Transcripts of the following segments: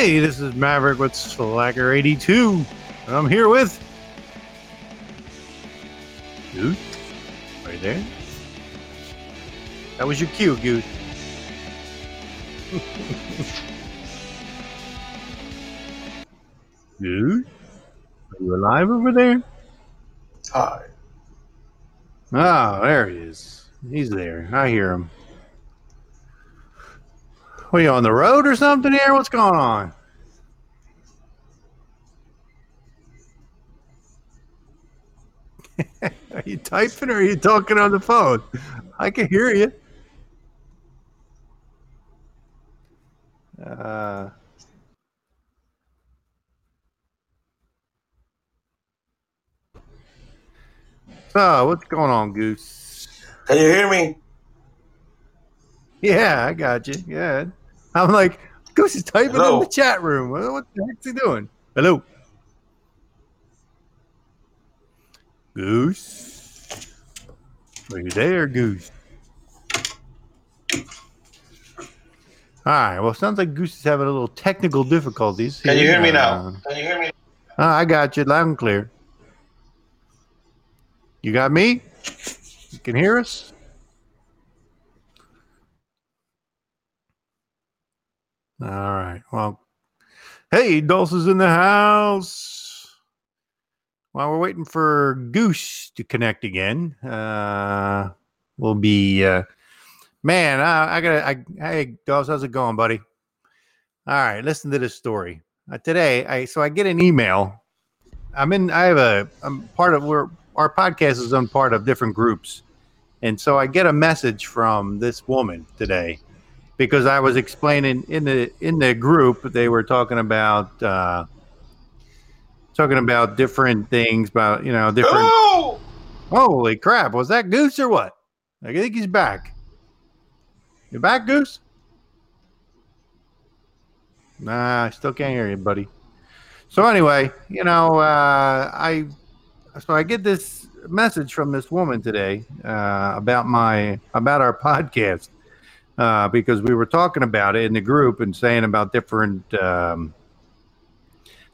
Hey, this is Maverick with Slacker 82. And I'm here with. Goose? Are you there? That was your cue, Goose. Goose? Are you alive over there? Hi. Oh, there he is. He's there. I hear him. Are you on the road or something here? What's going on? are you typing or are you talking on the phone? I can hear you. Uh, so, what's going on, Goose? Can you hear me? Yeah, I got you. Yeah. I'm like, Goose is typing Hello. in the chat room. What what the heck's he doing? Hello. Goose. Are you there, Goose? All right. Well, sounds like Goose is having a little technical difficulties. Can you here. hear me Uh, now? Can you hear me? uh, I got you loud and clear. You got me? You can hear us? All right. Well, hey, Dulce's in the house. While we're waiting for Goose to connect again, uh, we'll be, uh, man, I, I gotta, I, hey, Dulce, how's it going, buddy? All right, listen to this story. Uh, today, I, so I get an email. I'm in, I have a, I'm part of, we're, our podcast is on part of different groups. And so I get a message from this woman today because I was explaining in the in the group they were talking about uh, talking about different things about you know different. Oh! Holy crap! Was that Goose or what? I think he's back. You back, Goose? Nah, I still can't hear you, buddy. So anyway, you know, uh, I so I get this message from this woman today uh, about my about our podcast uh, because we were talking about it in the group and saying about different um,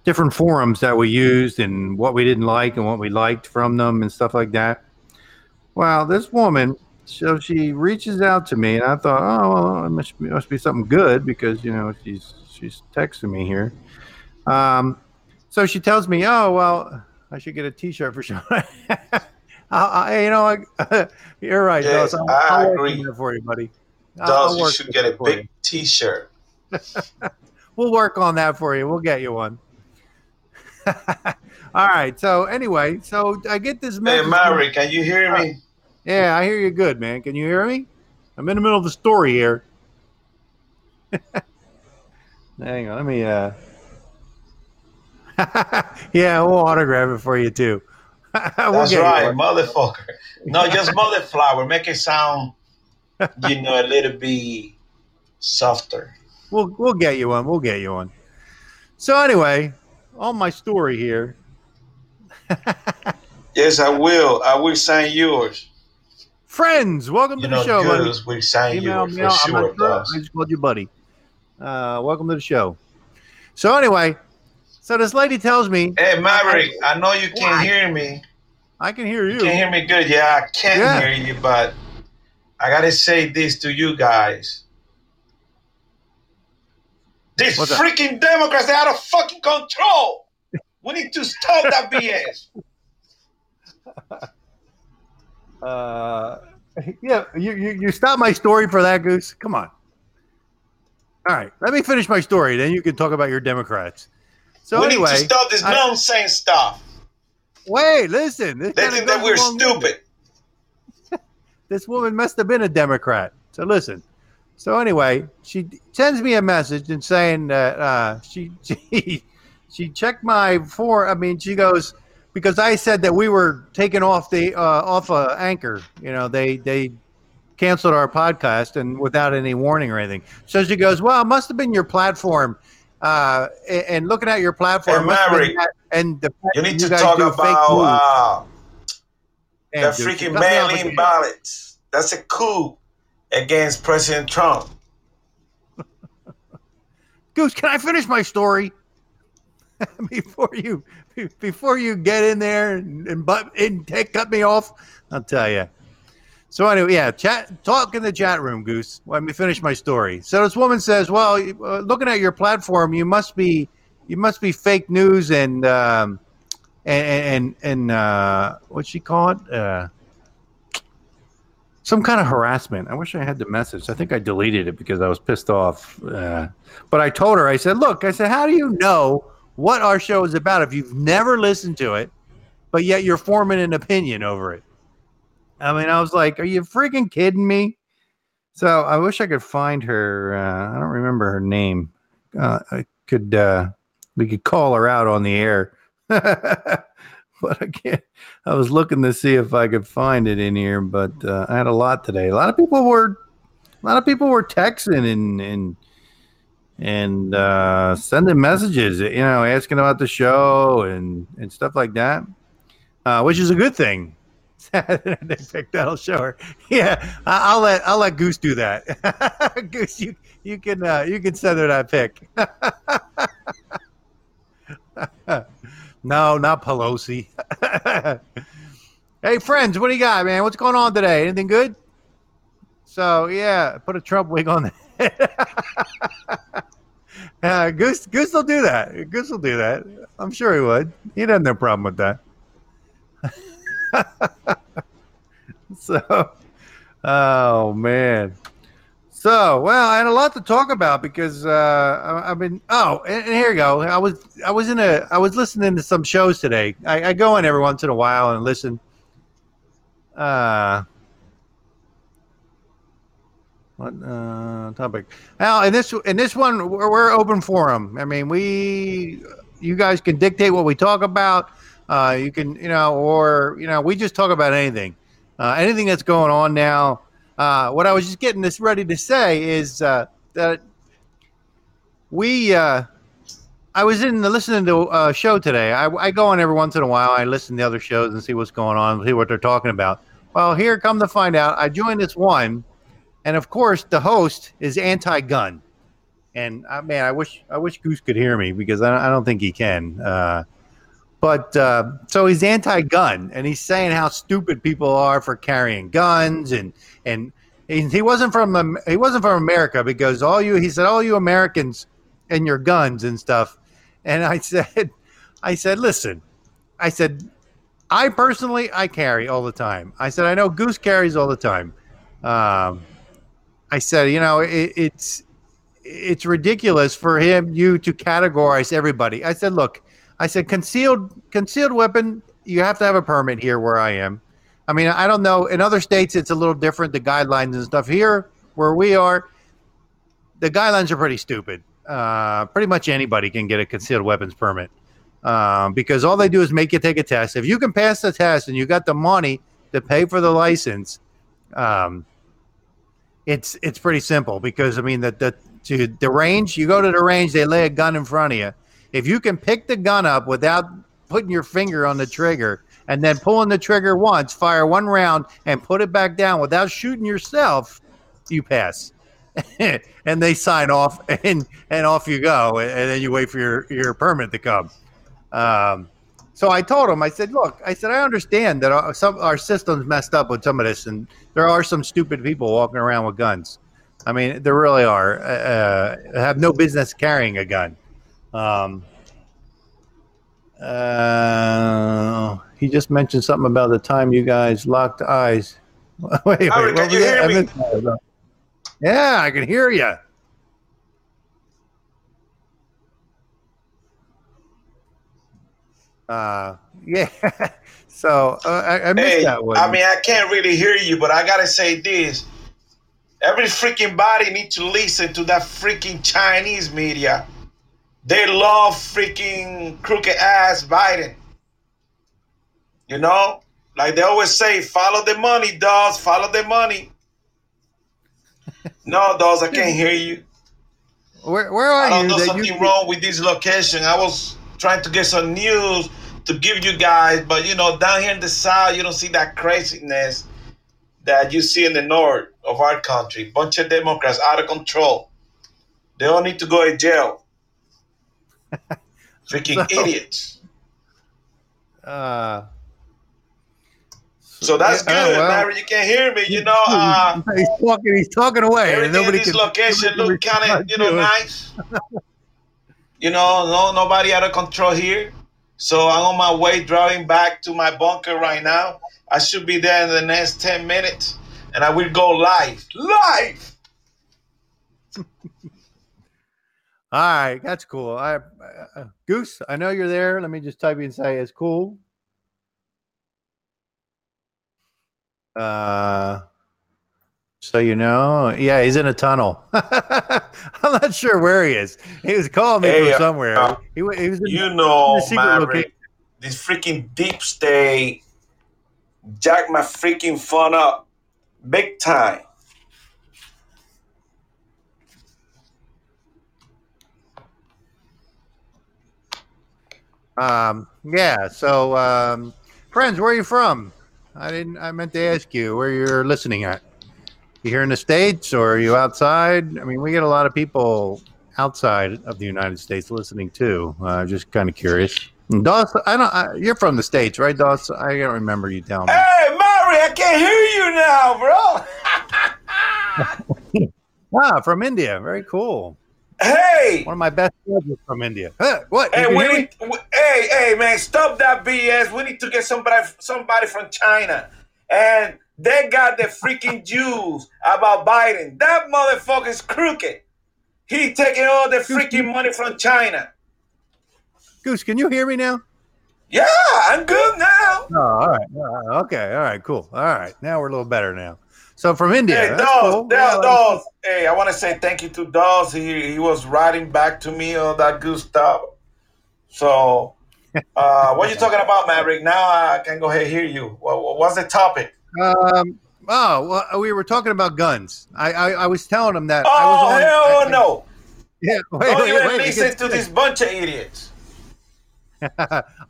different forums that we used and what we didn't like and what we liked from them and stuff like that. Well, this woman, so she reaches out to me, and I thought, oh, well, it must be, must be something good because you know she's she's texting me here. Um, so she tells me, oh, well, I should get a T-shirt for sure. I, I, you know, I, you're right, I'll, I I'll agree. for you, buddy. Dolls, you should get a for you. big T-shirt. We'll work on that for you. We'll get you one. All right. So anyway, so I get this Hey, message. Maverick, can you hear me? Yeah, I hear you good, man. Can you hear me? I'm in the middle of the story here. Hang on, let me uh Yeah, we'll autograph it for you too. We'll That's right, motherfucker. No, just mother flower. Make it sound, you know, a little bit softer. We'll we'll get you one. We'll get you one. So anyway, on my story here. Yes, I will. I will sign yours. Friends, welcome You to the know, show, buddy. will sign Email yours for sure. sure. I just called you buddy. Uh, welcome to the show. So anyway, so this lady tells me Hey, Maverick, I know you can't hear me. I can hear You you. can hear me good. Yeah, I can Yeah. hear you, but I gotta say this to you guys. These What's up? freaking Democrats, they're out of fucking control. We need to stop that BS. Uh, yeah, you, you you stop my story for that, Goose. Come on. All right, let me finish my story. Then you can talk about your Democrats. So we anyway, need to stop this I- nonsense stuff. wait, listen. This They think that we're along with it. stupid. This woman must have been a Democrat. So listen. So anyway, she sends me a message and saying that uh, she she she checked my for. I mean, she goes because I said that we were taken off the uh, off uh, anchor. You know, they they canceled our podcast and without any warning or anything. So she goes, "Well, it must have been your platform." Uh, a- and looking at your platform, Hey, it must have been Maverick, that- and the You need to talk about Damn, the freaking mail-in ballots. That's a coup against President Trump. Goose, can I finish my story before you before you get in there and, and but and take cut me off? I'll tell you. So anyway, yeah, chat talk in the chat room, Goose. Let me finish my story. So this woman says, "Well, uh, looking at your platform, you must be you must be fake news and um, and and, and uh, what she called? Uh, some kind of harassment. I wish I had the message. I think I deleted it because I was pissed off. Uh, but I told her, I said, "Look, I said, how do you know what our show is about if you've never listened to it, but yet you're forming an opinion over it?" I mean, I was like, "Are you freaking kidding me?" So I wish I could find her. Uh, I don't remember her name. Uh, I could. Uh, we could call her out on the air. but I can't. I was looking to see if I could find it in here, but uh, I had a lot today. A lot of people were, a lot of people were texting and and and uh, sending messages, you know, asking about the show and and stuff like that, uh, which is a good thing. they picked that. I'll show her. Yeah, I'll let I'll let Goose do that. Goose, you you can uh, you can send her that pic. No, not Pelosi. hey, friends, what do you got, man? What's going on today? Anything good? So yeah, put a Trump wig on uh, Goose, Goose will do that. Goose will do that. I'm sure he would. He doesn't have a problem with that. so, oh man. So, well, I had a lot to talk about because uh, I, have been. Oh, and, and, here you go. I was I was in a I was listening to some shows today. I, I go in every once in a while and listen. Uh, what uh, topic? Now, in this in this one, we're, we're open forum. I mean, we you guys can dictate what we talk about. Uh, you can you know, or you know, we just talk about anything, uh, anything that's going on now. Uh, what I was just getting this ready to say is uh, that we. Uh, I was in the listening to a show today. I, I, go on every once in a while. I listen to other shows and see what's going on, see what they're talking about. Well, here, come to find out, I joined this one, and of course, the host is anti-gun. And uh, man, I wish I wish Goose could hear me because I, I don't think he can. Uh, but uh, so he's anti-gun, and he's saying how stupid people are for carrying guns, and and he wasn't from he wasn't from America because all you he said all you Americans and your guns and stuff, and I said, I said, listen, I said, I personally I carry all the time. I said I know Goose carries all the time. Um, I said, you know, it, it's it's ridiculous for him you to categorize everybody. I said, look, I said concealed concealed weapon. You have to have a permit here where I am. I mean, I don't know. In other states, it's a little different. The guidelines and stuff here where we are, the guidelines are pretty stupid. Uh, pretty much anybody can get a concealed weapons permit um, because all they do is make you take a test. If you can pass the test and you got the money to pay for the license, um, it's it's pretty simple. Because I mean, the the to the range, you go to the range, they lay a gun in front of you if you can pick the gun up without putting your finger on the trigger and then pulling the trigger once, fire one round, and put it back down without shooting yourself, you pass. and they sign off, and and off you go, and then you wait for your your permit to come. Um, so I told him, I said, look, I said I understand that our, some our system's messed up with some of this, and there are some stupid people walking around with guns. I mean, there really are. Uh, uh have no business carrying a gun. Um, uh, he just mentioned something about the time you guys locked eyes. wait, wait, Howard, what was that? Yeah, I can hear you. Uh, yeah. so uh, I, I missed hey, that one. I mean, I can't really hear you, but I gotta say this: every freaking body needs to listen to that freaking Chinese media. They love freaking crooked ass Biden. You know, like they always say, follow the money, dolls, follow the money. no, dolls, I can't hear you. Where, where are you? I don't you? know something you... wrong with this location. I was trying to get some news to give you guys, but you know, down here in the south, you don't see that craziness that you see in the north of our country. Bunch of Democrats out of control. They all need to go to jail. Freaking So- idiots. Uh, So that's good, well- Mary. You can't hear me. You know, uh, he's talking. He's talking away. everything in nobody this can. location look kind of, you know, nice. you know, no nobody out of control here. So I'm on my way driving back to my bunker right now. I should be there in the next 10 minutes and I will go live. Live! All right, that's cool. I, uh, Goose, I know you're there. Let me just type you and say it's cool. Uh, so you know, yeah, he's in a tunnel. I'm not sure where he is. He was calling me Hey, from uh, somewhere. uh, he, he was in, You know, Maverick, this freaking deep state jack my freaking phone up big time. Um, yeah. So, um, friends, where are you from? I didn't. I meant to ask you where you're listening at. You here in the states, or are you outside? I mean, we get a lot of people outside of the United States listening too. Uh, just kind of curious. And Doss, I don't. I, you're from the states, right, Doss? I don't remember you telling me. Hey, Mary, I can't hear you now, bro. Ah, from India. Very cool. Hey, One of my best friends is from India. Huh, what? Hey, we need, we- hey, hey, man, stop that BS. We need to get somebody, somebody from China, and they got the freaking Jews about Biden. That motherfucker is crooked. He taking all the freaking money from China. Goose, can you hear me now? Yeah, I'm good now. Oh, all right. All right. Okay. All right. Cool. All right. Now we're a little better now. So from India. Hey, Dawes, cool. Dawes. Hey, I want to say thank you to Dawes. He he was writing back to me all that good stuff. So, uh, what are you talking about, Maverick? Now I can go ahead and hear you. What, what- what's the topic? Um, oh, well, we were talking about guns. I I, I was telling him that. I Oh was on, hell I- no! Yeah. Wait, Don't wait, even wait, listen to this bunch of idiots.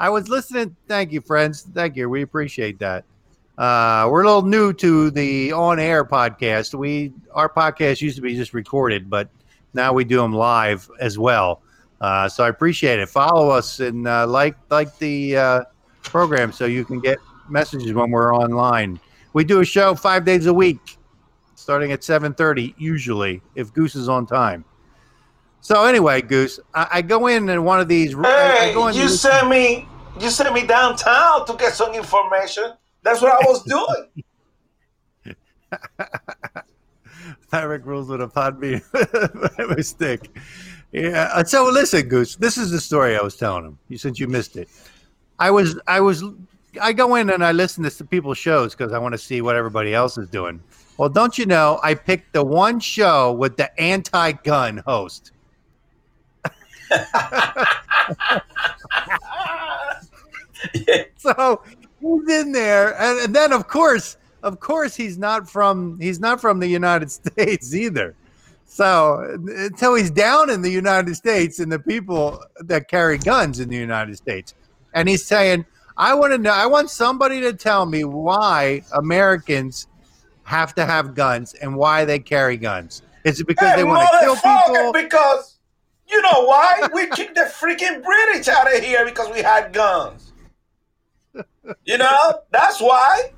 I was listening. Thank you, friends. Thank you. We appreciate that. Uh, we're a little new to the on-air podcast. We our podcast used to be just recorded, but now we do them live as well. Uh, so I appreciate it. Follow us and uh, like like the uh, program so you can get messages when we're online. We do a show five days a week, starting at seven thirty usually if Goose is on time. So anyway, Goose, I, I go in in one of these. I, I Hey, go you sent me you sent me downtown to get some information. That's what I was doing. Tyrick rules with a pod bean a stick. Yeah. uh, So listen, Goose. This is the story I was telling him. You since you missed it. I was I was I go in and I listen to some people's shows because I want to see what everybody else is doing. Well, don't you know? I picked the one show with the anti-gun host. so he's in there, and, and then of course, of course, he's not from he's not from the United States either. So until he's down in the United States and the people that carry guns in the United States, and he's saying, "I want to know. I want somebody to tell me why Americans have to have guns and why they carry guns. Is it because Hey, they want to kill people? because you know why? we kicked the freaking British out of here because we had guns. You know, that's why.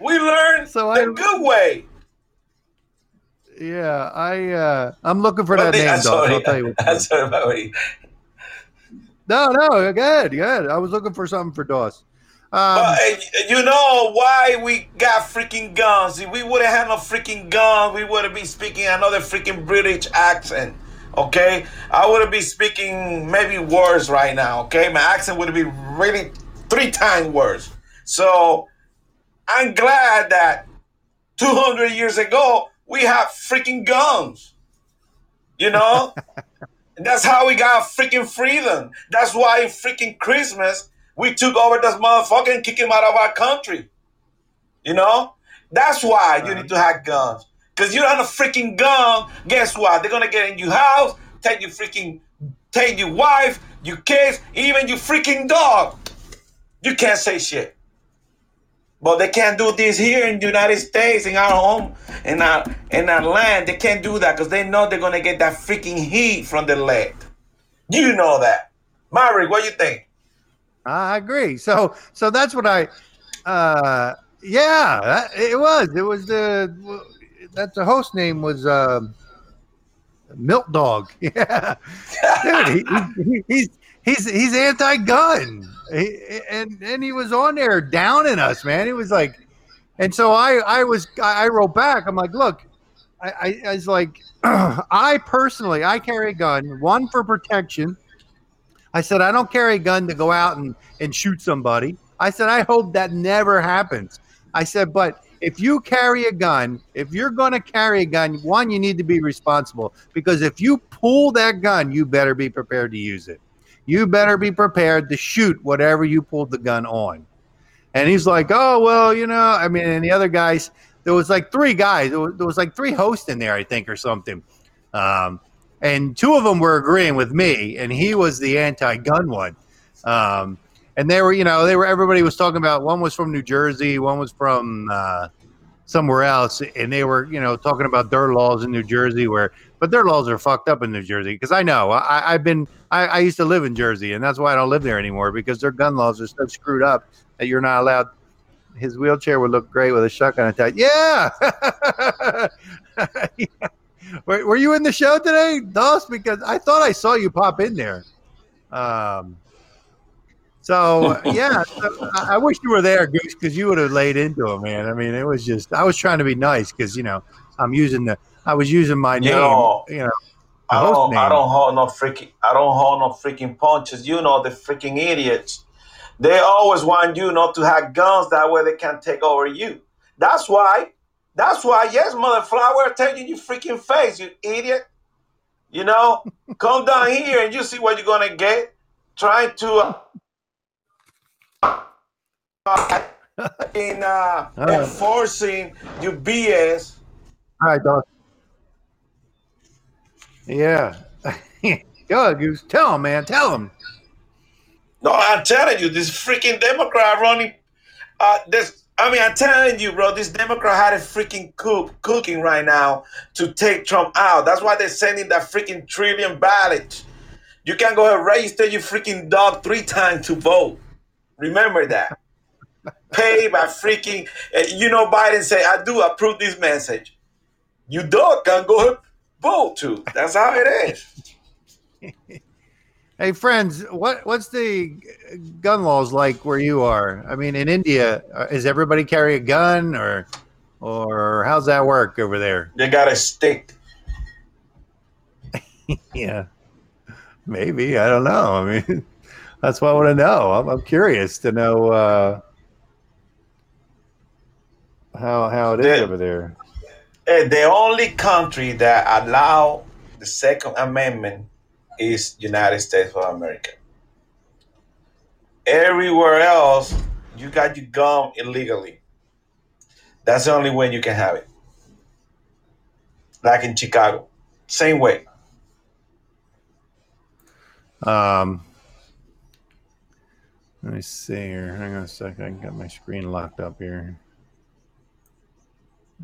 We learn So the I- good way. Yeah, I uh, I'm looking for that name, dog. I'll tell you. What I'm about it. no, no, good, good. I was looking for something for Doss. Um, But you know why we got freaking guns? If we would have had no freaking gun, we would have been speaking another freaking British accent. Okay, I would have been speaking maybe worse right now. Okay, my accent would have been really three times worse. So I'm glad that 200 years ago we had freaking guns. You know, that's how we got freaking freedom. That's why in freaking Christmas we took over this motherfucker and kicked him out of our country. You know? That's why you need to have guns. Because you don't have a freaking gun, guess what? They're gonna get in your house, take your freaking take your wife, your kids, even your freaking dog. You can't say shit. But they can't do this here in the United States, in our home, in our in our land. They can't do that because they know they're gonna get that freaking heat from the lead. You know that. Maverick, what do you think? I agree. So so that's what I uh yeah, it was. It was the that the host name was uh, Milk Dog. Yeah. Dude, he, he, he's he's he's anti-gun. And and he was on there downing us, man. He was like and so I I was I wrote back. I'm like, look, I, I, I was like, I personally I carry a gun, one for protection I said, I don't carry a gun to go out and, and shoot somebody. I said, I hope that never happens. I said, but if you carry a gun, if you're going to carry a gun, one, you need to be responsible because if you pull that gun, you better be prepared to use it. You better be prepared to shoot whatever you pulled the gun on. And he's like, oh, well, you know, I mean, and the other guys, there was like three guys, there was, there was like three hosts in there, I think, or something. Um, and two of them were agreeing with me, and he was the anti-gun one. Um, and they were, you know, they were. Everybody was talking about. One was from New Jersey, one was from uh, somewhere else, and they were, you know, talking about their laws in New Jersey, where, but their laws are fucked up in New Jersey because I know I, have been, I, I used to live in Jersey, and that's why I don't live there anymore because their gun laws are so screwed up that you're not allowed. His wheelchair would look great with a shotgun attached. Yeah. yeah. Were, were, you in the show today, Doss? Because I thought I saw you pop in there. Um, so yeah, so I, wish you were there, Goose, because you would have laid into him, man. I mean, it was just I was trying to be nice because you know I'm using the I was using my name, you know. You know I don't, I don't hold no freaking, I don't hold no freaking punches. You know the freaking idiots. They always want you not to have guns. That way they can take over you. That's why that's why, yes, mother flower, taking your freaking face, you idiot. You know, come down here and you see what you're gonna get. Trying to uh, in uh, enforcing your BS. All right, dog. Yeah. Go, Goose. Tell him, man. Tell him. No, I'm telling you, this freaking Democrat running uh, this I mean, I'm telling you, bro, this Democrat had a freaking cook cooking right now to take Trump out. That's why they're sending that freaking trillion ballots. You can go ahead register your freaking dog three times to vote. Remember that. Pay by freaking, eh, you know, Biden say, I do approve this message. You dog can go vote too. That's how it is. Hey, friends, what what's the gun laws like where you are? I mean, in India, uh, is everybody carry a gun, or or how's that work over there? They got a stick. yeah, maybe I don't know. I mean, that's what I want to know. I'm, I'm curious to know uh, how how it is the, over there. Eh, the only country that allow the Second Amendment is United States of America. Everywhere else, you got your gun illegally. That's the only way you can have it. Like in Chicago, same way. Um, let me see here. Hang on a second. I got my screen locked up here.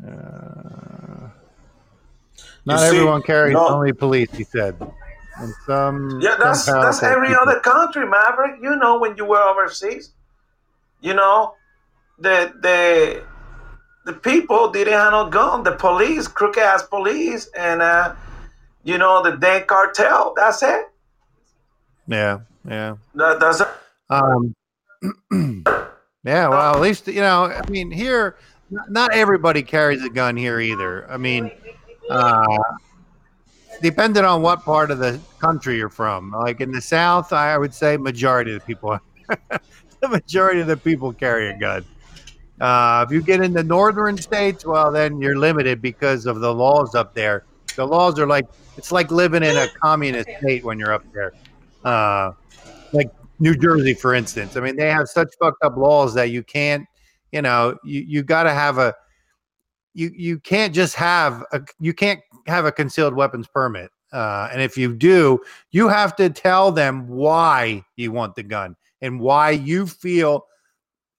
Uh, not see, everyone carries no, only police, he said and some yeah that's some that's every people. other country maverick you know when you were overseas you know the the the people didn't have no gun the police crooked ass police and uh you know the day cartel that's it yeah yeah that, that's it. Um yeah well at least you know i mean here not everybody carries a gun here either i mean uh depending on what part of the country you're from. Like in the South, I would say majority of the people, the majority of the people carry a gun. Uh, if you get in the northern states, well, then you're limited because of the laws up there. The laws are like it's like living in a communist state when you're up there. Uh, like New Jersey, for instance. I mean, they have such fucked up laws that you can't, you know, you you got to have a you you can't just have a you can't have a concealed weapons permit. Uh, and if you do, you have to tell them why you want the gun and why you feel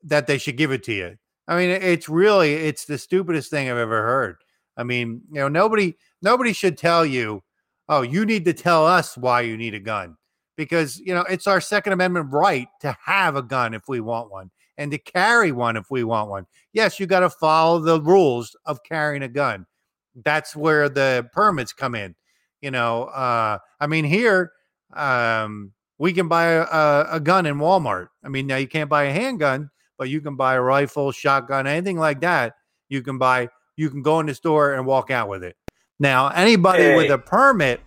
that they should give it to you. I mean, it's really it's the stupidest thing I've ever heard. I mean, you know, nobody nobody should tell you, "Oh, you need to tell us why you need a gun." Because you know it's our Second Amendment right to have a gun if we want one and to carry one if we want one. Yes, you got to follow the rules of carrying a gun. That's where the permits come in. You know, uh, I mean, here um, we can buy a, a gun in Walmart. I mean, now you can't buy a handgun, but you can buy a rifle, shotgun, anything like that. You can buy. You can go in the store and walk out with it. Now, anybody Hey. with a permit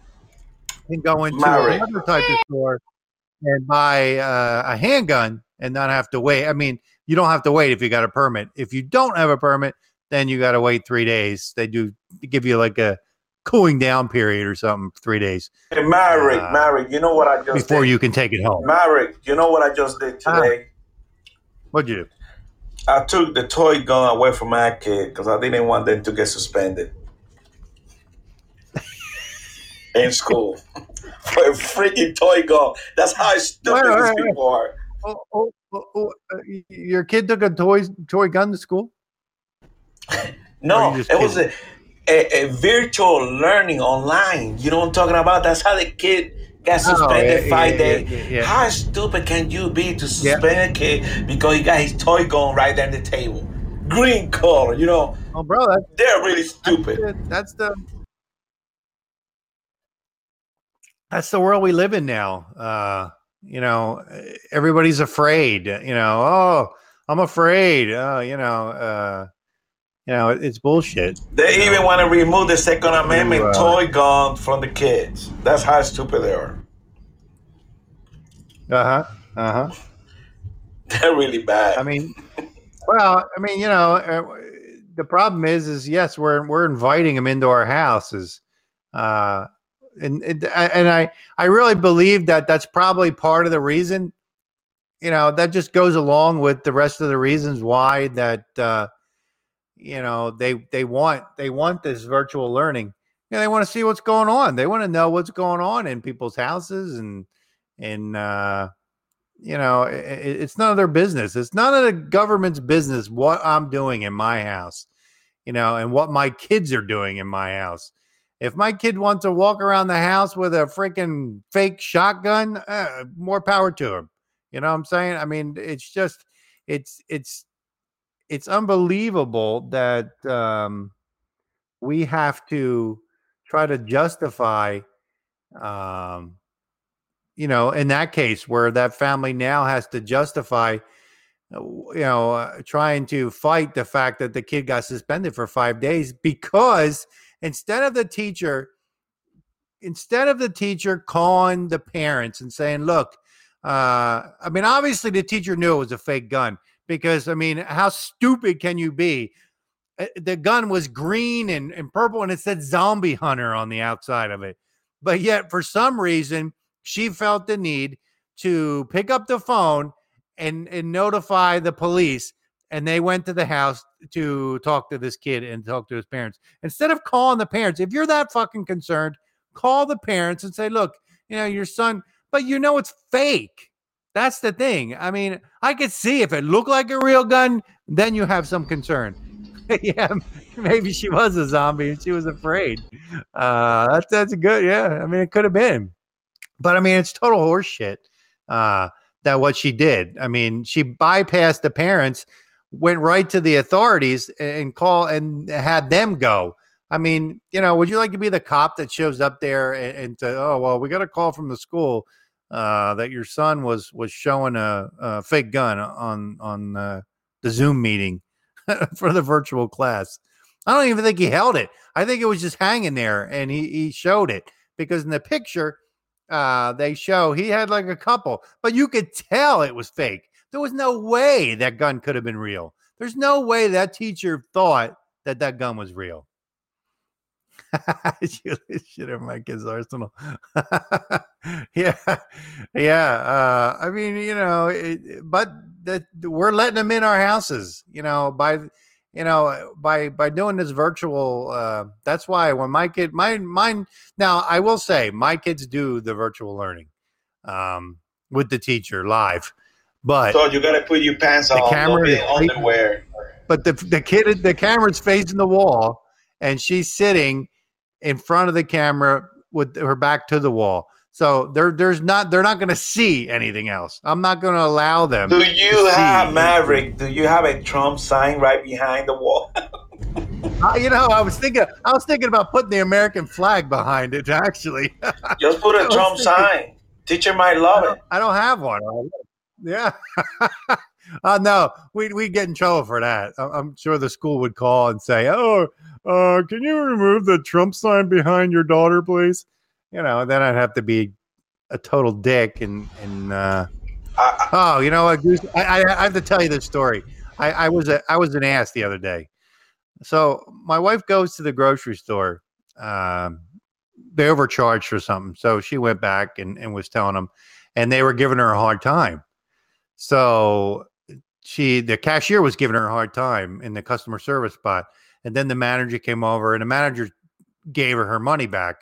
can go into Mary. another type of store and buy uh, a handgun and not have to wait. I mean, you don't have to wait if you got a permit. If you don't have a permit, then you got to wait three days. They do give you like a cooling down period or something, three days Hey, Maverick, Uh, Maverick, you know what I just before did? you can take it home. Maverick, you know what I just did Ah. today? What'd you do? I took the toy gun away from my kid because I didn't want them to get suspended in school for a freaking toy gun. That's how stupid Wait, wait, these wait. people are. Oh, oh, oh, oh, uh, your kid took a toy toy gun to school. No, Or you just it was a, a, a virtual learning online. You know what I'm talking about? That's how the kid got Oh, suspended yeah, five yeah, days. yeah, yeah, yeah. How stupid can you be to Yeah. suspend a kid because he got his toy gun right there on the table? Green color, you know, Oh, bro, that's, they're really that's stupid. the, that's the that's the world we live in now. Uh, you know, everybody's afraid. You know, oh, I'm afraid. Oh, you know, uh, you know, it's bullshit. They even know. want to remove the Second Amendment uh, toy gun from the kids. That's how stupid they are. Uh huh. Uh huh. They're really bad. I mean, well, I mean, you know, uh, the problem is, is yes, we're we're inviting them into our houses, uh, and and I I really believe that that's probably part of the reason. You know, that just goes along with the rest of the reasons why that uh, you know they they want they want this virtual learning. You know, they want to see what's going on. They want to know what's going on in people's houses and and uh, you know, i i- it's none of their business. It's none of the government's business what I'm doing in my house, you know, and what my kids are doing in my house. If my kid wants to walk around the house with a freaking fake shotgun, uh, more power to him. You know what I'm saying? I mean, it's just, it's, it's, it's unbelievable that um, we have to try to justify um, you know, in that case where that family now has to justify, uh, you know, uh, trying to fight the fact that the kid got suspended for five days because instead of the teacher, instead of the teacher calling the parents and saying, look, uh, I mean, obviously the teacher knew it was a fake gun because, I mean, how stupid can you be? Uh, The gun was green and, and purple and it said zombie hunter on the outside of it. But yet, for some reason, she felt the need to pick up the phone and, and notify the police. And they went to the house to talk to this kid and talk to his parents. Instead of calling the parents, if you're that fucking concerned, call the parents and say, look, you know, your son, but you know it's fake. That's the thing. I mean, I could see if it looked like a real gun, then you have some concern. yeah, maybe she was a zombie and she was afraid. Uh, that's that's good. Yeah, I mean, it could have been, but I mean, it's total horseshit. Uh, that what she did. I mean, she bypassed the parents, went right to the authorities and call and had them go. I mean, you know, would you like to be the cop that shows up there and, and to, oh well, we got a call from the school uh, that your son was was showing a, a fake gun on on uh, the Zoom meeting for the virtual class. I don't even think he held it. I think it was just hanging there, and he he showed it because in the picture uh, they show he had like a couple, but you could tell it was fake. There was no way that gun could have been real. There's no way that teacher thought that that gun was real. Shit in my kid's arsenal. yeah, yeah. Uh, I mean, you know, it, but that we're letting them in our houses. You know, by you know by by doing this virtual. Uh, that's why when my kid, my mine. Now, I will say, my kids do the virtual learning um, with the teacher live, but so you gotta put your pants The on, camera is underwear. but the the kid the camera's facing the wall and she's sitting in front of the camera with her back to the wall So there, there's not, they're not going to see anything else. I'm not going to allow them. Do you have Maverick? Do you have a Trump sign right behind the wall? Uh, you know, I was thinking, I was thinking about putting the American flag behind it. Actually, Just put a Trump thinking- sign. Teacher might love it. I don't have one. Yeah. uh, no, we we get in trouble for that. I'm sure the school would call and say, "Oh, uh, can you remove the Trump sign behind your daughter, please?" You know, then I'd have to be a total dick and and uh, I, oh, you know what, Goose? I, I, I have to tell you this story. I, I was a I was an ass the other day. So my wife goes to the grocery store. Um, they overcharged for something, so she went back and, and was telling them, and they were giving her a hard time. So she, the cashier, was giving her a hard time in the customer service spot, and then the manager came over, and the manager gave her her money back.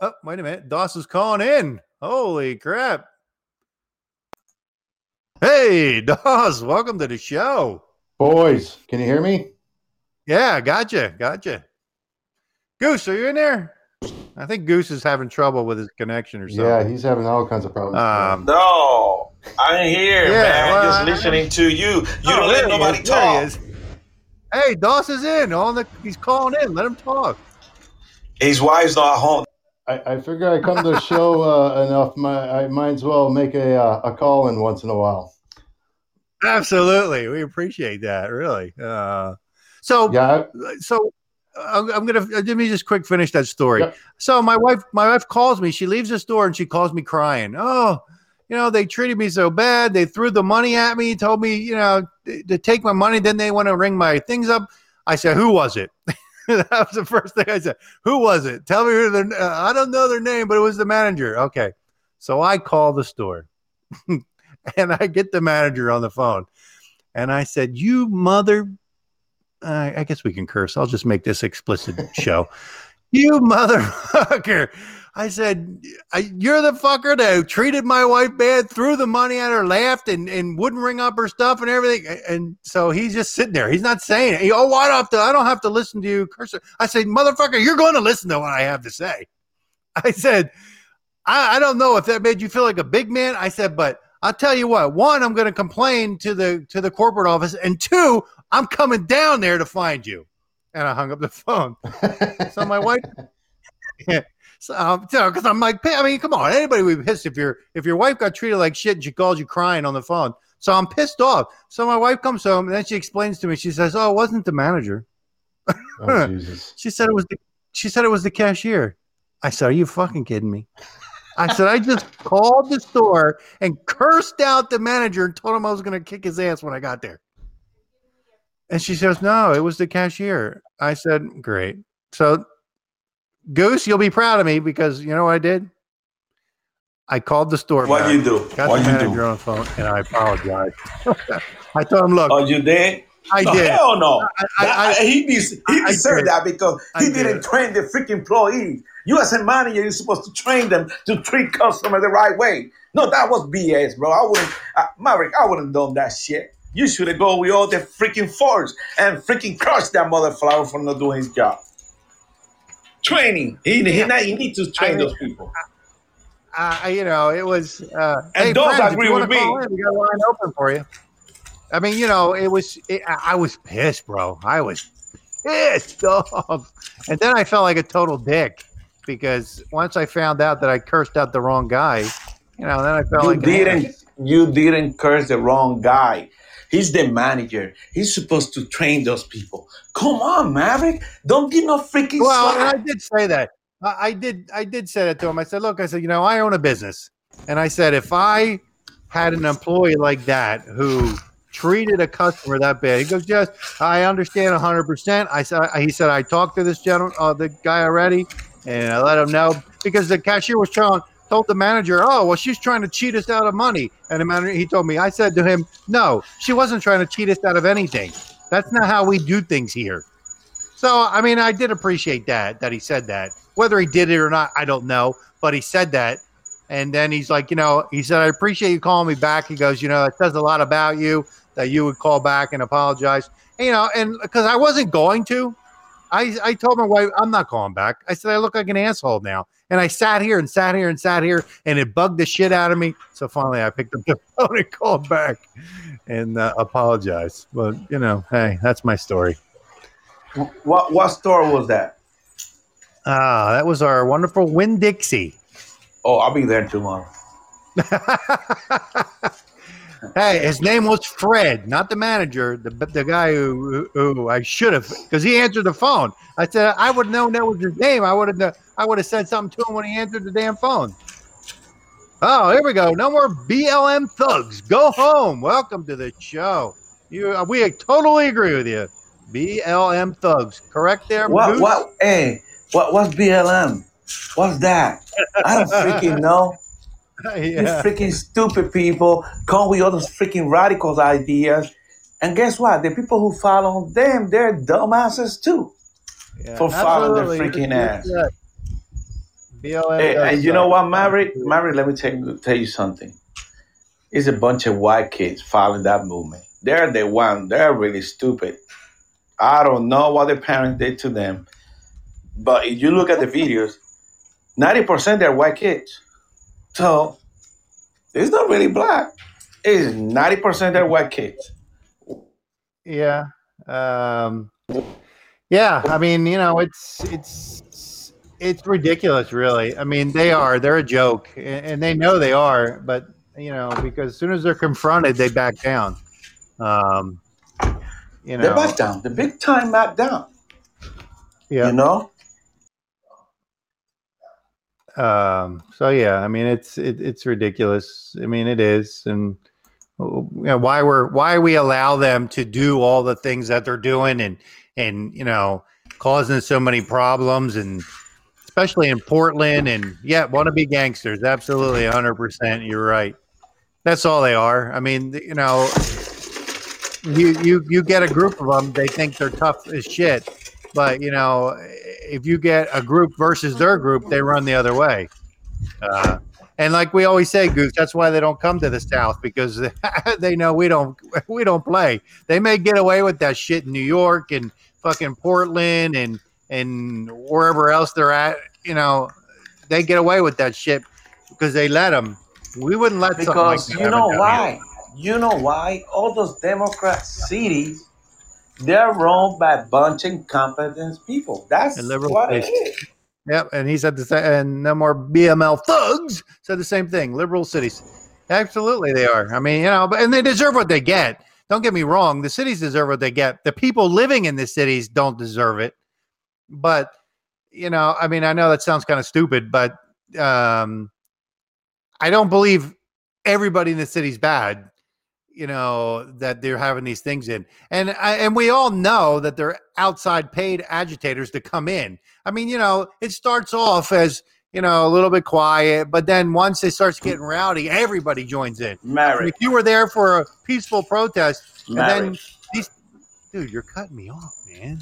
Oh, wait a minute, Doss is calling in. Holy crap! Hey, Doss, welcome to the show. Boys, can you hear me? Yeah, gotcha, gotcha. Goose, are you in there? I think Goose is having trouble with his connection or something. Yeah, he's having all kinds of problems. Um, no, I'm here, Yeah, man. well, just I- listening to you. You Oh, don't let nobody is, there he talk. Hey, Doss is in. On the he's calling in. Let him talk. His wife's not home. I, I figure I come to the show uh, enough. My, I might as well make a uh, a call in once in a while. Absolutely, we appreciate that. Really. Uh, so, Yeah, so I'm, I'm gonna let me just quick finish that story. Yep. So my wife, my wife calls me. She leaves the store and she calls me crying. Oh, you know they treated me so bad. They threw the money at me. Told me, you know, to take my money. Then they want to ring my things up. I said, who was it? that was the first thing I said. Who was it? Tell me who the. Uh, I don't know their name, but it was the manager. Okay, so I call the store, and I get the manager on the phone, and I said, "You mother." Uh, I guess we can curse. I'll just make this explicit show. You motherfucker. I said, I, You're the fucker that treated my wife bad, threw the money at her, laughed, and, and wouldn't ring up her stuff and everything. And so he's just sitting there. He's not saying it. He, oh, I don't have to, I don't have to listen to you curse. I said, Motherfucker, you're going to listen to what I have to say. I said, I, I don't know if that made you feel like a big man. I said, but I'll tell you what, one, I'm going to complain to the to the corporate office, and two, I'm coming down there to find you. And I hung up the phone. So my wife, so um, because I'm like, I mean, come on, anybody would be pissed if your if your wife got treated like shit and she calls you crying on the phone. So I'm pissed off. So my wife comes home and then she explains to me. She says, "Oh, it wasn't the manager. oh, Jesus. She said it was the she said it was the cashier." I said, "Are you fucking kidding me?" I said, "I just called the store and cursed out the manager and told him I was going to kick his ass when I got there." And she says, "No, it was the cashier." I said, "Great." So, Goose, you'll be proud of me because you know what I did? I called the store. What back, you do? Got What the you manager do? on the phone, and I apologized. I told him, "Look, Oh, you did? I no, did. Hell no. I, That- I, I, he des- he deserved that because he did. didn't train the freaking employees. You as a manager, you're supposed to train them to treat customers the right way. No, that was BS, bro. I wouldn't, uh, Maverick, I wouldn't have done that shit. You should have gone with all the freaking force and freaking crushed that motherfucker for not doing his job. Training. He, he, he needs to train mean, those people. I, you know, it was. Uh, And hey, don't friends, agree with me. in, we got a line open for you. I mean, you know, it was. It, I I was pissed, bro. I was pissed off, and then I felt like a total dick because once I found out that I cursed out the wrong guy, you know, then I felt You like didn't. You didn't curse the wrong guy. He's the manager. He's supposed to train those people. Come on, Maverick. Don't get no freaking Well, and I did say that. I, I did. I did say that to him. I said, "Look, I said, you know, I own a business, and I said if I had an employee like that who treated a customer that bad, he goes, yes, I understand 100. percent I said, he said, I talked to this gentleman, uh, the guy already, and I let him know because the cashier was trying." Told the manager, "Oh, well, she's trying to cheat us out of money." And the manager, he told me, I said to him, "No, she wasn't trying to cheat us out of anything. That's not how we do things here." So, I mean, I did appreciate that that he said that. Whether he did it or not, I don't know, but he said that. And then he's like, you know, he said, "I appreciate you calling me back." He goes, "You know, it says a lot about you that you would call back and apologize." And, you know, and because I wasn't going to, I, I told my wife, I'm not calling back. I said, I look like an asshole now. And I sat here and sat here and sat here, and it bugged the shit out of me. So finally, I picked up the phone and called back and uh, apologized. But, you know, hey, that's my story. What what store was that? Ah, that was our wonderful Winn-Dixie. Oh, I'll be there tomorrow. hey, his name was Fred, not the manager, the the guy who who, who I should have because he answered the phone. I said I would have known that was his name. I would have I would have said something to him when he answered the damn phone. Oh, here we go. No more BLM thugs. Go home. Welcome to the show. You, we totally agree with you. BLM thugs. Correct there. What what hey, what what's BLM? What's that? I don't freaking know. These yeah. freaking stupid people come with all those freaking radical ideas. And guess what? The people who follow them, they're dumbasses too. yeah. for following their freaking ass. BLM. Hey, and you know what, Maverick? Maverick, let me tell you, tell you something. It's a bunch of white kids following that movement. They're the one. They're really stupid. I don't know what their parents did to them, but if you look at the videos, ninety percent they're white kids. So it's not really black. It's ninety percent they're white kids. Yeah. Um, yeah. I mean, you know, it's it's it's ridiculous, really. I mean, they are. They're a joke, a- and they know they are. But you know, because as soon as they're confronted, they back down. Um, you know, They're back down. The big time back down. Yeah. You know. Um, so yeah, I mean, it's it, it's ridiculous. I mean, it is, and you know, why we're why we allow them to do all the things that they're doing, and and you know, causing so many problems, and especially in Portland, and yeah, want to be gangsters. Absolutely, hundred percent. You're right. That's all they are. I mean, you know, you you you get a group of them. They think they're tough as shit, but you know, if you get a group versus their group, they run the other way. Uh, and like we always say, Goose, that's why they don't come to the South because they know we don't we don't play. They may get away with that shit in New York and fucking Portland and and wherever else they're at. You know, they get away with that shit because they let them. We wouldn't let something like Because you know why? You know why? All those Democrat cities, they're run by a bunch of incompetent people. That's And liberal what it states. is. Yep, and he said the same. And no more BLM thugs said the same thing. Liberal cities, absolutely they are. I mean, you know, but and they deserve what they get. Don't get me wrong. The cities deserve what they get. The people living in the cities don't deserve it. But you know, I mean, I know that sounds kind of stupid, but um, I don't believe everybody in the city's bad. You know that they're having these things in, and and we all know that they're outside paid agitators to come in. I mean, you know, it starts off as you know a little bit quiet, but then once it starts getting rowdy, everybody joins in. I mean, Married. if you were there for a peaceful protest, and then these, dude, you're cutting me off, man.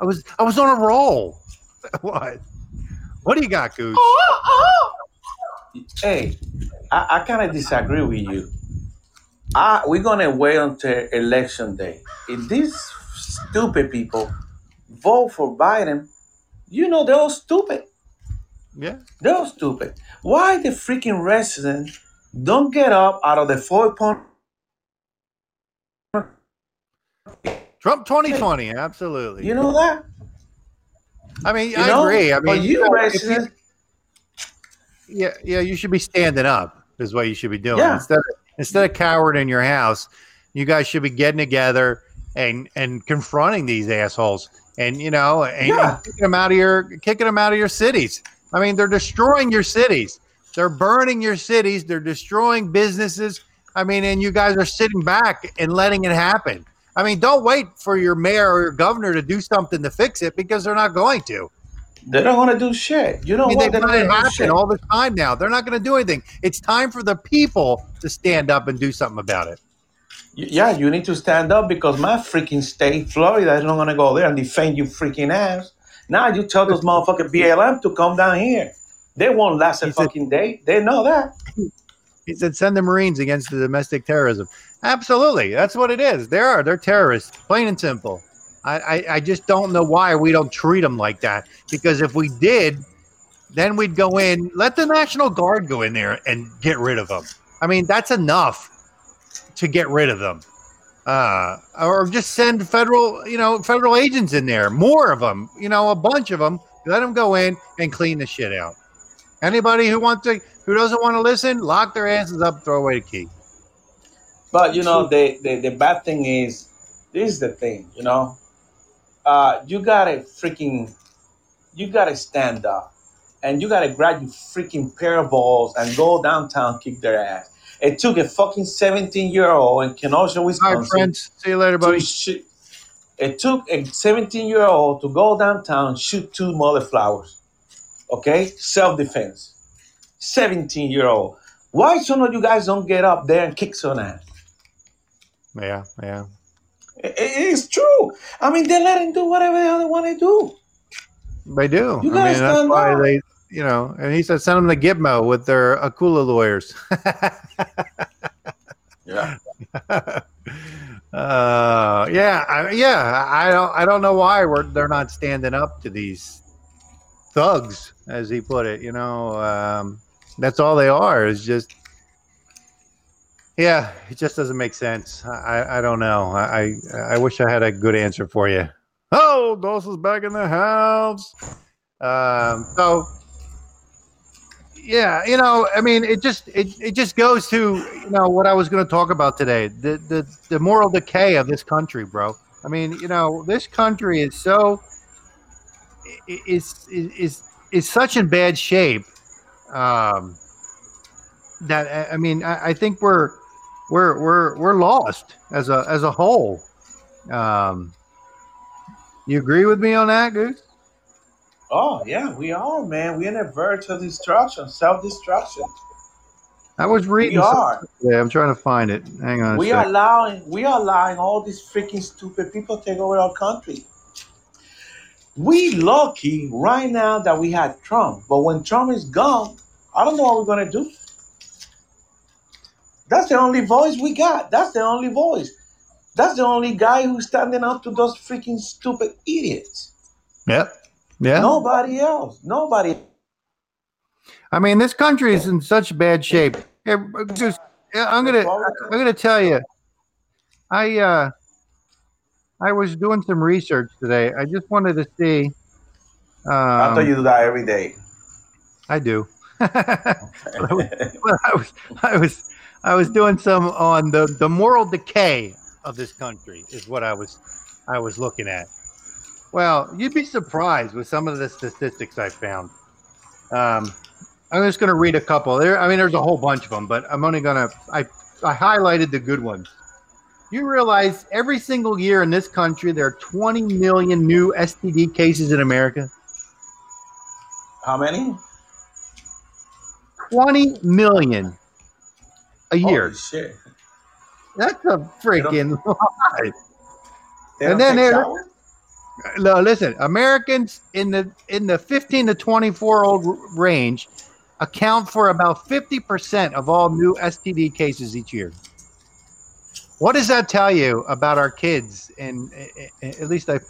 I was I was on a roll. what? What do you got, Goose? Oh, oh, oh. Hey, I, I kind of disagree with you. I, we're going to wait until election day. If these stupid people vote for Biden, you know they're all stupid. Yeah, They're all stupid. Why the freaking residents don't get up out of the four point? Trump 2020, absolutely. You know that? I mean, You I know? agree. I mean, you you- yeah, yeah, you should be standing up. Is what you should be doing Yeah. instead of instead of cowering in your house. You guys should be getting together and and confronting these assholes, and you know, and, and kicking them out of your kicking them out of your cities. I mean, they're destroying your cities. They're burning your cities. They're destroying businesses. I mean, and you guys are sitting back and letting it happen. I mean, don't wait for your mayor or your governor to do something to fix it because they're not going to. They don't want to do shit. You know I mean, what? not let it going to do happen all the time now. They're not going to do anything. It's time for the people to stand up and do something about it. Yeah, you need to stand up because my freaking state, Florida, is not gonna go there and defend you freaking ass. Now you tell those motherfucking BLM to come down here. They won't last a He said- fucking day. They know that. He said, "Send the Marines against the domestic terrorism." Absolutely, that's what it is. They are. They're terrorists, plain and simple. I, I, I just don't know why we don't treat them like that. Because if we did, then we'd go in, let the National Guard go in there and get rid of them. I mean, that's enough to get rid of them. Uh, or just send federal, you know, federal agents in there, more of them, you know, a bunch of them. Let them go in and clean the shit out. Anybody who wants to, who doesn't want to listen, lock their asses up, throw away the key. But you know, the, the the bad thing is, this is the thing, you know, uh, you gotta freaking, you gotta stand up, and you gotta grab your freaking pair of balls and go downtown, kick their ass. It took a fucking seventeen year old in Kenosha, All Wisconsin. right, friends. See you later, buddy. shoot. It took a 17 year old to go downtown shoot two mother flowers. Okay, self defense. 17 year old. Why some of you guys don't get up there and kick some ass? Yeah, yeah. I- I- it's true. I mean, they let him do whatever the hell they want to do. They do. You I gotta mean, that's stand why up. they, you know, and he said send them to Gitmo with their ACLU lawyers. Yeah. uh, yeah, I, yeah. I don't, I don't know why we're they're not standing up to these thugs, as he put it. You know, um, that's all they are. Is just, yeah, it just doesn't make sense. I, I, don't know. I, I, wish I had a good answer for you. Oh, Dawson's back in the house. Um, so yeah, you know, I mean, it just it, it just goes to you know what I was going to talk about today the, the the moral decay of this country, bro. I mean, you know, this country is so is is is is such in bad shape um, that I- I mean, I, I think we're we're we're we're lost as a as a whole. Um, you agree with me on that, Goose? Oh, yeah, we are, man. We're in a verge of destruction, self destruction. I was reading. We are. today. I'm trying to find it. Hang on. A We are allowing we are allowing all these freaking stupid people take over our country. We lucky right now that we had Trump, but when Trump is gone, I don't know what we're gonna do. That's the only voice we got. That's the only voice. That's the only guy who's standing up to those freaking stupid idiots. Yep. Yeah. Nobody else. Nobody. I mean, this country is in such bad shape. Just, I'm gonna, I'm gonna tell you. I, uh, I was doing some research today. I just wanted to see. Um, I thought you do that every day. I do. but I was, I was, I was, I was doing some on the the moral decay of this country is what I was, I was looking at. Well, you'd be surprised with some of the statistics I found. Um, I'm just going to read a couple. There, I mean, there's a whole bunch of them, but I'm only going to. I I highlighted the good ones. You realize every single year in this country there are 20 million new STD cases in America. How many? 20 million a year. Holy shit. That's a freaking lie. And then there- No, listen, Americans in the in the 15 to 24 old range account for about 50% of all new STD cases each year. What does that tell you about our kids? And at least I, at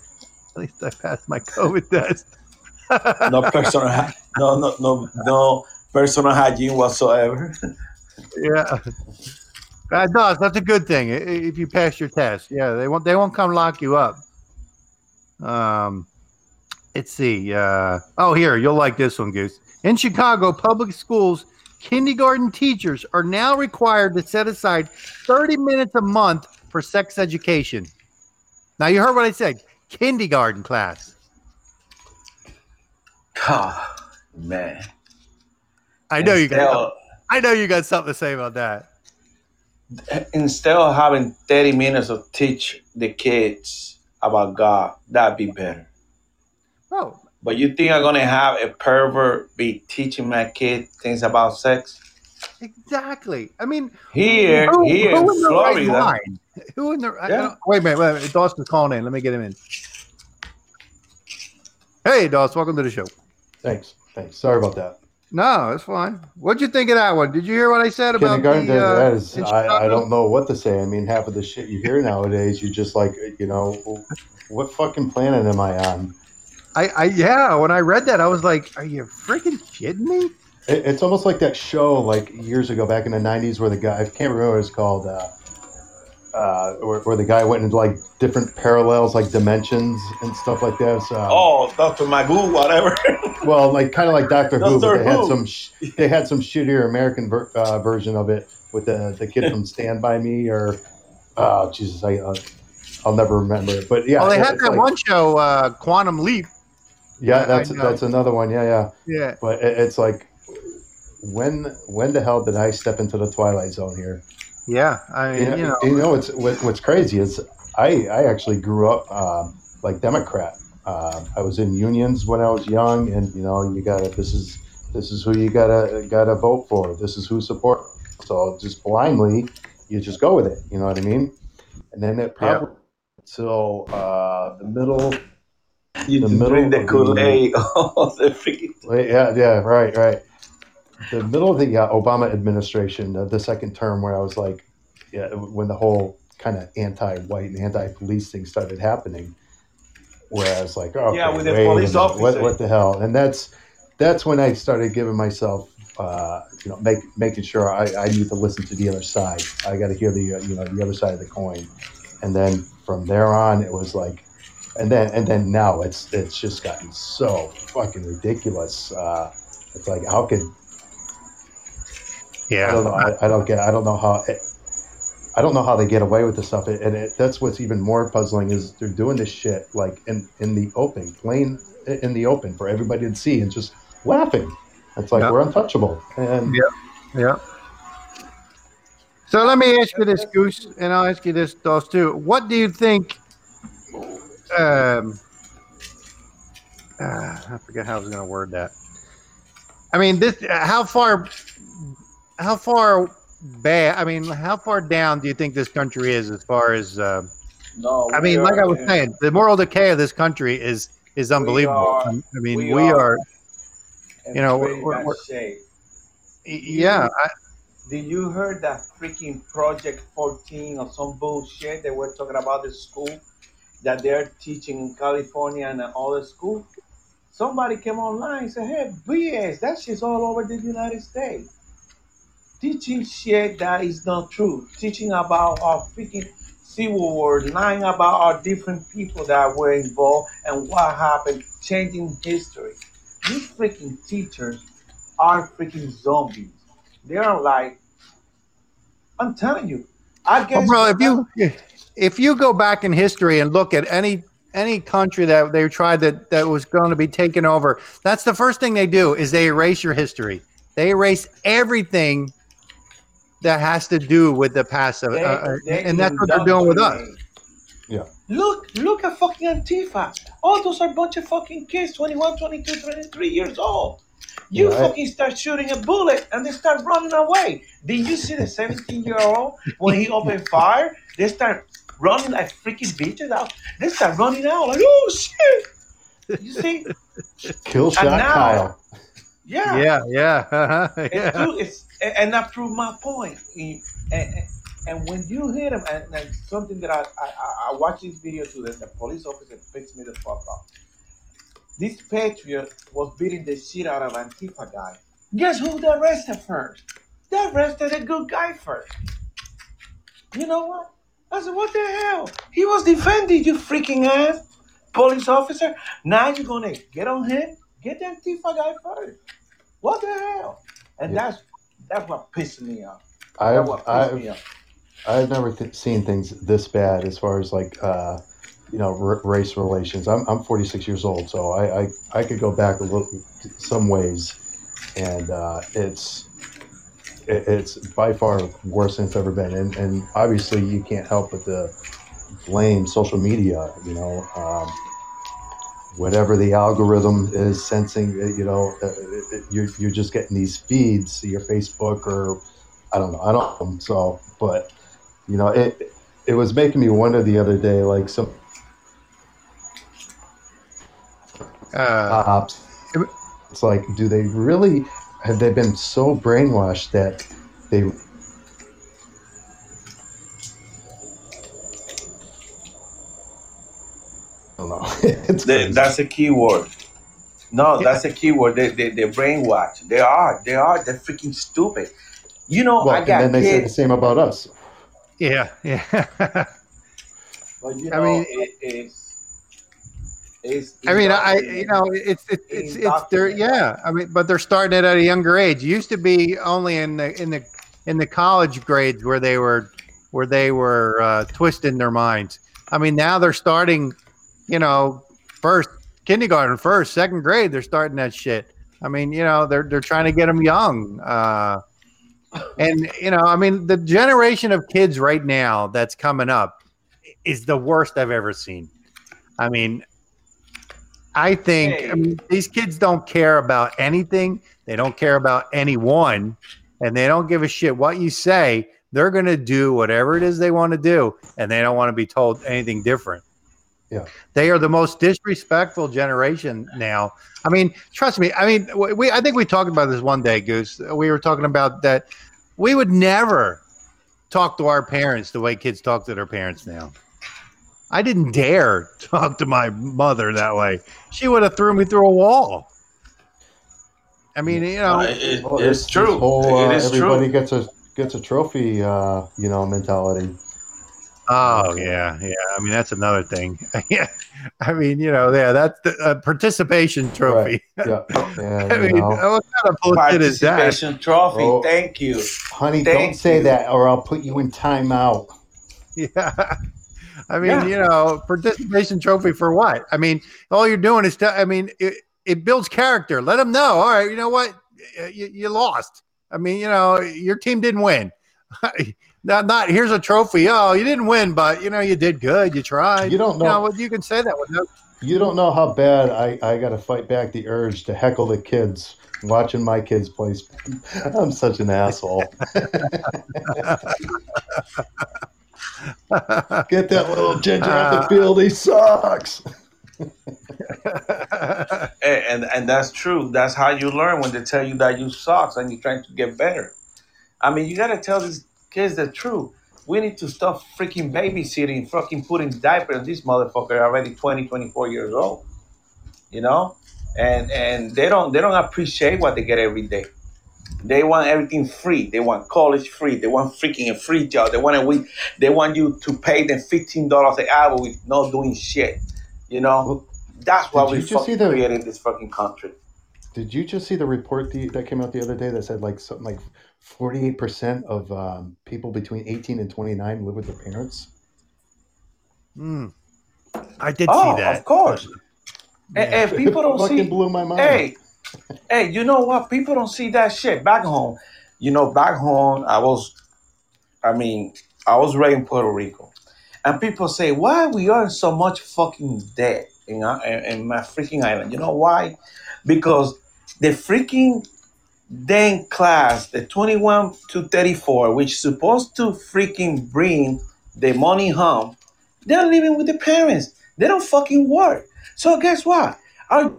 least I passed my COVID test. no personal no no no no personal hygiene whatsoever. yeah, that does. That's a good thing if you pass your test. Yeah, they won't. They won't come lock you up. Um, let's see. Uh, oh, here you'll like this one, Goose. In Chicago, public schools kindergarten teachers are now required to set aside 30 minutes a month for sex education. Now you heard what I said. Kindergarten class. God, man. I know you got. Instead I know you got something to say about that. Instead of having 30 minutes of teach the kids about God, that'd be better. Oh, But you think I'm gonna have a pervert be teaching my kid things about sex? exactly. I mean, Here, Who- here who in in the right Florida. Who in the? I Yeah. don't- wait a minute. Wait a minute. Dawson's calling in. Let me get him in. Hey, Dawson. Welcome to the show. Thanks. Thanks. Sorry about that. No, it's fine. What'd you think of that one? Did you hear what I said about Kindergarten, the? Uh, that is, I, I don't know what to say. I mean, half of the shit you hear nowadays, you're just like, you know, what fucking planet am I on? I, I yeah. When I read that, I was like, "Are you freaking kidding me?" It, it's almost like that show like years ago back in the 90s where the guy, I can't remember what it's called, uh, uh, where, where the guy went into like different parallels, like dimensions and stuff like this. So, Oh, Doctor Magoo, whatever. Well, like kind of like Doctor Who, but Doctor they had some sh- they had some shittier American ver- uh, version of it with the the kid from Stand by Me or oh Jesus, I uh, I'll never remember it. But yeah, well, they had that like- one show, uh, Quantum Leap. Yeah, that's that's another one. Yeah, yeah. Yeah, But it, it's like when when the hell did I step into the twilight zone here? Yeah. I mean, You know, you know, you know what's what, what's crazy is I I actually grew up um, like Democrat. Uh, I was in unions when I was young, and you know you gotta this is this is who you gotta gotta vote for. This is who support. So just blindly, you just go with it. You know what I mean? And then it probably till uh, the middle. You The middle drink the Kool Aid. Oh, the freaking. Yeah, yeah, right, right. The middle of the uh, Obama administration, uh, the second term, where I was like, yeah, when the whole kind of anti-white and anti-police thing started happening, where I was like, oh, Yeah, with the police minute, What, officer. what the hell? And that's that's when I started giving myself, uh, you know, make, making sure I, I need to listen to the other side. I got to hear the uh, you know the other side of the coin, and then from there on, it was like, and then and then now it's it's just gotten so fucking ridiculous. Uh, it's like how could I don't know. yeah. I, I don't get. I don't know how. It, I don't know how they get away with this stuff, and it, that's what's even more puzzling is they're doing this shit like in in the open, plain in the open for everybody to see, and just laughing. It's like Yeah. we're untouchable, and Yeah. Yeah. So let me ask you this, Goose, and I'll ask you this, Dos, too. What do you think? Um, uh, I forget how I was going to word that. I mean, this. How far? How far bad? I mean, how far down do you think this country is as far as? Uh, No, I mean, like I was in- saying, the moral decay of this country is is unbelievable. are- I mean, we we, are- are. you know, we're- we're- shape. Yeah, I, Did you heard that freaking Project 14 or some bullshit they were talking about the school that they're teaching in California and all the school? Somebody came online and said, hey, BS, that shit's all over the United States. Teaching shit that is not true. Teaching about our freaking Civil War, lying about our different people that were involved and what happened, changing history. These freaking teachers are freaking zombies. They're like, I'm telling you, I Well, guess. bro, if you if you go back in history and look at any any country that they tried that that was going to be taken over, that's the first thing they do is they erase your history. They erase everything that has to do with the past, They- uh, they and that's what they're doing with us. Yeah. Look, look at fucking Antifa. All those are a bunch of fucking kids, 21, 22, 23 years old. You Yeah, I- fucking start shooting a bullet and they start running away. Did you see the 17 year old when he opened fire? They start running like freaking bitches out. They start running out like, oh shit. You see? kill shot now- Kyle. Yeah. Yeah, yeah, It's yeah. true. It's and and that proved my point. And, and, and when you hit him, and, and something that I I, I- watch this video too, that the police officer picks me the fuck up. This patriot was beating the shit out of Antifa guy. Guess who they arrested first? They arrested a good guy first. You know what? I said, what the hell? He was defending you freaking ass police officer. Now you're gonna get on him? Get the Antifa guy first. What the hell? And Yeah. that's that's what pissed me off. I've I've off. I've never th- seen things this bad as far as like uh, you know r- race relations. I'm I'm 46 years old, so I I, I could go back a little some ways, and uh, it's it, it's by far worse than it's ever been. And and obviously you can't help but to blame social media. You know. Um, Whatever the algorithm is sensing, uh, you know, uh, uh, you're, you're just getting these feeds, your Facebook or I don't know, I don't know. So, but you know it it was making me wonder the other day like some Uh, it's like do they really have they been so brainwashed that they it's They, crazy. that's a key word. No, that's a key word. They, they, they're brainwashed. They are. They are. They're freaking stupid. You know, well, I and got then they say the kids. same about us. Yeah, yeah. But you I know, mean- it, it's, it's. I mean, I you know it's it's it's, it's they're Indoctrinated. yeah. I mean, but they're starting it at a younger age. It used to be only in the in the in the college grades where they were where they were uh, twisting their minds. I mean, now they're starting, you know, first kindergarten, first second grade. They're starting that shit. I mean, you know, they're they're trying to get them young. Uh, and you know, I mean, the generation of kids right now that's coming up is the worst I've ever seen. I mean, I think I mean, these kids don't care about anything. They don't care about anyone, and they don't give a shit what you say. They're going to do whatever it is they want to do, and they don't want to be told anything different. Yeah. They are the most disrespectful generation now. I mean, trust me. I mean, we- we I think we talked about this one day, Goose. We were talking about that we would never talk to our parents the way kids talk to their parents now. I didn't dare talk to my mother that way. She would have threw me through a wall. I mean, you know, No, it- it- it's true. Whole, uh, it is everybody true. gets a gets a trophy, uh, you know, mentality. Oh yeah, yeah. I mean, that's another thing. yeah, I mean, you know, yeah, that's the uh, participation trophy. Yeah, and, I you mean, know, what kind of bullshit is that? Participation trophy. Oh. Thank you. honey, Thank don't say you. that, or I'll put you in timeout. Yeah. I mean, Yeah. you know, participation trophy for what? I mean, all you're doing is, te- I mean, it, it builds character. Let them know. All right, you know what? Uh, You, you lost. I mean, you know, your team didn't win. Not, not here's a trophy. Oh, you didn't win, but you know, you did good. You tried. You don't You know, know. well, you can say that with no. You don't know how bad I, I got to fight back the urge to heckle the kids watching my kids play. I'm such an asshole. Get that little ginger off the field. He sucks. And, and and that's true. That's how you learn when they tell you that you sucks and you're trying to get better. I mean, you gotta tell these kids the truth. We need to stop freaking babysitting, fucking putting diapers on this motherfucker already 20, 24 years old. You know? And and they don't they don't appreciate what they get every day. They want everything free. They want college free. They want freaking a free job. They want a week. They want you to pay them fifteen dollars an hour with no doing shit. You know, that's why we just see the- created this fucking country. Did you just see the report the, that came out the other day that said like something like 48% of um, people between 18 and 29 live with their parents? Hmm. I did Oh, see that. of course. And, and people don't see. blew my mind. Hey, hey, you know what? People don't see that shit back home. You know, back home, I was, I mean, I was raised in Puerto Rico, and people say, "Why we earn so much fucking debt in our, in, in my freaking island?" You know why? Because the freaking dang class, the twenty-one to thirty-four, which is supposed to freaking bring the money home, they're living with the parents. They don't fucking work. So guess what? Our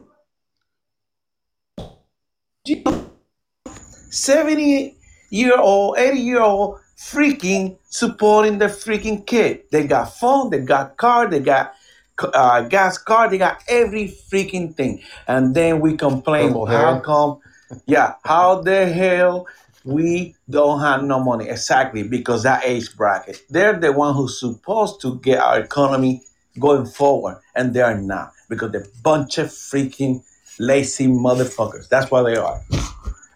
70 year old, 80 year old freaking supporting the freaking kid. They got phone, they got car, they got uh, gas car, they got every freaking thing. And then we complain, Purple how come? Yeah, how the hell we don't have no money? Exactly, because that age bracket. They're the one who's supposed to get our economy going forward, and they are not because they're a bunch of freaking lazy motherfuckers. That's why they are.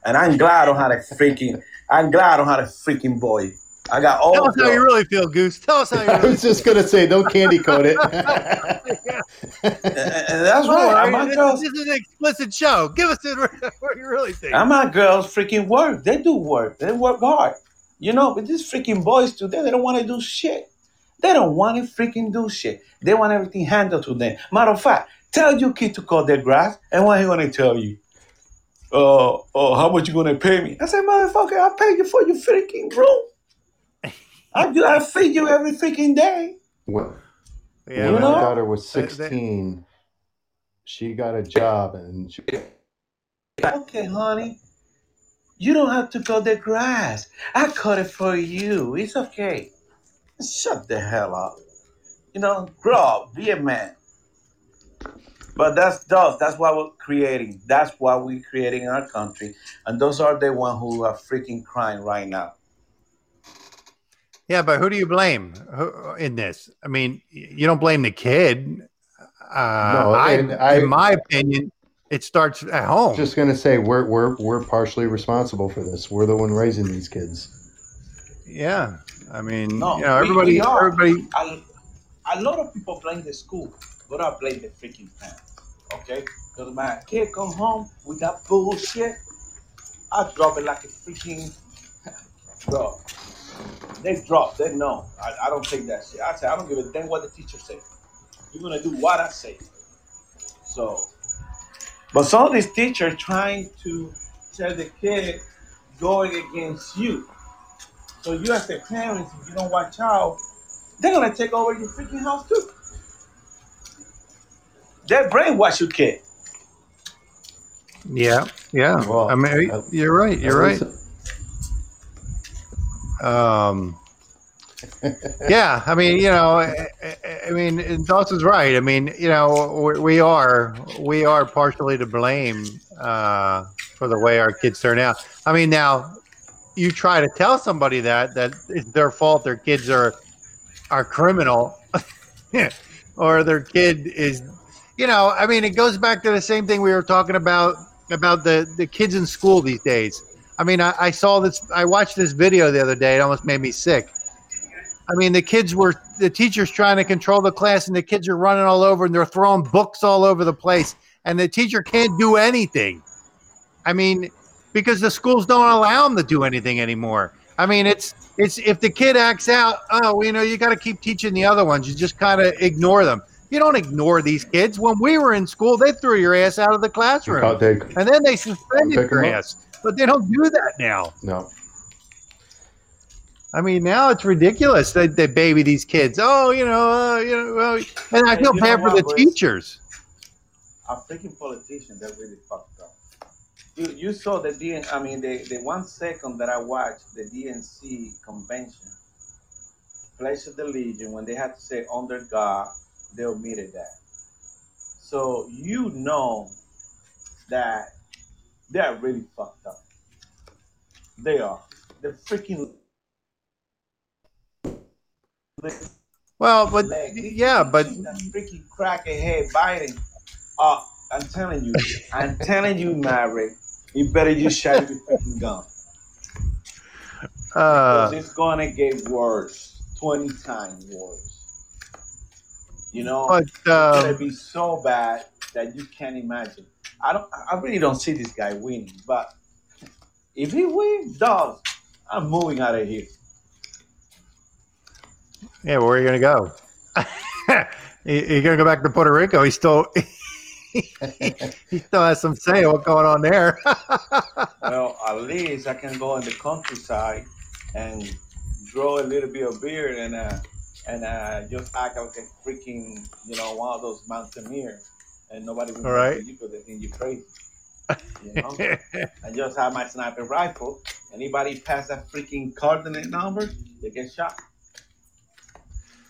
And I'm glad I don't have a freaking. I'm glad I don't have a freaking boy. I got all. Tell us how you really feel, Goose. Tell us how you I really was just going to say, don't candy coat it. And, and that's Don't right. worry, I'm my this, girls. this is an explicit show. Give us the, what you really think. I'm my girls freaking work. They do work. They work hard. You know, but these freaking boys today, they don't want to do shit. They don't want to freaking do shit. They want everything handled to them. Matter of fact, tell your kid to cut their grass, and what he gonna tell you? Uh, uh, how much you gonna pay me? I said, motherfucker, I pay you for your freaking room. I do. I feed you every freaking day. when yeah, when my know? daughter was They- they- 16, she got a job and she, Okay, honey. You don't have to cut the grass. I cut it for you. It's okay. Shut the hell up. You know, grow up, be a man. But that's us. That's what we're creating. That's what we're creating in our country. And those are the ones who are freaking crying right now. Yeah, but who do you blame in this? I mean, you don't blame the kid. Uh, No, I, I- in my opinion, it starts at home. Just gonna say we're we're we're partially responsible for this. We're the one raising these kids. yeah, I mean, No, you know, everybody, we are. everybody. a, a lot of people blame the school, but I blame the freaking parents. Okay? Because my kid come home with that bullshit, I drop it like a freaking bro. They drop, they know. I, I don't take that shit. I say I don't give a damn what the teacher say. You're gonna do what I say. So but some of these teachers trying to tell the kid going against you. So you as the parents, if you don't watch out, they're gonna take over your freaking house too. They brainwash your kid. Yeah, yeah. Well, I mean, you're right. You're right. Um, yeah, I mean, you know, I, I- mean, Dawson's right. I mean, you know, we, we are we are partially to blame uh, for the way our kids turn out. I mean, now you try to tell somebody that that it's their fault. Their kids are are criminal, or their kid is, you know. I mean, it goes back to the same thing we were talking about about the the kids in school these days. I mean, I, I saw this. I watched this video the other day. It almost made me sick. I mean, the kids were the teachers trying to control the class, and the kids are running all over, and they're throwing books all over the place, and the teacher can't do anything. I mean, because the schools don't allow them to do anything anymore. I mean, it's it's if the kid acts out, oh, you know, you got to keep teaching the other ones. You just kind of ignore them. You don't ignore these kids. When we were in school, they threw your ass out of the classroom, and then they suspended your up. But they don't do that now. no, I mean, now it's ridiculous. They, they baby these kids. Oh, you know, uh, you know, well, and I feel bad for the boys? teachers. A freaking politician that really fucked up. You you saw the DN. I mean, the the one second that I watched the DNC convention, Pledge of the Legion, when they had to say under God, they omitted that. So you know that they are really fucked up. They are. They're freaking. Well, but leg. yeah, but freaking crackhead Biden. Uh, I'm telling you, I'm telling you, Maverick, you better just shut your freaking gun. uh, Because it's gonna get worse, twenty times worse. You know, but it's gonna um, be so bad that you can't imagine. I don't. I really don't see this guy winning, but if he wins, does I'm moving out of here. yeah, where are you gonna go? You're gonna go back to Puerto Rico? He still he still has some say what's going on there. Well, at least I can go in the countryside and grow a little bit of beard and uh, and uh, just act like a freaking you know one of those mountaineers, and nobody will right. you because they think you're crazy. You know, I just have my sniper rifle. Anybody pass that freaking coordinate number, they get shot.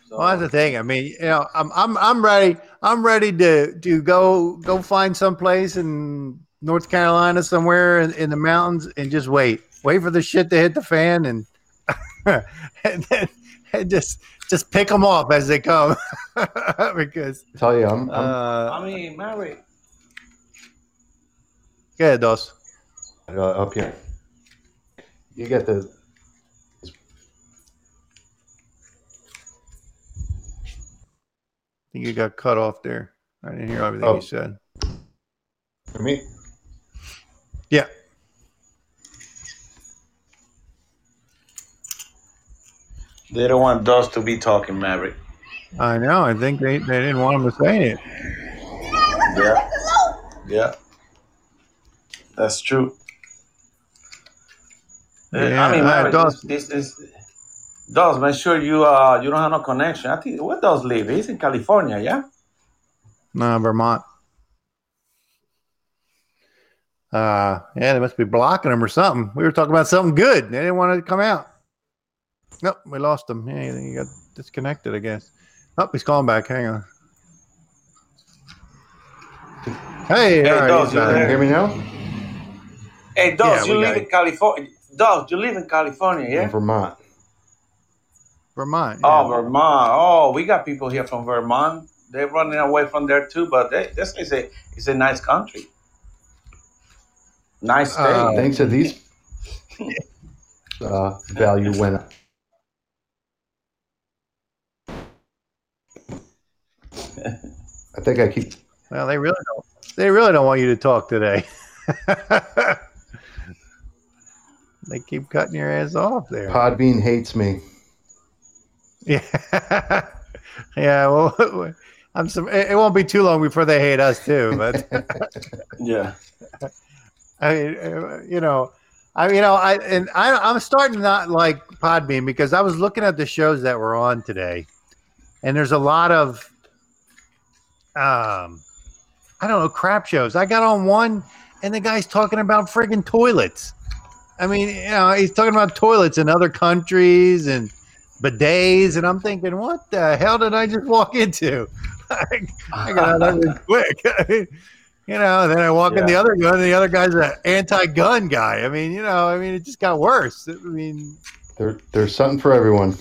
So, Well, that's the thing. I mean, you know, I'm I'm I'm ready. I'm ready to to go go find some place in North Carolina somewhere in, in the mountains and just wait, wait for the shit to hit the fan and and then and just just pick them off as they come because tell you, I'm, I'm uh, I mean, Mary, yeah, dos. uh, up here. You get the I think you got cut off there. I didn't hear everything Oh. you said. for me. They don't want us to be talking, Maverick. I know. I think they, they didn't want him to say it. Yeah. Yeah. That's true. Uh, Yeah, I mean, uh, Maverick, Dos- this, this is Dos, make sure you uh you don't have no connection. I think where does live? He's in California, yeah? No, Vermont. Uh, yeah, they must be blocking them or something. We were talking about something good. They didn't want to come out. Nope, we lost him. Yeah, he got disconnected, I guess. Oh, he's calling back. Hang on. Hey, Hey, all right, Dog, you back. Can you there? hear me now? Hey, Dog, Yeah, you live got in California. Dog, you live in California, In yeah? Vermont. Vermont. Oh. Vermont. Oh, we got people here from Vermont. They're running away from there too, but they, this is a it's a nice country. Nice state. Uh, Thanks to these uh, value went up. I think I keep Well, they really don't. They really don't want you to talk today. they keep cutting your ass off there. Podbean hates me. Yeah, yeah. Well, I'm. Some, it won't be too long before they hate us too. But yeah. I mean, you know, I you know, I and I, I'm starting to not like Podbean because I was looking at the shows that were on today, and there's a lot of, um, I don't know, crap shows. I got on one, and the guy's talking about friggin' toilets. I mean, you know, he's talking about toilets in other countries and bidets, and I'm thinking, what the hell did I just walk into? I, I got out of there quick. you know, then I walk in the other gun, and the other guy's an anti-gun guy. I mean, you know, I mean, it just got worse. I mean, There, there's something for everyone.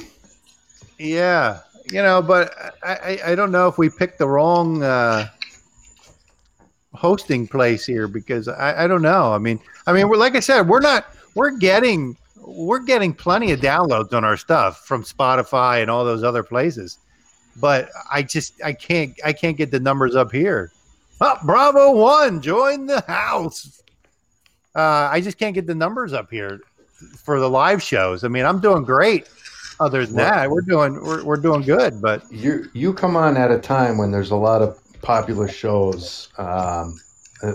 yeah, you know, but I, I, don't know if we picked the wrong uh, hosting place here because I, I don't know. I mean, I mean, we're like I said, we're not we're getting we're getting plenty of downloads on our stuff from Spotify and all those other places, but I just I can't I can't get the numbers up here. Oh, Bravo One, join the house. Uh, I just can't get the numbers up here for the live shows. I mean, I'm doing great. Other than that, we're doing we're, we're doing good, but You you come on at a time when there's a lot of popular shows um,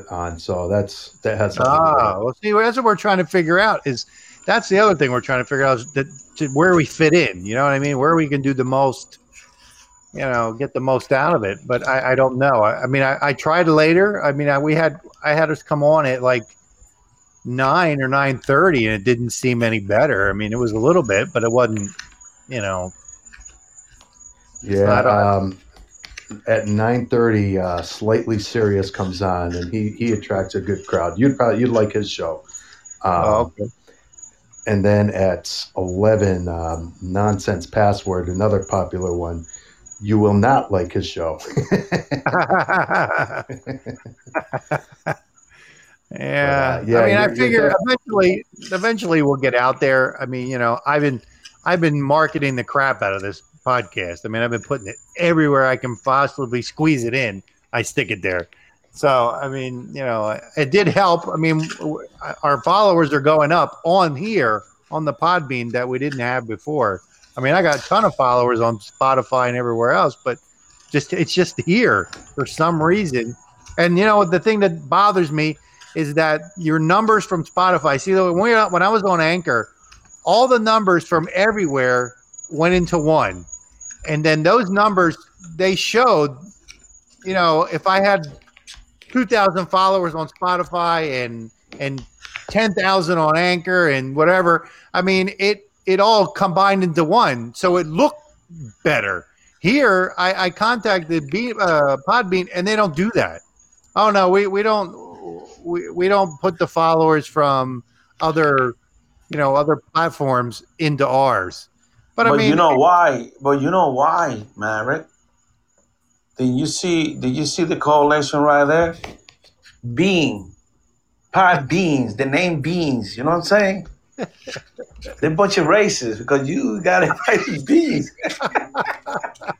on, so that's that has something to do with Ah, well, see, that's what we're trying to figure out. Is that's the other thing we're trying to figure out is that to where we fit in. You know what I mean? Where we can do the most, you know, get the most out of it. But I, I don't know. I, I mean, I, I tried later. I mean, I, we had I had us come on at like nine or nine thirty, and it didn't seem any better. I mean, it was a little bit, but it wasn't. You know, Yeah, don't- um, at nine thirty, uh, slightly serious comes on, and he he attracts a good crowd. You'd probably you'd like his show. Um, oh, okay. And then at eleven, um, nonsense password, another popular one. You will not like his show. yeah, uh, yeah, I mean, I figure eventually, eventually we'll get out there. I mean, you know, I've been, I've been marketing the crap out of this podcast. I mean, I've been putting it everywhere I can possibly squeeze it in. I stick it there. So, I mean, you know, it did help. I mean, our followers are going up on here on the Podbean that we didn't have before. I mean, I got a ton of followers on Spotify and everywhere else, but just it's just here for some reason. And you know, the thing that bothers me is that your numbers from Spotify. See, when we when I was on Anchor, all the numbers from everywhere went into one, and then those numbers they showed. You know, if I had two thousand followers on Spotify and and ten thousand on Anchor and whatever, I mean it it all combined into one, so it looked better. Here, I, I contacted Be, uh, Podbean, and they don't do that. Oh no, we, we don't we, we don't put the followers from other you know other platforms into ours. But, But, I mean, you know why? But you know why, Maverick? Did you see? Did you see the correlation right there? Bean, pod beans. The name beans. You know what I'm saying? They're a bunch of racists because you got it beans.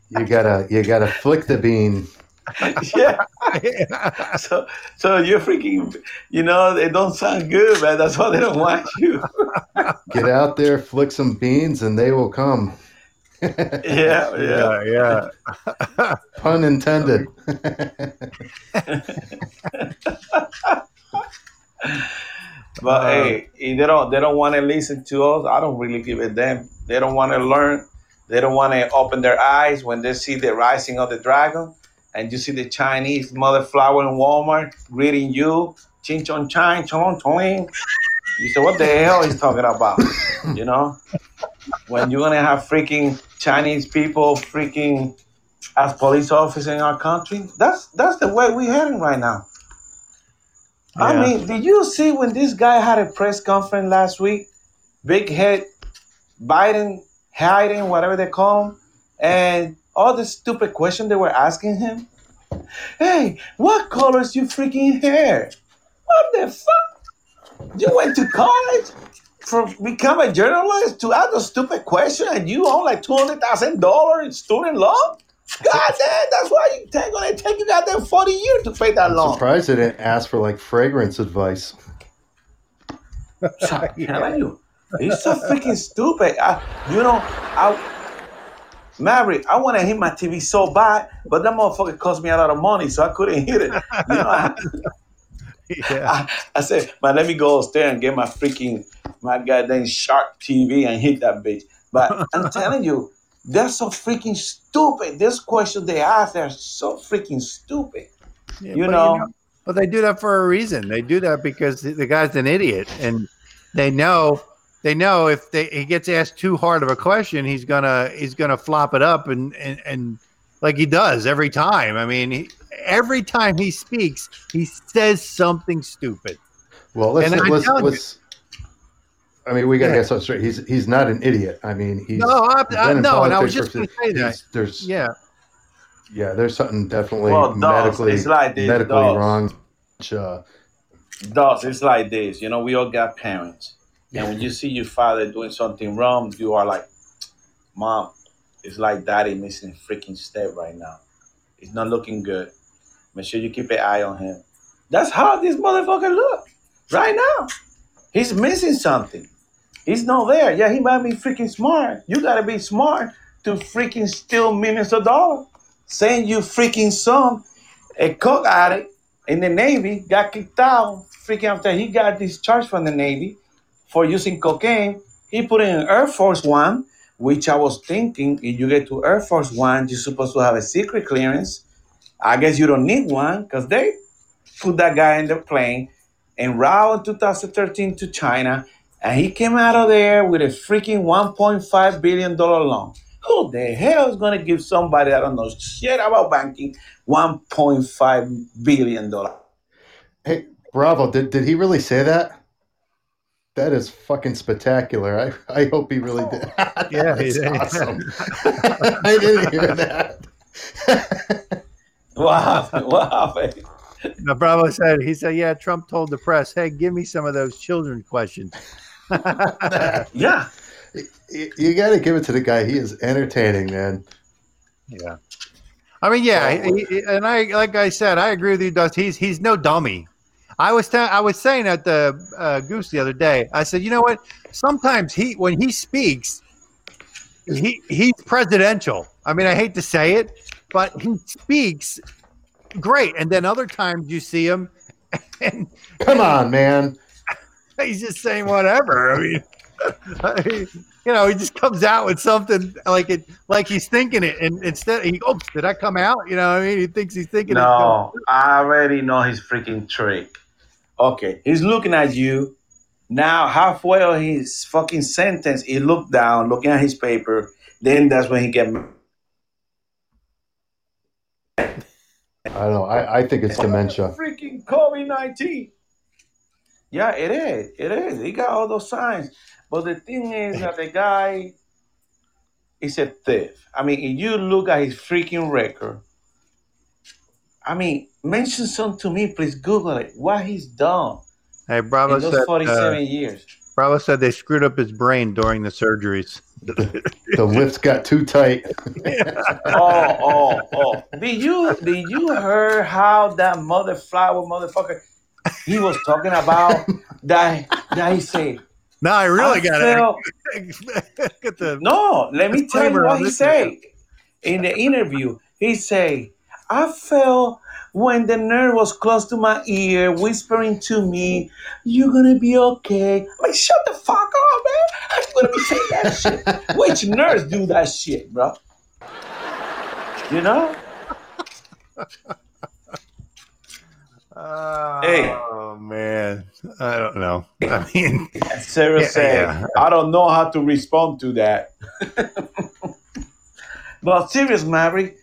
you gotta you gotta flick the bean. yeah. So so you're freaking. You know they don't sound good, man. That's why they don't want you. Get out there, flick some beans, and they will come. Yeah, yeah. yeah, yeah. Pun intended. But Uh, hey, if they don't they don't want to listen to us. I don't really give a damn. They don't want to learn. They don't want to open their eyes when they see the rising of the dragon, and you see the Chinese mother flower in Walmart greeting you ching chong chang chong chong. You say, what the hell he's talking about? You know, when you're gonna have freaking Chinese people freaking as police officers in our country, that's that's the way we're heading right now. I mean, did you see when this guy had a press conference last week? Big head Biden hiding, whatever they call him, and all the stupid questions they were asking him. Hey, what color's your freaking hair? What the fuck? You went to college for become a journalist to ask a stupid question, and you own like two hundred thousand dollars in student loan. God damn, that's why you take gonna take you goddamn forty years to pay that I'm loan. surprised they didn't ask for like fragrance advice. I'm telling you, he's so freaking stupid. I, you know, I, Maverick, I want to hit my TV so bad, but that motherfucker cost me a lot of money, so I couldn't hit it. You know, I, Yeah. I, I said, man, let me go upstairs and get my freaking my goddamn Shark TV and hit that bitch. But I'm telling you, they're so freaking stupid. This question they ask, they're so freaking stupid. Yeah, You but know, But they do that for a reason. They do that because the guy's an idiot, and they know they know if they he gets asked too hard of a question, he's gonna he's gonna flop it up and and, and like he does every time. I mean, he, every time he speaks, he says something stupid. Well, let's And I'm let's, telling let's I mean, we got to Yeah. get something straight. He's he's not an idiot. I mean, he's no, I, he's I, in no, and I was just going to say that. There's yeah. Yeah, there's something definitely Well, dogs, medically it's like this, medically dogs. wrong. Uh, Does it's like this, you know, we all got parents. And when you see your father doing something wrong, you are like, Mom, it's like daddy missing freaking step right now. He's not looking good. Make sure you keep an eye on him. That's how this motherfucker look right now. He's missing something. He's not there. Yeah, he might be freaking smart. You gotta be smart to freaking steal millions of dollars. Saying you freaking son, a coke addict in the Navy, got kicked out freaking after he got discharged from the Navy for using cocaine. He put in Air Force One, which I was thinking if you get to Air Force One, you're supposed to have a secret clearance. I guess you don't need one because they put that guy in the plane en route in 2013 to China, and he came out of there with a freaking 1.5 billion dollar loan. Who the hell is gonna give somebody that don't know shit about banking 1.5 billion dollar? hey, Bravo, did did he really say that? That is fucking spectacular. I, I hope he really oh. did. Yeah, he That's did. awesome. I didn't hear that. wow, happened? What now, Bravo said he said, "Yeah, Trump told the press, hey, give me some of those children questions." Yeah. you, you got to give it to the guy. He is entertaining, man. Yeah. I mean, yeah, he- he- and I like I said, I agree with you, Dust. He's he's no dummy. I was ta- I was saying at the uh, Goose the other day. I said, you know what? Sometimes he when he speaks, he he's presidential. I mean, I hate to say it, but he speaks great, and then other times you see him, and Come on, man. he's just saying whatever. I mean, you know, he just comes out with something like it, like he's thinking it, and instead he goes, "Did I come out?" You know, what I mean, he thinks he's thinking it. No, I already know his freaking trick. Okay, he's looking at you. Now, halfway of his fucking sentence, he looked down, looking at his paper. Then that's when he get. I don't know. I, I think it's dementia. Freaking COVID nineteen. Yeah, it is. It is. He got all those signs. But the thing is that the guy is a thief. I mean, if you look at his freaking record, I mean, mention some to me, please. Google it. What he's done Hey, Bravo in those said. forty-seven Uh, years. Bravo said they screwed up his brain during the surgeries. The lift got too tight. oh, oh, oh. Did you did you hear how that mother flower motherfucker he was talking about that that he said No, I really I got felt- it. Get the No, let me tell you what he said in the interview. He said, "I felt when the nurse was close to my ear, whispering to me, "You're gonna be okay." I'm like, shut the fuck up, man! I'm gonna be saying that shit? Which nurse do that shit, bro? You know? Oh, Hey. man. I don't know. I mean, And Sarah Yeah, said, yeah. I don't know how to respond to that. but serious, Maverick,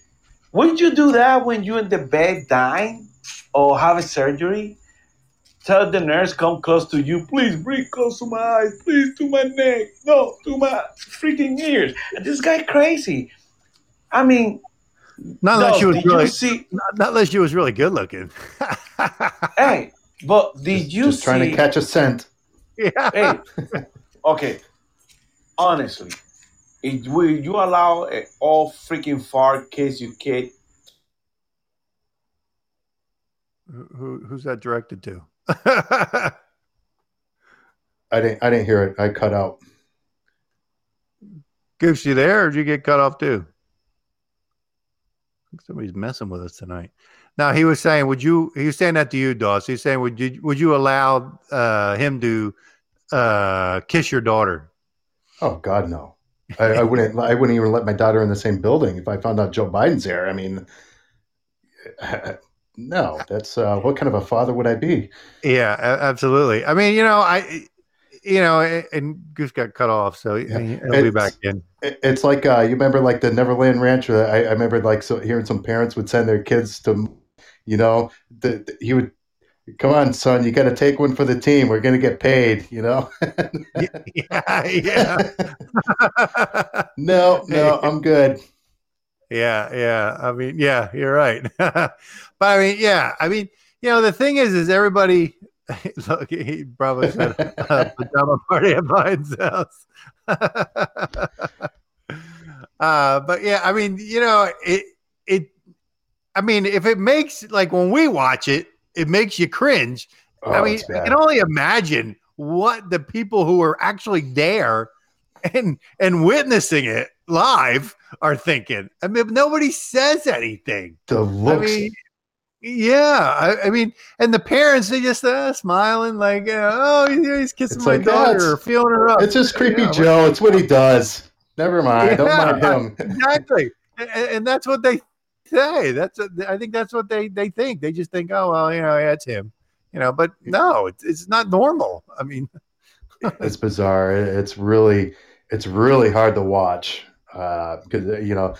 would you do that when you're in the bed dying or having surgery? Tell the nurse come close to you, please breathe close to my eyes, please to my neck, no, to my freaking ears. This guy crazy. I mean, not unless no, she was did you really, see? not, not unless she was really good looking. Hey, but did Just, you just see? trying to catch a scent. yeah. hey, okay. Honestly, it, will you allow a all freaking far kids you kid? Who, who- who's that directed to? I didn't. I didn't hear it. I cut out. Goose, you there, or did you get cut off too? I somebody's messing with us tonight. Now he was saying, would you? He was saying that to you, Doss. He's saying, would you? Would you allow uh, him to uh, kiss your daughter? Oh God, no. I, I wouldn't. I wouldn't even let my daughter in the same building if I found out Joe Biden's there. I mean, no. That's uh, what kind of a father would I be? Yeah, absolutely. I mean, you know, I, you know, and- Goose got cut off, so Yeah. he'll be It's- back in. It's like uh, you remember like the Neverland Ranch. Where I, I remember like so hearing some parents would send their kids to, you know, the, the- he would. Come on, son, you got to take one for the team. We're gonna get paid, you know. yeah, yeah, no, no, I'm good. yeah, yeah. I mean, yeah, you're right. but I mean, yeah, I mean, you know, the thing is, is everybody. Look, he probably said uh, pajama party at Biden's house. uh, but yeah, I mean, you know, it it. I mean, if it makes like when we watch it, it makes you cringe. Oh, I mean, I can only imagine what the people who are actually there and and witnessing it live are thinking. I mean, nobody says anything. the I looks. mean, yeah, I, I mean, and the parents they just uh, smiling like, uh, oh, he's, kissing It's my like, daughter feeling her up. it's just creepy Yeah, Joe. It's what he does. Never mind. Don't mind him. exactly, and, and that's what they say. That's I think that's what they they think. They just think, oh well, you know, yeah, it's him, you know. But no, it's it's not normal. I mean, it's bizarre. It's really, it's really hard to watch uh, because uh, you know,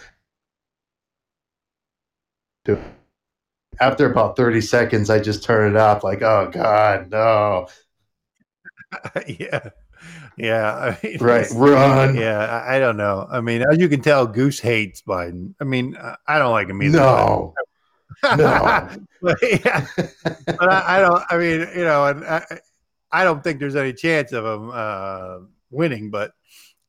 to- after about thirty seconds, I just turn it off. Like, oh god, no! yeah, yeah. I mean, Right, run. Yeah, I, don't know. I mean, as you can tell, Goose hates Biden. I mean, I don't like him either. No, no. but, yeah, but I, I don't. I mean, you know, and I, I don't think there's any chance of him uh, winning. But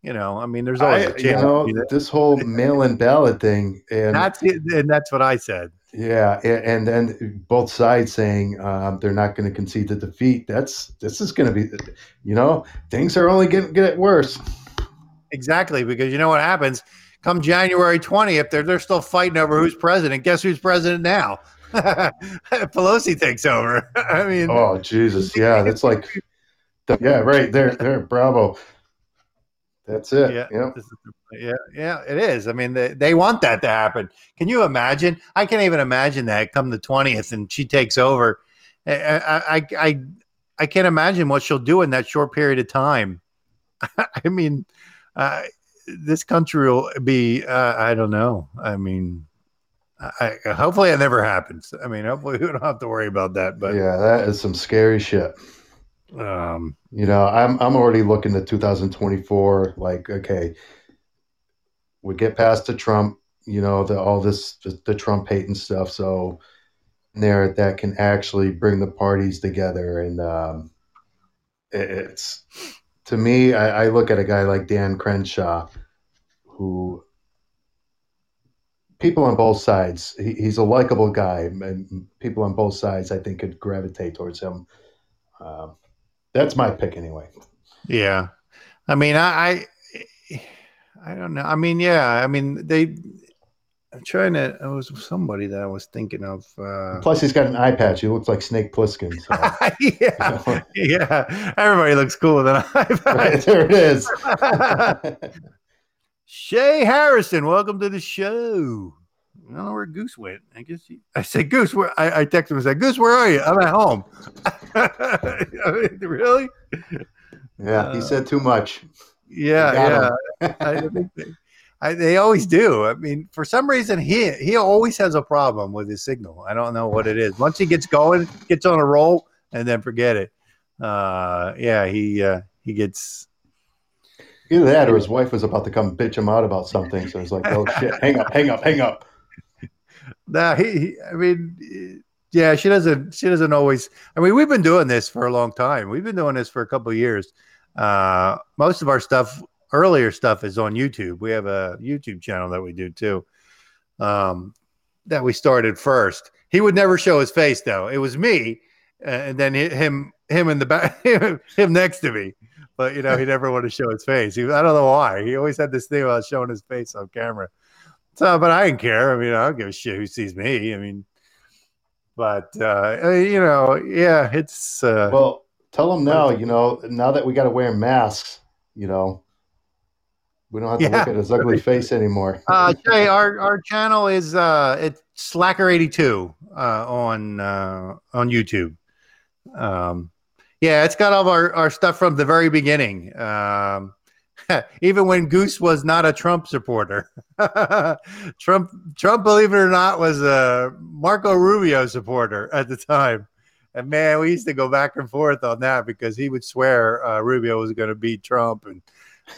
you know, I mean, there's always I, a chance. You know, this whole mail-in ballot thing, and that's it, and that's what I said. Yeah, a- and then both sides saying um, they're not going to concede the defeat. That's this is going to be, you know, things are only getting get worse. Exactly, because you know what happens come January 20th, they're, they're still fighting over who's president. Guess who's president now? Pelosi takes over. I mean, Oh Jesus, yeah, that's like, yeah, right there, there, bravo. That's it. Yeah. Is- yeah, yeah, it is. I mean, they, they want that to happen. Can you imagine? I can't even imagine that come the twentieth and she takes over. I, I, I, I, can't imagine what she'll do in that short period of time. I mean, uh, this country will be. Uh, I don't know. I mean, I, I- hopefully it never happens. I mean, hopefully we don't have to worry about that. But yeah, that is some scary shit. um, You know, I'm I'm already looking to 2024. Like, okay, we get past the Trump, you know, the all this the, the Trump hate and stuff. So there, that can actually bring the parties together, and um, it- it's to me, I, I look at a guy like Dan Crenshaw, who people on both sides, he, he's a likable guy, and people on both sides, I think, could gravitate towards him. Um, that's my pick, anyway. Yeah, I mean, I, I, I don't know. I mean, yeah, I mean, they. I'm trying to. It was somebody that I was thinking of. Uh, Plus, he's got an eye patch. He looks like Snake Plissken. So. yeah, yeah. Everybody looks cool than right, I. there it is. Shay Harrison, welcome to the show. I don't know where Goose went. I guess he, I said, Goose, where I, I texted him and said, Goose, where are you? I'm at home. I mean, really? Yeah, he said too much. Yeah, yeah. I think they, I, they always do. I mean, for some reason, he he always has a problem with his signal. I don't know what it is. Once he gets going, gets on a roll, and then forget it. Uh, yeah, he uh, he gets. Either that or his wife was about to come bitch him out about something. So he's like, oh shit, hang up, hang up, hang up. Nah, he, he. I mean, yeah, she doesn't. She doesn't always. I mean, we've been doing this for a long time. We've been doing this for a couple of years. Uh, most of our stuff, earlier stuff, is on YouTube. We have a YouTube channel that we do too. Um, that we started first. He would never show his face though. It was me, uh, and then him, him in the back, him next to me. But you know, he never wanted to show his face. He, I don't know why. He always had this thing about showing his face on camera. So, but I didn't care. I mean, I don't give a shit who sees me. I mean, but uh, uh, you know, yeah, it's uh, Well, tell them now, you know, now that we got to wear masks, you know, we don't have to Yeah. look at his ugly face anymore. uh, Jay, our our channel is uh, it's Slacker eighty two uh, on uh, on YouTube. Um, yeah, it's got all of our, our stuff from the very beginning. Um, even when Goose was not a Trump supporter, Trump Trump, believe it or not, was a Marco Rubio supporter at the time. And man, we used to go back and forth on that because he would swear uh, Rubio was going to beat Trump, and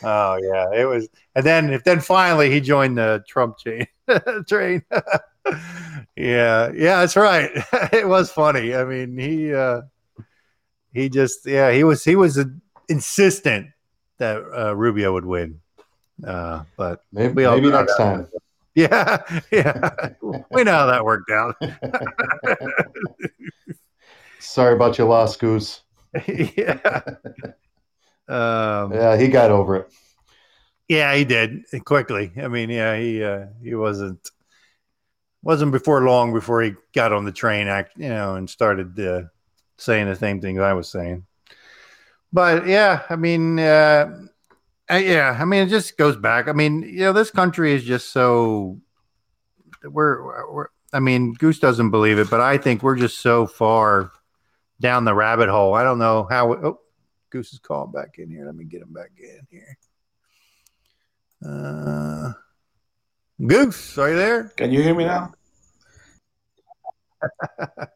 oh yeah, it was. And then, if then finally he joined the Trump chain train. yeah, yeah, that's right. it was funny. I mean, he uh, he just yeah, he was he was insistent that uh, Rubio would win. Uh, but Maybe, we all maybe next time. yeah, yeah, we know how that worked out. Sorry about your loss, Goose. yeah. Um, Yeah, he got over it. Yeah, he did quickly. I mean, yeah, he uh, he wasn't wasn't before long before he got on the train, act you know, and started uh, saying the same things I was saying. But yeah, I mean, uh, yeah, I mean, it just goes back. I mean, you know, this country is just so we're we're. I mean, Goose doesn't believe it, but I think we're just so far down the rabbit hole. I don't know how. Oh, Goose is calling back in here. Let me get him back in here. Uh, Goose, are you there? Can you hear me now?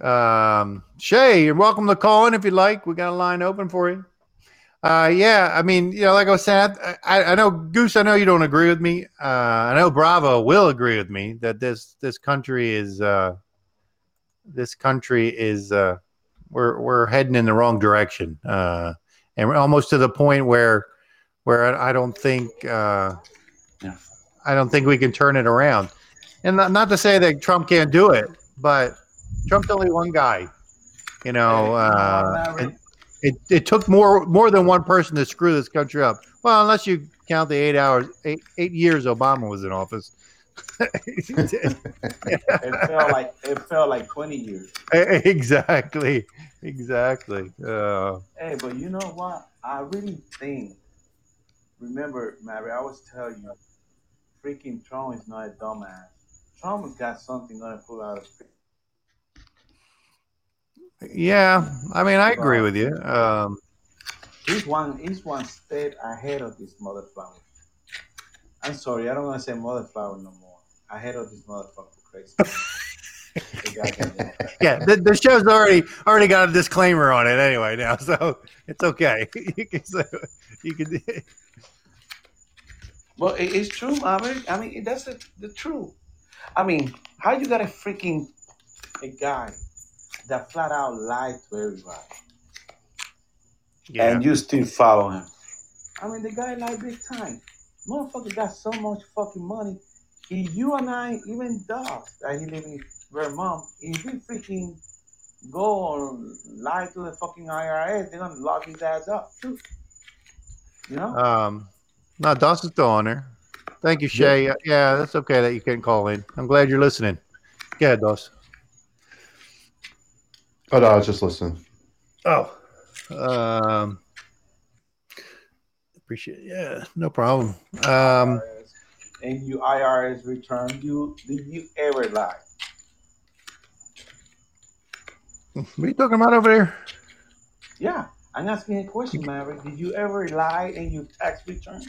Um, Shay, you're welcome to call in if you'd like. We got a line open for you. Uh, yeah, I mean, you know, like I was saying, I, I, I know Goose. I know you don't agree with me. Uh, I know Bravo will agree with me that this this country is uh, this country is uh, we're we're heading in the wrong direction, uh, and we're almost to the point where where I don't think uh. I don't think we can turn it around. And not, not to say that Trump can't do it, but Trump's only one guy. You know, uh, and it, it took more more than one person to screw this country up. Well, unless you count the eight hours, eight eight years Obama was in office. It felt like it felt like 20 years. exactly, exactly. Uh, Hey, but you know what? I really think. Remember, Mary, I was telling you, freaking Trump is not a dumbass. Trump has got something gonna pull out of. yeah, I mean, I agree with you. Um, He's one. He's one step ahead of this motherfucker. I'm sorry, I don't want to say motherfucker no more. Ahead of this motherfucker, crazy. The goddamn yeah, the, the show's already already got a disclaimer on it anyway now, so it's okay. you can say, you can. Well, it, it's true, Maverick. I mean, that's the, the truth. I mean, how you got a freaking a guy that flat out lied to everybody, Yeah. and you still follow him? I mean, the guy lied big time. Motherfucker got so much fucking money. He, you and I, even Doc, that he live in Vermont, if he freaking go or lie to the fucking IRS, they're gonna lock his ass up too. You know? Um, no, Dawson's still on there. Thank you, Shay. Yeah, that's okay that you can call in. I'm glad you're listening. Go ahead, Dawson. Oh no, I was just listening. Oh, um, appreciate. It. Yeah, no problem. Um, in your IRS return, you did you ever lie? What are you talking about over there? Yeah, I'm asking a question, Maverick. Did you ever lie in your tax return?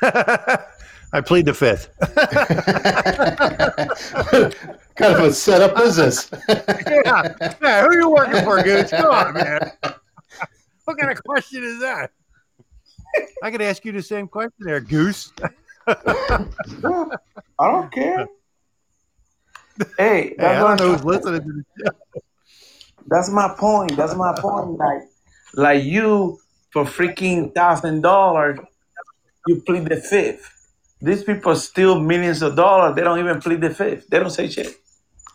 I plead the fifth. kind of a setup business. yeah, yeah. Who are you working for, Goose? Come on, man. What kind of question is that? I could ask you the same question there, Goose. I don't care. Hey, Hey, I don't know who's listening to the show. that's my point. That's my point. Like, like you for freaking thousand dollars, you plead the fifth. These people steal millions of dollars. They don't even plead the fifth. They don't say shit.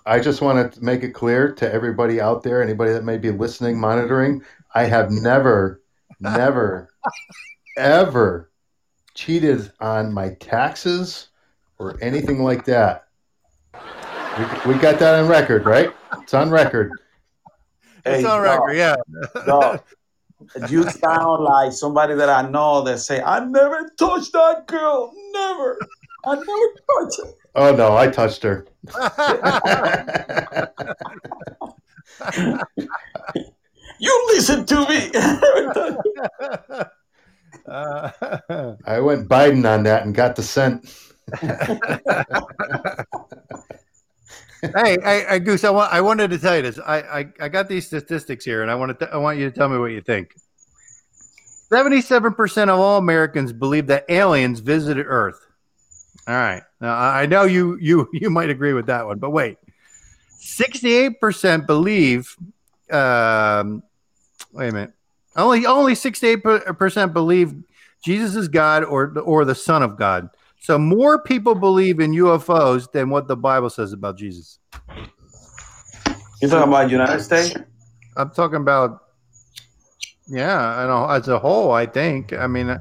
I just want to make it clear to everybody out there, anybody that may be listening, monitoring, I have never, never, ever cheated on my taxes or anything like that. We, we got that on record, right? It's on record. It's on dog, record, yeah. dog, you sound like somebody that I know that say, I never touched that girl. Never. I never touched her. Oh no, I touched her. You listen to me. Uh, I went Biden on that and got the scent. hey, hey, hey, Goose, I, want, I wanted to tell you this. I, I, I got these statistics here, and I want to. I want you to tell me what you think. Seventy-seven percent of all Americans believe that aliens visited Earth. All right, now I I know you you you might agree with that one, but wait. Sixty-eight percent believe. Um, wait a minute. Only only sixty-eight percent believe Jesus is God or or the Son of God. So more people believe in UFOs than what the Bible says about Jesus. You talking about United States? I'm talking about, yeah, I know as a whole. I think. I mean,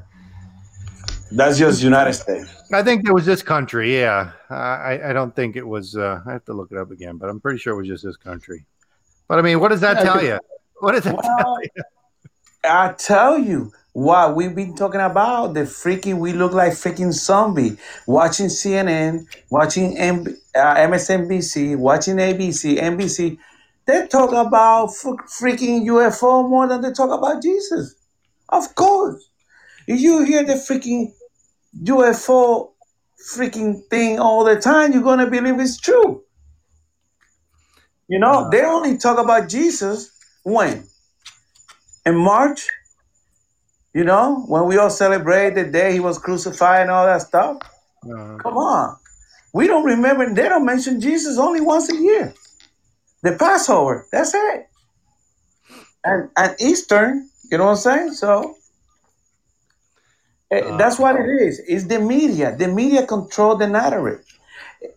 That's just United States. I think it was this country. Yeah, I I don't think it was. Uh, I have to look it up again, but I'm pretty sure it was just this country. But I mean, what does that Yeah, tell you? What does that tell you? I tell you what we've been talking about. The freaking we look like freaking zombie. Watching CNN, watching M- uh, MSNBC, watching ABC, NBC. They talk about f- freaking UFO more than they talk about Jesus. Of course, if you hear the freaking UFO freaking thing all the time, you're gonna believe it's true. You know, they only talk about Jesus when in March, you know, when we all celebrate the day he was crucified and all that stuff. Uh, Come on. We don't remember, they don't mention Jesus only once a year. The Passover, that's it. And and Eastern, you know what I'm saying? So eh, Uh, that's what it is. It's the media. The media control the narrative.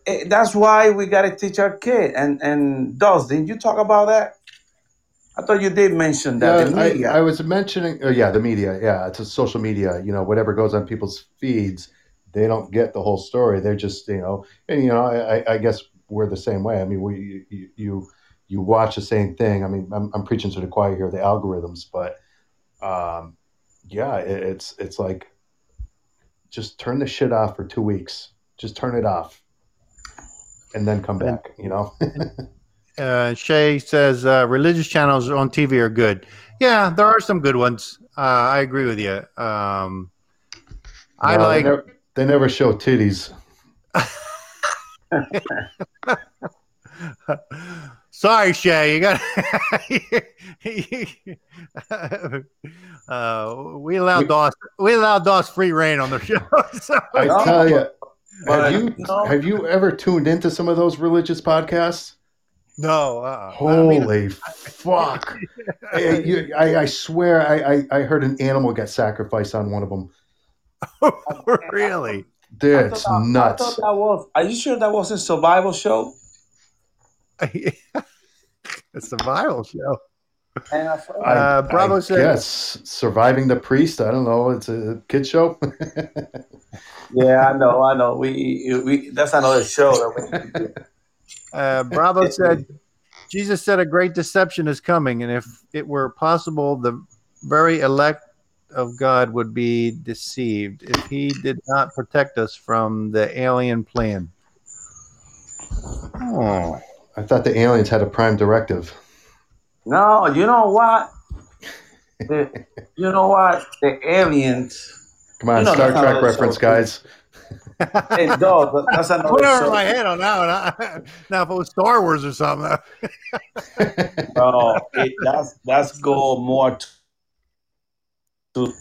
Eh, That's why we gotta teach our kid. And and Dos, didn't you talk about that? I thought you did mention that. the Yeah, I, media. I was mentioning, oh, yeah, the media. Yeah, it's a social media. You know, whatever goes on people's feeds, they don't get the whole story. They're just, you know, and you know, I, I- I guess we're the same way. I mean, we you you, you watch the same thing. I mean, I'm, I'm preaching to the choir here, the algorithms, but um, yeah, it, it's it's like just turn the shit off for two weeks. Just turn it off, and then come back. You know. uh, Shay says uh, religious channels on TV are good. Yeah, there are some good ones. Uh, I agree with you. Um, I No, like. They never, they never show titties. Sorry, Shay. You got. uh, we allow We- Doss. We allow Doss free reign on the show. So, I tell you, have you have you ever tuned into some of those religious podcasts? No. Uh, I mean- Holy fuck! I, you- I, I swear, I, I, I heard an animal get sacrificed on one of them. really? Dude, I it's thought I nuts. thought that was. Are you sure that was a survival show? a survival show. And I I, Uh, Bravo I said- guess surviving the priest. I don't know. It's a kid show. yeah, I know, I know. We, we that's another show. That we, Uh, Bravo said, Jesus said a great deception is coming, and if it were possible, the very elect of God would be deceived if he did not protect us from the alien plan? Oh, I thought the aliens had a prime directive. No, you know what? The, you know what? The aliens. Come on, You know Star Trek reference, so- guys. Dog, but that's I another put it subject. my head on that one. now, if it was Star Wars or something, No, it, that's that's go more to, to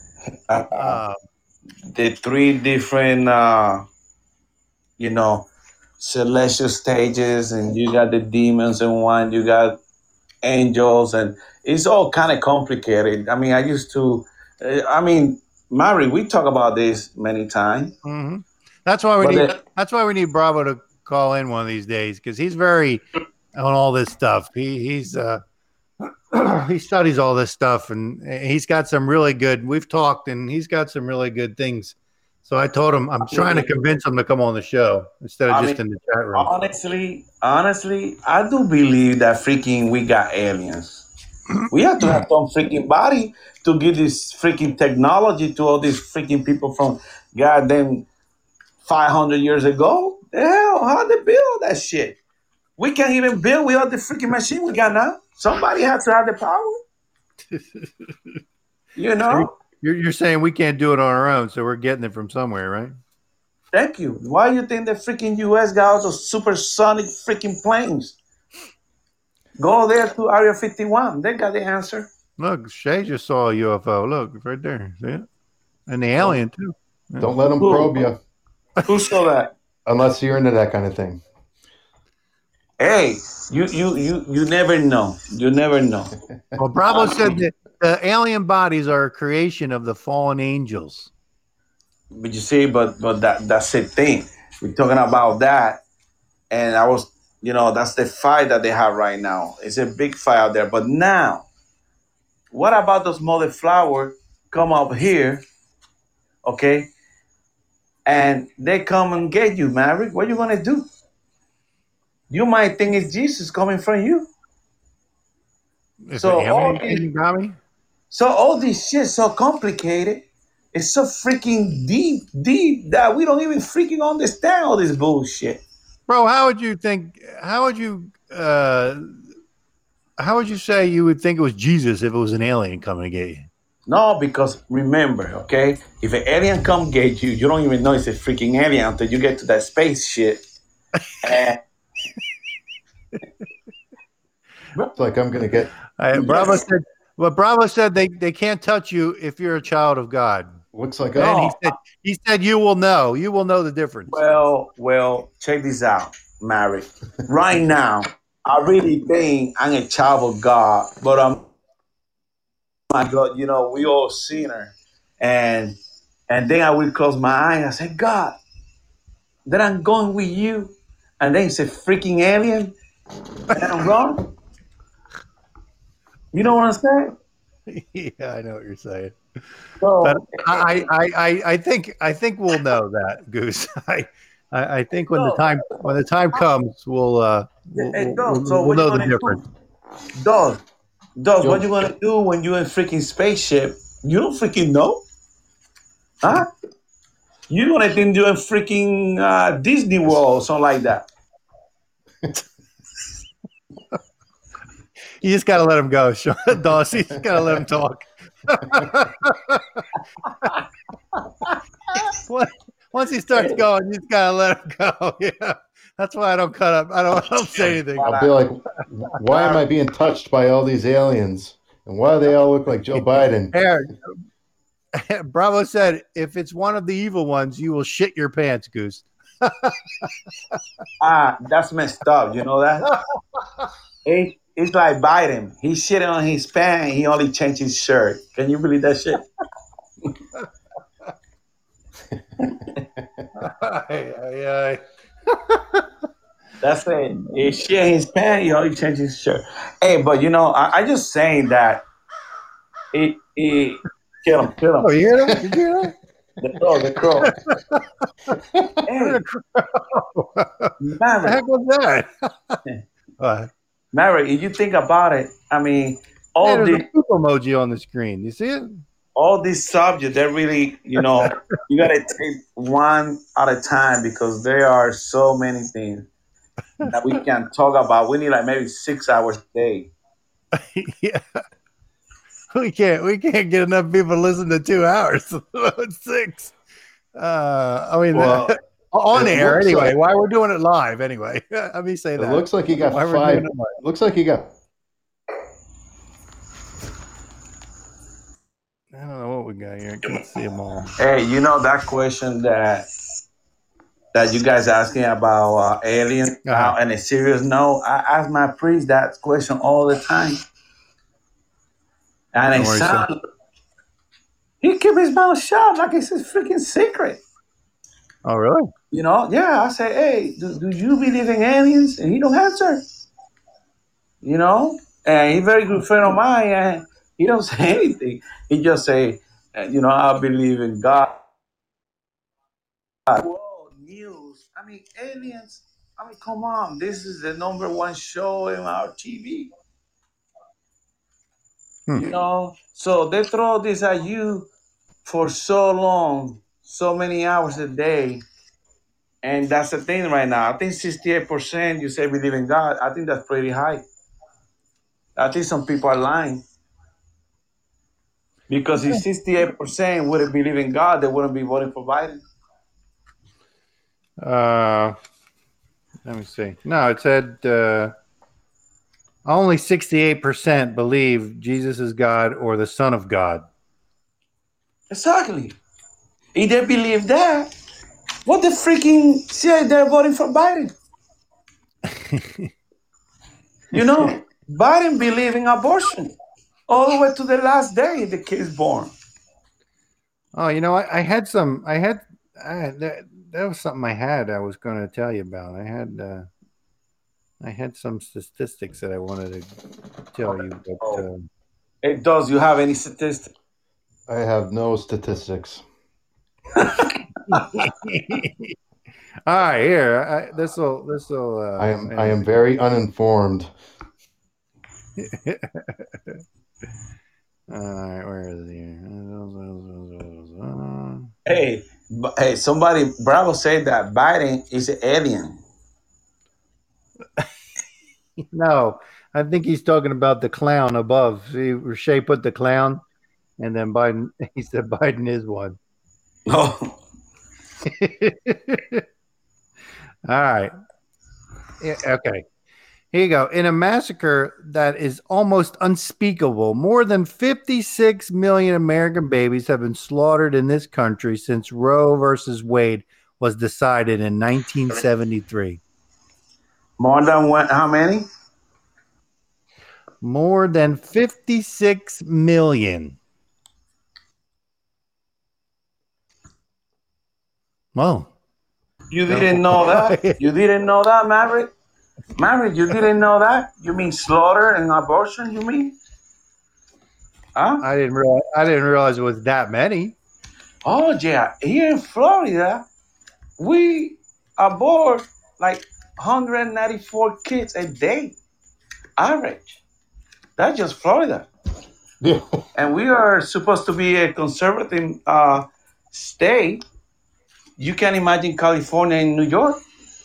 uh, uh, the three different, uh, you know, celestial stages, and you got the demons in one, you got angels, and it's all kind of complicated. I mean, I used to, uh, I mean, Mary, we talk about this many times. mhm. That's why we But need. the- that's why we need Bravo to call in one of these days because he's very on all this stuff. He he's uh, he studies all this stuff and he's got some really good. We've talked and he's got some really good things. So I told him I'm trying to convince him to come on the show instead of I just mean, in the chat room. Honestly, honestly, I do believe that freaking we got aliens. We have to have some freaking body to give this freaking technology to all these freaking people from goddamn 500 years ago. The hell, how they build that shit? We can't even build without the freaking machine we got now. Somebody has to have the power. You know? You're, you're saying we can't do it on our own, so we're getting it from somewhere, right? Thank you. Why you think the freaking US got all those supersonic freaking planes? Go there to Area 51. They got the answer. Look, Shay just saw a UFO. Look, right there. See it? And the alien too. Don't let them probe you Who saw that? unless you're into that kind of thing. Hey, you you you you never know. You never know. Well, Bravo said that the alien bodies are a creation of the fallen angels. But you see, but but that that's the thing. We're talking about that, and I was, you know, that's the fight that they have right now. It's a big fight out there. But now, what about those mother flowers come up here, okay? And they come and get you, Maverick. What you gonna do? You might think it's Jesus coming from you. If So all alien these- came and got me? So all this shit so complicated. It's so freaking deep, deep that we don't even freaking understand all this bullshit. Bro, how would you think how would you uh how would you say you would think it was Jesus if it was an alien coming to get you? No, because remember, okay, if an alien come get you, you don't even know it's a freaking alien until you get to that space shit. And eh. It's like I'm gonna get I, Bravo Yes. said well, Bravo said they, they can't touch you if you're a child of God. looks like And a, he said he said you will know. You will know the difference. well, well, check this out, Mary. Right now, I really think I'm a child of God, but I'm my God, you know, we all sinner. And and then I will close my eyes. I say, God, then I'm going with you. And then it's a freaking alien. And I'm wrong. You know what I'm saying? yeah, I know what you're saying. So, But I, I, I, I think I think we'll know that, Goose. I I, I think when the time when the time comes we'll uh we'll, we'll, we'll- so we'll know the difference. Dog, dog, Yo. what you gonna do when you're in freaking spaceship? You don't freaking know, huh? You gonna think you're in freaking uh, Disney World or something like that? You just gotta let him go, Sean Doss. You just gotta let him talk. Once- Once he starts going, you just gotta let him go. Yeah, that's why I don't cut up. I don't, I don't say anything. I'll be like, why am I being touched by all these aliens? And why do they all look like Joe Biden? Here, Bravo said, if it's one of the evil ones, you will shit your pants, Goose. Ah, that's messed up. You know that? It, it's like Biden. He shitting on his pants. He only changed his shirt. Can you believe that shit? Ay, ay, ay. That's it. He shit his pants. He only changed his shirt. Hey, but you know, I, I just saying that. It it kill him, kill him. Oh, you hear that? You hear that? The crow, the crow. hey, what the Maverick, heck was that? uh, Maverick, if you think about it, I mean, all hey, the poop emoji on the screen. You see it? All these subjects, they're really, you know, you gotta take one at a time because there are so many things that we can talk about. We need like maybe six hours a day. yeah. We can't we can't get enough people to listen to two hours. Six. Uh I mean Well, on air anyway. like- Why we're doing it live anyway. Let me say It that. looks like he got Why five. it. Looks like he got. I don't know what we got here. I can't see them all. Hey, you know that question that that you guys asking about uh, aliens Uh-huh. uh, and a serious no? I ask my priest that question all the time, and it sound, he keep his mouth shut like it's his freaking secret. Oh really? You know? Yeah, I say, hey, do, do you believe in aliens? And he don't answer. You know? And he very good friend of mine, and he don't say anything. He just say, uh, you know, I believe in God. Whoa, news. I mean, aliens. I mean, come on. This is the number one show in our TV. Hmm. You know? So they throw this at you for so long, so many hours a day. And that's the thing right now. I think 68% you say believe in God. I think that's pretty high. I think some people are lying. Because if 68% wouldn't believe in God, they wouldn't be voting for Biden. Uh let me see. No, it said uh only 68% believe Jesus is God or the Son of God. Exactly. If they believe that, what the freaking say they're voting for Biden? You know, Biden believe in abortion all the way to the last day the kid is born. Oh, you know, I, I had some. I had. I that, that was something I had. I was going to tell you about. I had. Uh, I had some statistics that I wanted to tell you, but uh, It does. You have any statistics? I have no statistics. all right, here. This will. This will. Uh, I am. I am very uninformed. All right, where is he? Hey, hey, somebody Bravo said that Biden is an alien. No, I think he's talking about the clown above. See, Shay put the clown, and then Biden. He said Biden is one. No. All right. Yeah, okay. Here you go. In a massacre that is almost unspeakable, more than 56 million American babies have been slaughtered in this country since Roe versus Wade was decided in 1973. More than what? How many? More than 56 million. Whoa. You didn't know that? You didn't know that, Maverick? Maverick, you didn't know that? You mean slaughter and abortion? You mean? Huh? I didn't realize I didn't realize it was that many. Oh yeah, here in Florida, we abort like 194 kids a day, average. That's just Florida, Yeah. and we are supposed to be a conservative uh, state. You can imagine California and New York.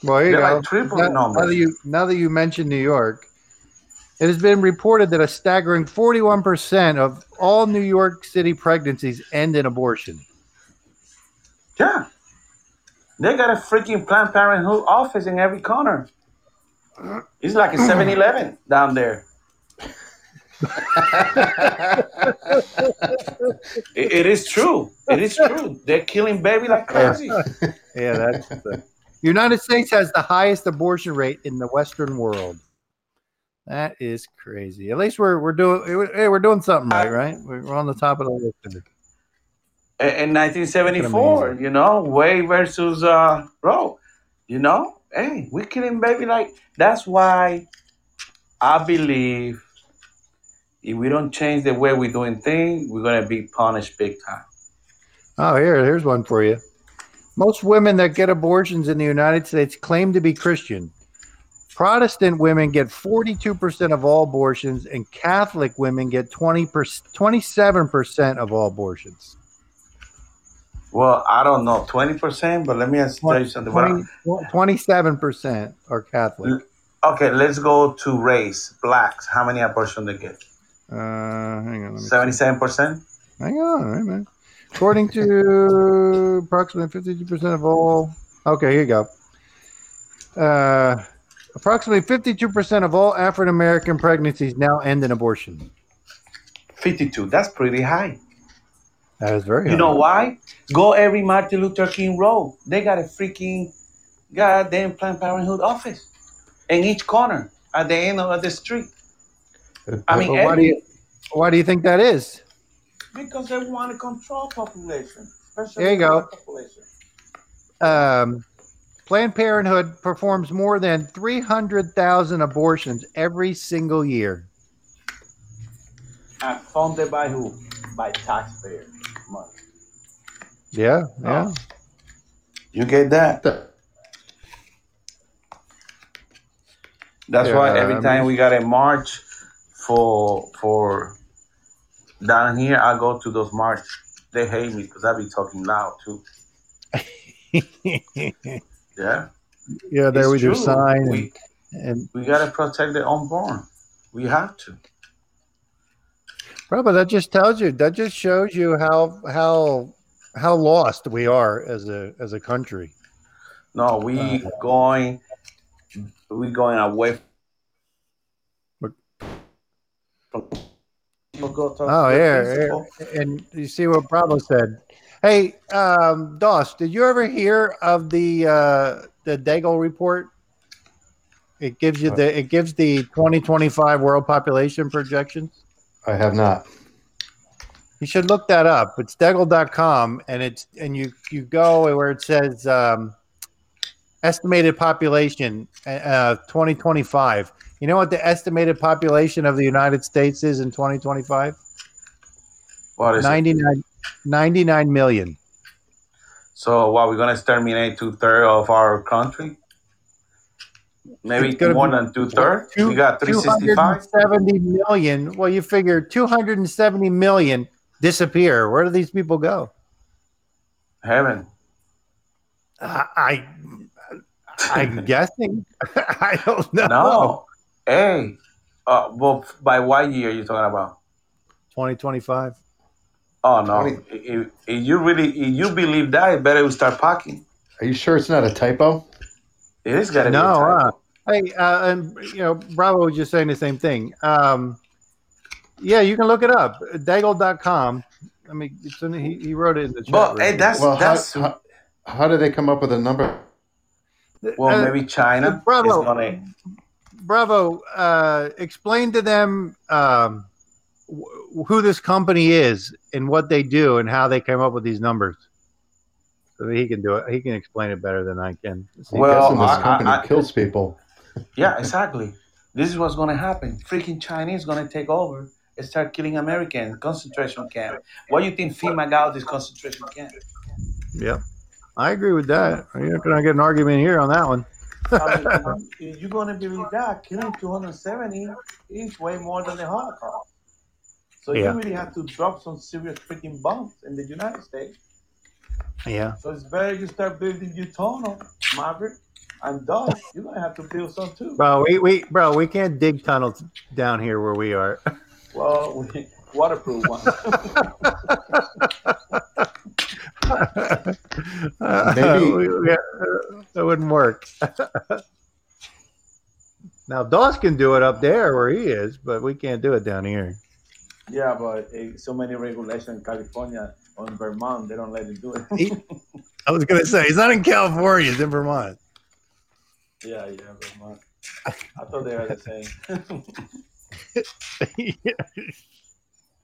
Well, you They're go. like now, now that you now that you mentioned New York, it has been reported that a staggering 41% of all New York City pregnancies end in abortion. Yeah, they got a freaking Planned Parenthood office in every corner. It's like a 7-Eleven down there. It- it is true. It is true. They're killing baby like crazy. Yeah, that's the United States has the highest abortion rate in the Western world. That is crazy. At least we're we're doing hey, we're doing something right, right? We're on the top of the list. here. In in 1974, you know, Way versus uh, Roe. You know, hey, we're killing baby like. That's why I believe if we don't change the way we're doing things, we're gonna be punished big time. Oh, here, here's one for you. Most women that get abortions in the United States claim to be Christian. Protestant women get 42% of all abortions, and Catholic women get 20 27% of all abortions. Well, I don't know, twenty percent, but let me ask tell you something. What I- 20, 27% are Catholic. okay, let's go to race. Blacks, how many abortions they get? Uh, hang on. Let me see. Seventy-seven percent. Hang on, wait a minute. According to approximately 52% of all. Okay, here you go. Uh, approximately 52% of all African American pregnancies now end in abortion. Fifty-two. That's pretty high. That is very You high. know why? Go every Martin Luther King Road. They got a freaking goddamn Planned Parenthood office in each corner at the end of the street. I mean, Well, why do you why do you think that is? Because they want to control population, especially There you go. population. Um, Planned Parenthood performs more than 300,000 abortions every single year. And funded by who? By taxpayer money. Yeah, yeah. Oh. You get that? That's why every I time we got a march for for down here, I go to those march. They hate me because I be talking loud too. Yeah, yeah, there it's with your sign. We And, and we gotta protect the unborn. We have to. bro, but that just tells you, that just shows you how how how lost we are as a as a country. No, we Uh, going we going away What? from. Oh yeah, yeah. and you see what Bravo said. Hey, um, Doss, did you ever hear of the uh, the Deagel report? It gives you the it gives the 2025 world population projections. I have not. You should look that up. It's Deagel.com, and it's and you you go where it says um, estimated population uh, 2025. You know what the estimated population of the United States is in 2025? What is it? 99, 99 million. So what we're gonna exterminate two thirds of our country? Maybe more be- than two thirds. Two- We got three sixty five. 270 million. Well, you figure 270 million disappear. Where do these people go? Heaven. I, I I'm guessing. I don't know. No. Hey. Uh, well, by what year are you talking about? 2025. Oh no! Twenty- If, if you really, if you believe that, it better we start packing. Are you sure it's not a typo? It is gotta No, be. a typo. uh, Hey, uh, and you know, Bravo was just saying the same thing. Um, yeah, you can look it up. Deagel.com. I mean, it's in, he, he wrote it in the chat. But room. hey, that's Well, how, that's how, how did they come up with a number? well, Uh, maybe China Bravo. Is gonna. Bravo, uh, explain to them um, wh- who this company is and what they do and how they came up with these numbers. So that he can do it. He can explain it better than I can. See, Well, guessing this I- company I- I- kills people. Yeah, exactly. This is what's gonna happen. Freaking Chinese gonna take over and start killing Americans. Concentration camp. What do you think FEMA got out this concentration camp? Yeah, I agree with that. You're not going to get an argument here on that one. I mean, you're gonna believe that, killing 270 is way more than the Holocaust. So Yeah. you really have to drop some serious freaking bombs in the United States. Yeah. So it's better you start building your tunnel, Maverick, and Dog. You're gonna have to build some too. Bro, we, we bro, we can't dig tunnels down here where we are. Well, we, waterproof one. Maybe- We- we- that wouldn't work. now Doss can do it up there where he is, but we can't do it down here. yeah, but uh, so many regulations in California or in Vermont, they don't let you do it. He- I was gonna say he's not in California, he's in Vermont. yeah, yeah, Vermont. I thought they were the same.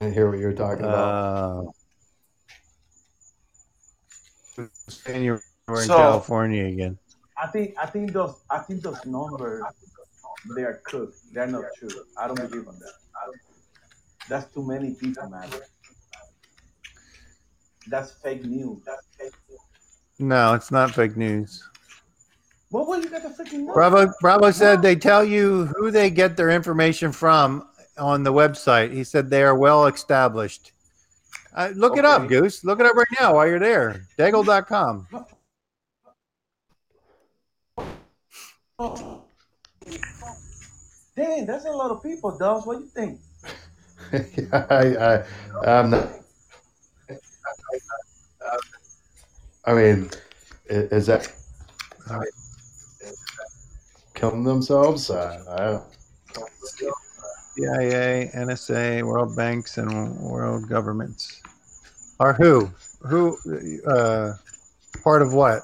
I hear what you're talking about. uh, saying you were in So- California again. I think I think those I think those numbers they are cooked. They're not true. I don't believe on that. That's too many people, man. That's fake news. That's fake news. No, it's not fake news. Well, where you got the freaking number? Bravo Bravo said they tell you who they get their information from on the website. He said they are well established. Uh, look it up, Goose. Look it up right now while you're there. Deagel.com. Dang, that's a lot of people, Dawes. What do you think? I, I, I'm not. I mean, is that killing themselves? Uh, I don't. CIA, NSA, World Banks, and world governments. are who? Who? Uh, part of what?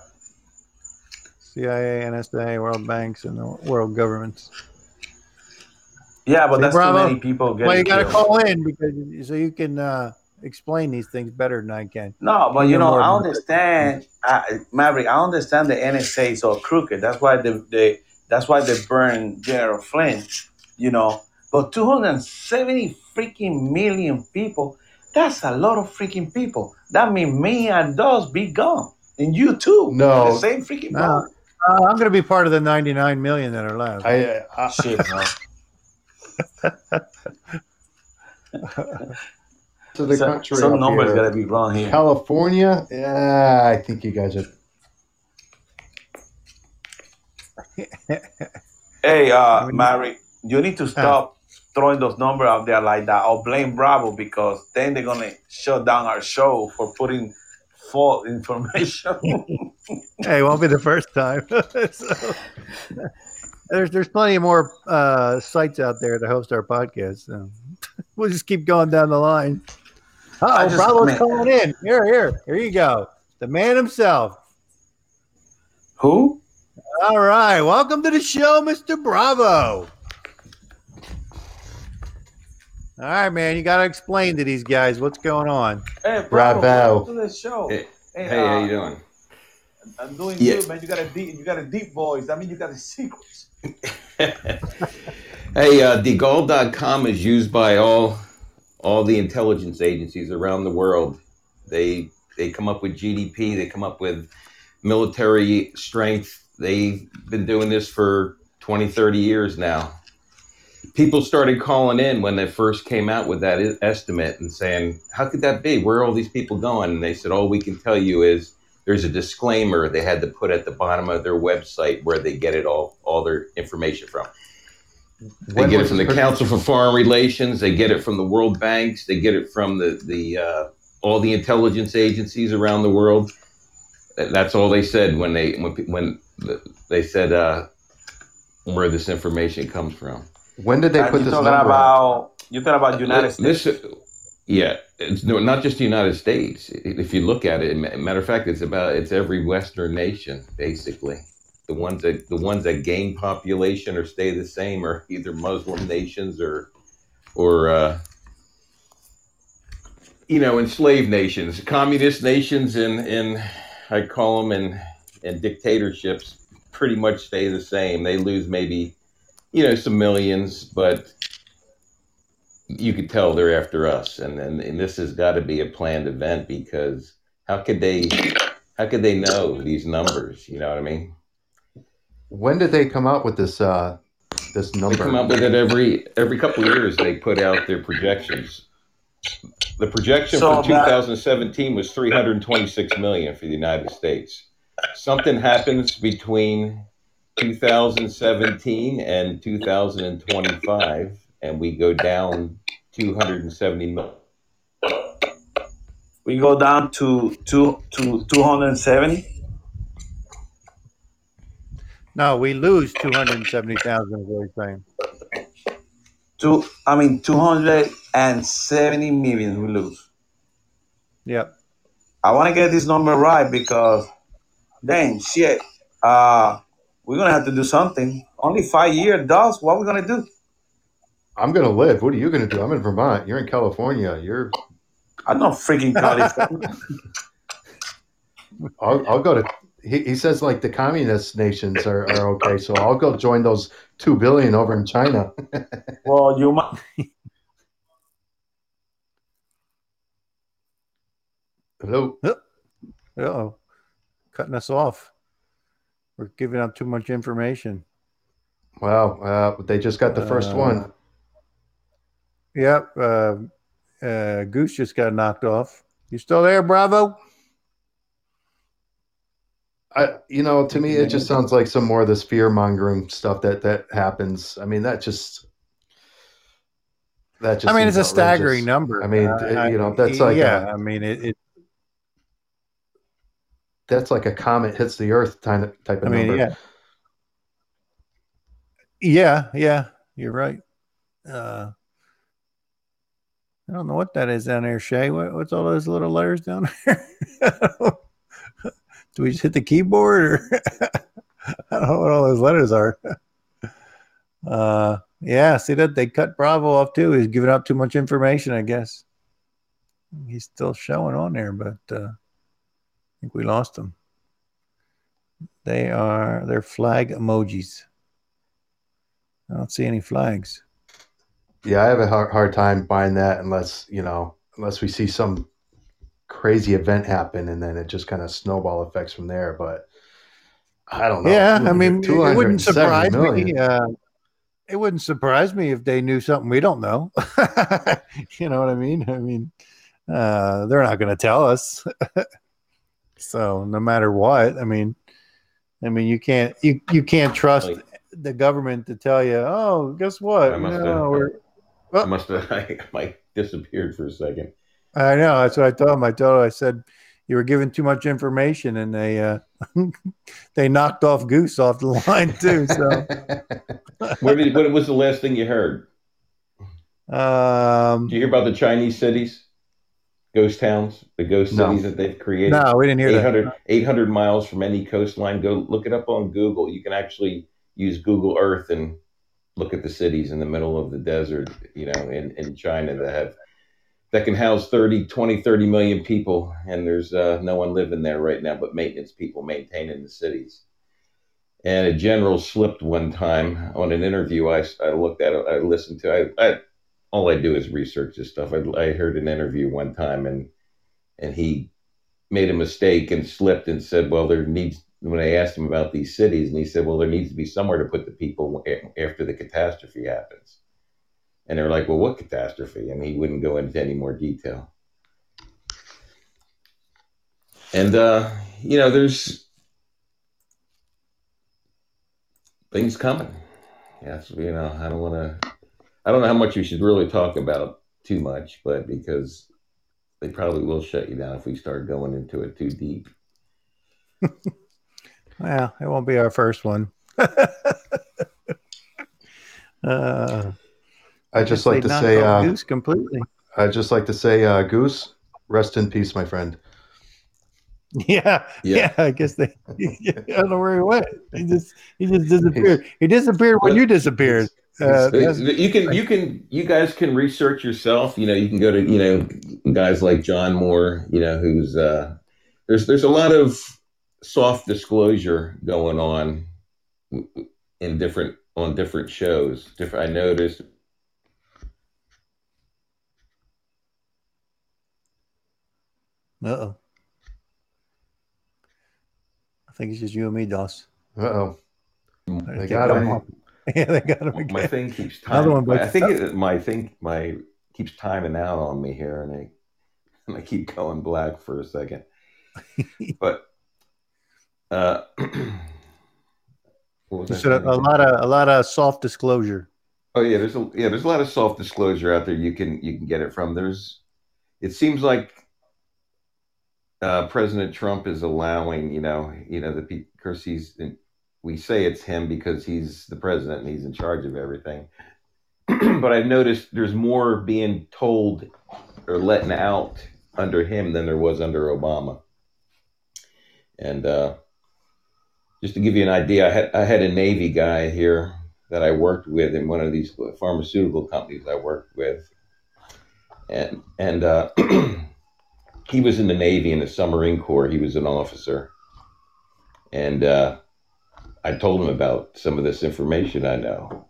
CIA, NSA, World Banks, and the world governments. Yeah, but See, that's Bravo? too many people getting Well, you got to call in because so you can uh, explain these things better than I can. No, but You know, I understand, I, Maverick. I understand the NSA is all crooked. That's why they, they that's why they burned General Flynn. You know, but 270 freaking million people. That's a lot of freaking people. That means me and those be gone, and you too. No. the same freaking No. boat. Uh, I'm going to be part of the 99 million that are left. I, I, Shit, bro. to the So- country some up numbers gotta be wrong here. California, yeah, I think you guys are. Hey, uh, I Mary, you need to stop throwing those numbers out there like that. I'll blame Bravo because then they're gonna shut down our show for putting false information. hey, it won't be the first time. So, there's there's plenty of more uh, sites out there to host our podcast. So we'll just keep going down the line. I Oh, Bravo's man. calling in. Here, here, here you go. The man himself. Who? All right, welcome to the show, Mr. Bravo. All right, man, you got to explain to these guys what's going on. Hey, Bravo. welcome to the show. Hey, Hey, hey, how uh, you doing? I'm doing Yeah. good, man. You got a deep, you got a deep voice. I mean, you got a secrets. hey, uh, Deagel.com is used by all all the intelligence agencies around the world. They they come up with GDP. They come up with military strength. They've been doing this for 20, 30 years now. People started calling in when they first came out with that estimate and saying, "How could that be? Where are all these people going?" And they said, "All we can tell you is there's a disclaimer they had to put at the bottom of their website where they get it all all their information from. They When get it from the Council for Foreign Relations. They get it from the World Banks. They get it from the the uh, all the intelligence agencies around the world. That's all they said when they when when they said uh, where this information comes from. When did they And put you're this talking number? about you're talking about United This- States. yeah, it's no, not just the United States. If you look at it, matter of fact, it's about it's every Western nation basically. The ones that the ones that gain population or stay the same are either Muslim nations or or uh, you know enslaved nations, communist nations, and and I call them and and dictatorships pretty much stay the same. They lose maybe you know some millions, but you could tell they're after us, and and, and this has got to be a planned event because how could they how could they know these numbers? You know what I mean? When did they come out with this uh, this number? They number? come up with it every every couple of years. They put out their projections. The projection So for that- 2017 was 326 million for the United States. Something happens between 2017 and 2025, and we go down 270 million. We go down to two to 270. No, we lose 270,000 is what he's saying. Two, I mean, 270 million we lose. Yep. I want to get this number right because, dang, shit, uh, we're gonna have to do something. Only five years, does what are we gonna do? I'm gonna live. What are you gonna do? I'm in Vermont. You're in California. You're. I'm not freaking California. I'll, I'll go to. He, he says like the communist nations are, are okay, so I'll go join those two billion over in China. well, you might. Hello. oh, cutting us off. We're giving out too much information. Wow, uh, they just got the first Uh, one. Yep. Uh, uh, Goose just got knocked off. You still there, Bravo? I, you know, to me, it just sounds like some more of this fear mongering stuff that that happens. I mean, that just that just. I mean, it's a staggering number. I mean, Uh, you know, that's like yeah. a- I mean, it, it. That's like a comet hits the Earth type of type of I mean, number. yeah. Yeah, yeah, you're right. Uh, I don't know what that is down there, Shay. What, what's all those little letters down there? Do we just hit the keyboard, or I don't know what all those letters are. Uh, yeah, see that they cut Bravo off too. He's giving out too much information, I guess. He's still showing on there, but uh, think we lost them. They are they're flag emojis. I don't see any flags. Yeah, I have a hard, hard time buying that unless you know, unless we see some crazy event happen, and then it just kind of snowball effects from there. But I don't know. yeah, I mean, it wouldn't surprise million. me. Uh, it wouldn't surprise me if they knew something we don't know. you know what I mean? I mean, uh, they're not going to tell us. so no matter what, I mean, I mean, you can't you you can't trust Like- the government to tell you. Oh, guess what? I must No, have- we're I must have I, disappeared for a second. I know. That's what I told him. I told him. I said you were giving too much information, and they uh, they knocked off Goose off the line too. So, did, what was the last thing you heard? um, Did you hear about the Chinese cities, ghost towns, the ghost No. cities that they've created? no, we didn't hear that. 800, 800 miles from any coastline. Go look it up on Google. You can actually use Google Earth and look at the cities in the middle of the desert, you know, in, in China that have that can house 30, 20, 30 million people. And there's uh, no one living there right now but maintenance people maintaining the cities. And a general slipped one time on an interview I, I looked at, I listened to. I, I all I do is research this stuff. I, I heard an interview one time and and he made a mistake and slipped and said, "Well, there needs." When I asked him about these cities, and he said, "Well, there needs to be somewhere to put the people after the catastrophe happens." And they're like, "Well, what catastrophe?" And he wouldn't go into any more detail. And uh, you know, there's things coming. Yes, you know, I don't want to. I don't know how much we should really talk about too much, but because they probably will shut you down if we start going into it too deep. Well, it won't be our first one. uh, I just like to say, uh, Goose completely. I just like to say, uh, Goose, rest in peace, my friend. Yeah, Yeah. yeah, I guess they. I don't know where he went. He just he just disappeared. He disappeared when you disappeared. Uh, you can, you can, you guys can research yourself. You know, you can go to, you know, guys like John Moore. You know, who's uh, there's there's a lot of soft disclosure going on in different on different shows. Different, I noticed. Uh-oh. I think it's just you and me, Doss. Uh oh, They they got him. Yeah, they got him My thing keeps Another timing. one I think it, my thing my keeps timing out on me here, and I and I keep going black for a second. but uh, what was a, a lot of a lot of soft disclosure. Oh yeah, there's a yeah, there's a lot of soft disclosure out there. You can you can get it from. There's, it seems like uh, President Trump is allowing you know you know the course he's we say it's him because he's the president and he's in charge of everything. but I've noticed there's more being told or letting out under him than there was under Obama. And uh, just to give you an idea, I had I had a Navy guy here that I worked with in one of these pharmaceutical companies I worked with, and and uh, he was in the Navy in the submarine corps. He was an officer, and uh, I told him about some of this information I know,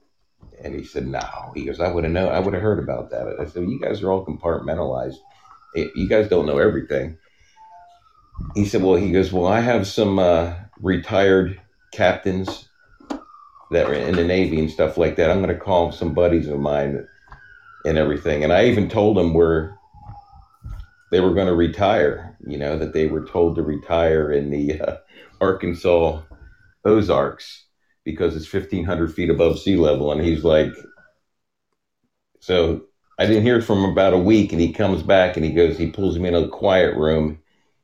and he said, "No." He goes, "I would have known. I would have heard about that." I said, "You guys are all compartmentalized. Eh, You guys don't know everything." He said, "Well," he goes, "Well, I have some uh, retired captains that were in the Navy and stuff like that. I'm going to call some buddies of mine and everything. And I even told them where they were going to retire, you know, that they were told to retire in the uh, Arkansas Ozarks because it's 1,500 feet above sea level. And he's like, so I didn't hear from him about a week. And he comes back and he goes, he pulls me in a quiet room.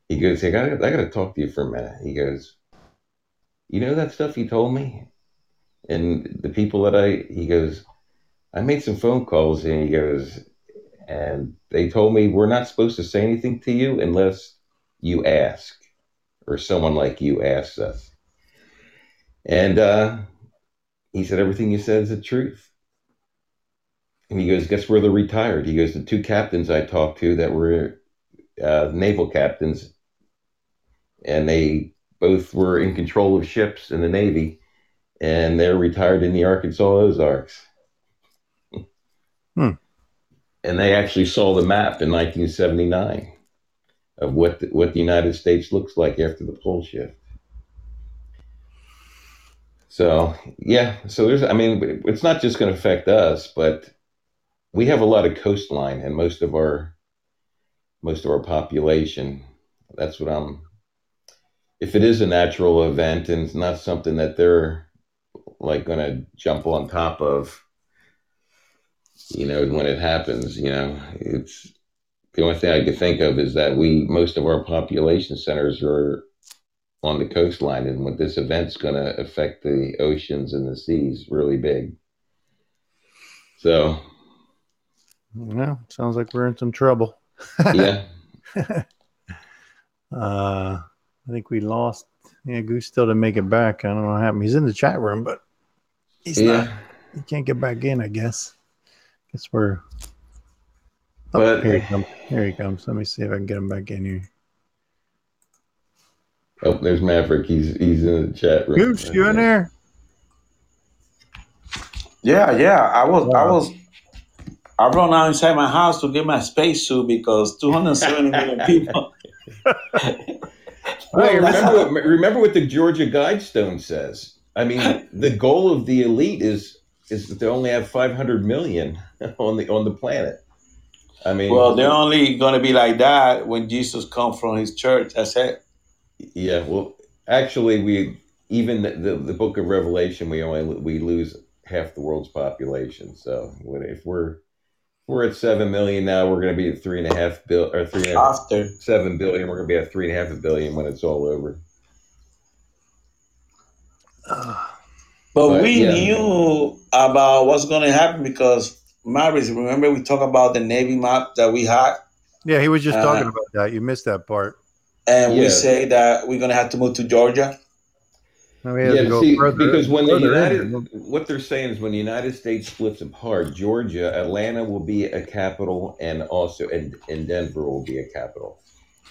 He goes, hey, I got I to talk to you for a minute. He goes, you know that stuff you told me? And the people that I, he goes, I made some phone calls and he goes, and they told me we're not supposed to say anything to you unless you ask or someone like you asks us. And uh, he said, everything you said is the truth. And he goes, guess where they're retired? He goes, the two captains I talked to that were uh, naval captains, and they both were in control of ships in the Navy, and they're retired in the Arkansas Ozarks. Hmm. And they actually saw the map in 1979 of what the, what the United States looks like after the pole shift. So yeah, so there's I mean it's not just going to affect us, but we have a lot of coastline and most of our most of our population. That's what I'm if it is a natural event and it's not something that they're like going to jump on top of you know when it happens you know it's the only thing i could think of is that we most of our population centers are on the coastline and what this event's going to affect the oceans and the seas really big so yeah sounds like we're in some trouble yeah uh I think we lost. Yeah, Goose still didn't make it back. I don't know what happened. He's in the chat room, but he's yeah not. He can't get back in. I guess. Guess we're. Oh, But- here he comes. Here he comes. Let me see if I can get him back in here. Oh there's maverick he's he's in the chat room Goose, you in there? Yeah, yeah. I was, I was, I run out inside my house to get my spacesuit because 270 million people. Well, Hey, remember what, remember what the Georgia Guidestone says. I mean, the goal of the elite is is that they only have 500 million on the on the planet. I mean, Well, they're only going to be like that when Jesus comes from his church. That's it. Yeah. Well, actually, we even the, the, the Book of Revelation, we only we lose half the world's population. So what if we're we're at seven million now, we're going to be at three and a half bill or three and a half After. seven billion. We're going to be at three and a half a billion when it's all over. Uh, But, But, we yeah. knew about what's going to happen because Maris, remember we talked about the Navy map that we had? yeah, he was just Uh, talking about that. You missed that part. And we say that we're going to have to move to Georgia. We Yeah, to go see, further, because when the further in. United, what they're saying is when the United States splits apart, Georgia, Atlanta will be a capital, and also and, and Denver will be a capital.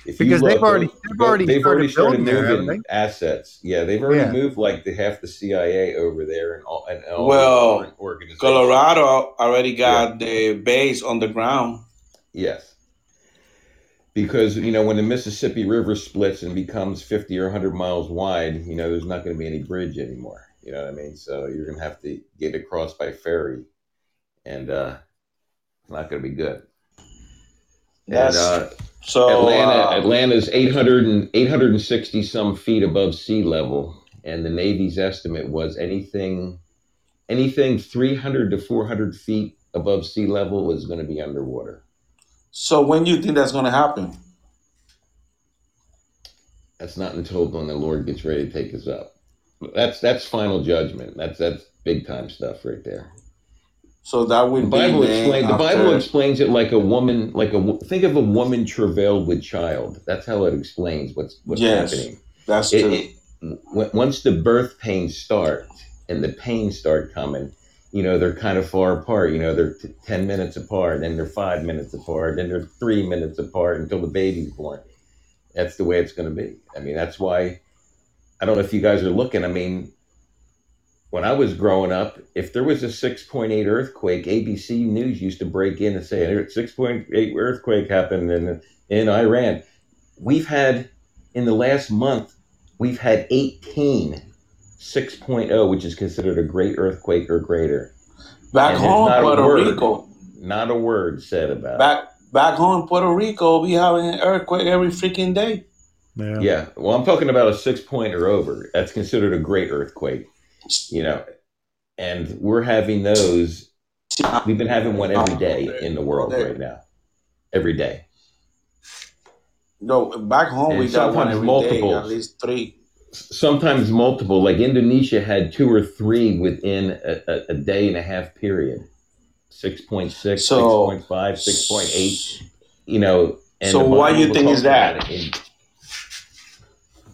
If you Because they've already- those- they've already they've started already started building there, moving assets. Yeah, they've already Yeah. moved like the half the CIA over there and all and all Well, different organizations. Colorado already got the base on the ground. Yes. Because, you know, when the Mississippi River splits and becomes 50 or 100 miles wide, you know, there's not going to be any bridge anymore. You know what I mean? So you're going to have to get across by ferry. And uh, it's not going to be good. And uh, so. Atlanta, uh, Atlanta's 800 and, 860 some feet above sea level. And the Navy's estimate was anything, anything 300 to 400 feet above sea level was going to be underwater. So when do you think that's going to happen? That's not until when the Lord gets ready to take us up. That's that's final judgment. That's that's big time stuff right there. So that would The Bible explains the Bible explains it like a woman, like a think of a woman travailed with child. That's how it explains what's what's Yes. happening. That's It, true. it, once the birth pains start and the pains start coming, you know they're kind of far apart. You know they're t- ten minutes apart, then they're five minutes apart, then they're three minutes apart until the baby's born. That's the way it's going to be. I mean, that's why. I don't know if you guys are looking. I mean, when I was growing up, if there was a 6.8 earthquake, ABC News used to break in and say, "A 6.8 earthquake happened in in Iran." We've had in the last month, we've had 18 6.0, which is considered a great earthquake or greater. Back And home, not a Puerto word. Rico. Not a word said about it. Back back home in Puerto Rico, we having an earthquake every freaking day. Yeah. Yeah. Well, I'm talking about a six point or over. That's considered a great earthquake, you know. And we're having those. We've been having one every day in the world right now. Every day. No, back home And we got one sometimes every day, multiples. at least three. Sometimes multiple. Like Indonesia had two or three within a, a, a day and a half period. 6.6, So- 6.5, 6.8, you know. And So why do you think is that? in-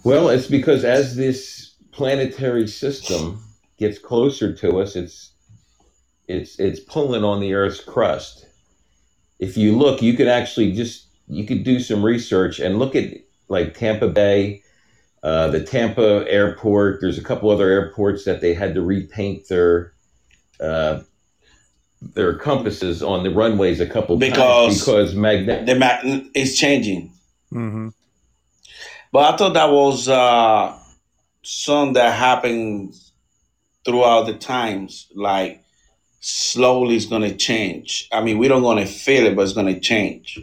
well, it's because as this planetary system gets closer to us, it's it's it's pulling on the Earth's crust. If you look, you could actually just you could do some research and look at like Tampa Bay, uh, the Tampa airport. There's a couple other airports that they had to repaint their uh, their compasses on the runways a couple Because- times because magnet. The map is changing. Mm-hmm. But I thought that was uh, something that happens throughout the times. Like slowly, it's gonna change. I mean, we don't gonna feel it, but it's gonna change.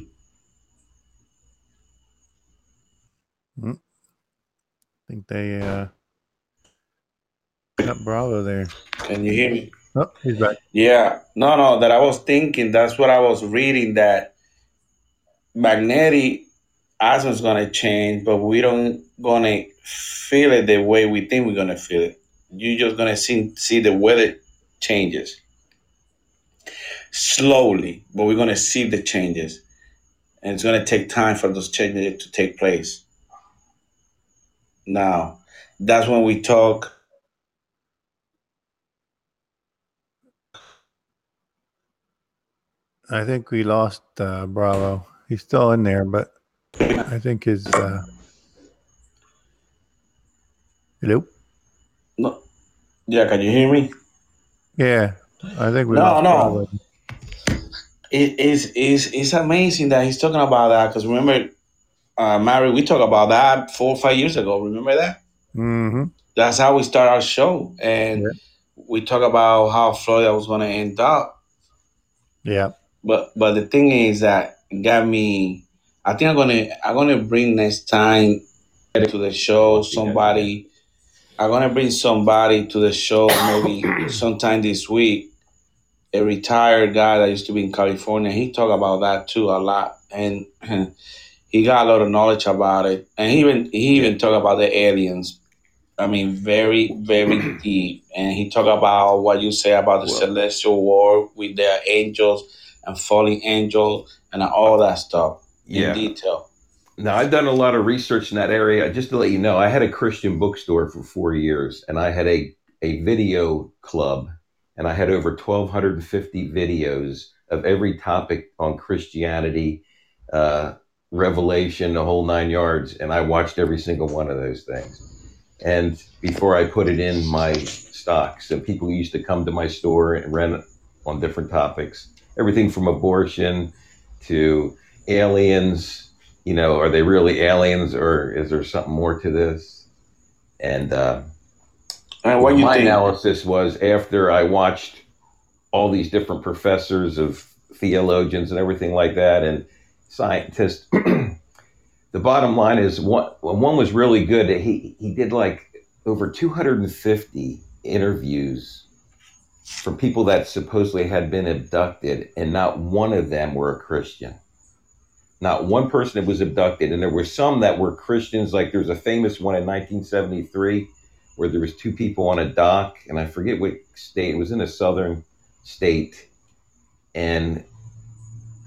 Think they uh got Bravo there. Can you hear me? Oh, he's back. Yeah, no, no. That I was thinking. That's what I was reading. That magnetic asthma is gonna change, but we don't gonna feel it the way we think we're gonna feel it. You're just gonna see see the weather changes slowly, but we're gonna see the changes, and it's gonna take time for those changes to take place. Now, that's when we talk. I think we lost uh, Bravo. He's still in there, but I think his uh Hello? No, yeah, can you hear me? Yeah. I think we No, no. It is is it's amazing that he's talking about that because remember, uh, Mary, we talked about that four or five years ago. Remember that? Mm-hmm. That's how we start our show, and Yeah. we talk about how Florida was going to end up. Yeah. But but the thing is that got me. I think I'm gonna I'm gonna bring next time to the show somebody. I'm gonna bring somebody to the show maybe sometime this week. A retired guy that used to be in California. He talked about that too a lot, and he got a lot of knowledge about it. And he even he even talked about the aliens. I mean, very very deep. And he talked about what you say about the celestial war with the angels and falling angels and all that stuff in Yeah. detail. Now, I've done a lot of research in that area. Just to let you know, I had a Christian bookstore for four years, and I had a, a video club, and I had over 1,250 videos of every topic on Christianity, uh, Revelation, the whole nine yards, and I watched every single one of those things. And before I put it in my stock, so people used to come to my store and rent on different topics, everything from abortion to aliens you know, are they really aliens or is there something more to this? And uh, And what you my think? analysis was after I watched all these different professors of theologians and everything like that and scientists, the bottom line is one, one was really good. He, he did like over 250 interviews from people that supposedly had been abducted, and not one of them were a Christian. Not one person that was abducted. And there were some that were christians. Like there's a famous one in 1973 where there was two people on a dock and i forget what state. It was in a southern state. And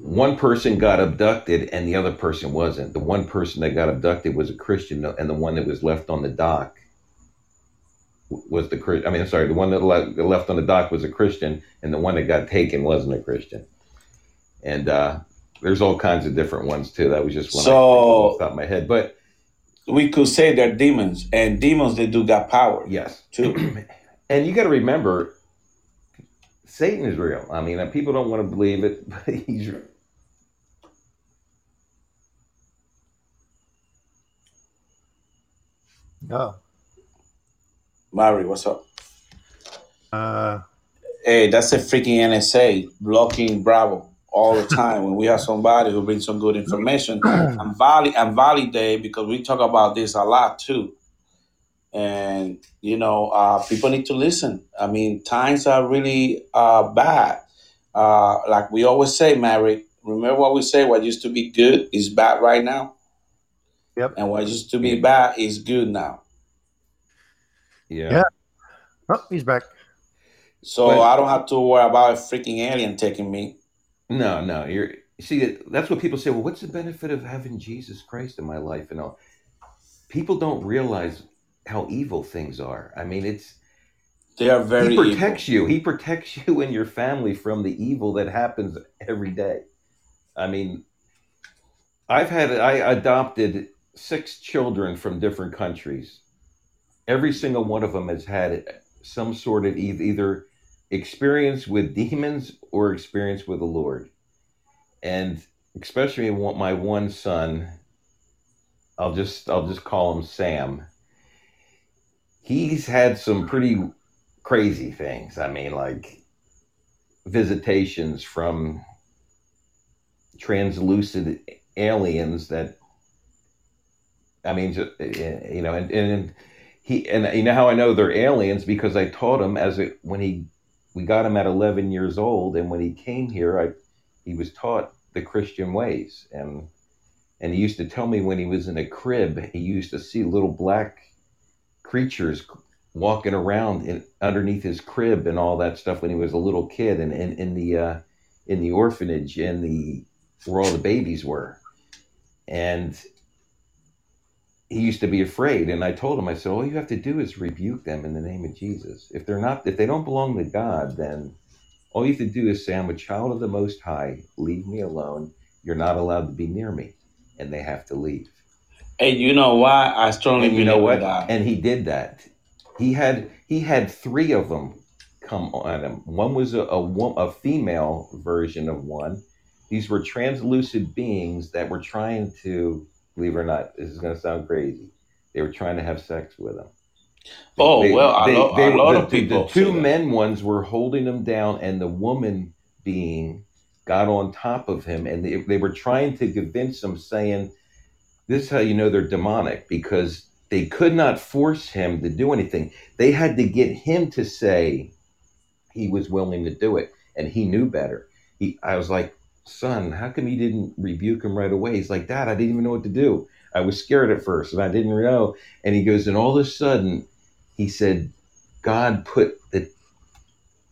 one person got abducted and the other person wasn't the one person that got abducted was a christian and the one that was left on the dock was the Chri- i mean i'm sorry the one that le- left on the dock was a christian and the one that got taken wasn't a christian and uh there's all kinds of different ones too. That was just one So- off the top of my head. But We could say they're demons, and demons they do got power yes, too. and you got to remember, Satan is real. I mean, people don't want to believe it, but he's Oh. Mary, what's up? Uh, Hey, that's a freaking NSA blocking Bravo all the time when we have somebody who brings some good information and valid and validate because we talk about this a lot too. And you know, uh, people need to listen. I mean, times are really uh, bad. Uh, like we always say, Mary. Remember what we say? What used to be good is bad right now, yep. and what used to be bad is good now. Yeah. Yeah. Oh, he's back. So But- I don't have to worry about a freaking alien taking me. No, no. You're see that's what people say. Well, what's the benefit of having Jesus Christ in my life and all? People don't realize how evil things are. I mean, it's They are very he evil. protects you. He protects you and your family from the evil that happens every day. I mean, I've had I adopted six children from different countries. Every single one of them has had some sort of either experience with demons or experience with the Lord. And especially my one son, I'll just I'll just call him Sam. He's had some pretty crazy things. I mean, like visitations from translucent aliens that I mean, ju- eh, you know, and, and he and you know how I know they're aliens? Because I taught him as a, when he we got him at 11 years old, and when he came here, I he was taught the Christian ways, and and he used to tell me when he was in a crib, he used to see little black creatures walking around in, underneath his crib and all that stuff when he was a little kid, and in, in the uh, in the orphanage in the where all the babies were, and he used to be afraid. And i told him i said all you have to do is rebuke them in the name of jesus. If they're not if they don't belong to god then all you have to do is say i'm a child of the most high. Leave me alone. You're not allowed to be near me and they have to leave. And you know why? I strongly and you know believe what? That. and he did that. He had he had three of them come on him. One was a, a, wo- a female version of one. These were translucid beings that were trying to believe it or not this is going to sound crazy. They were trying to have sex with him. Oh, They- well, a they- lo- they a lot the, of people the two men ones were holding him down and the woman being got on top of him and they, they were trying to convince him saying this is how you know they're demonic because they could not force him to do anything. They had to get him to say he was willing to do it and he knew better. He i was like son how come you didn't rebuke him right away he's like dad i didn't even know what to do i was scared at first and i didn't know and he goes and all of a sudden he said god put the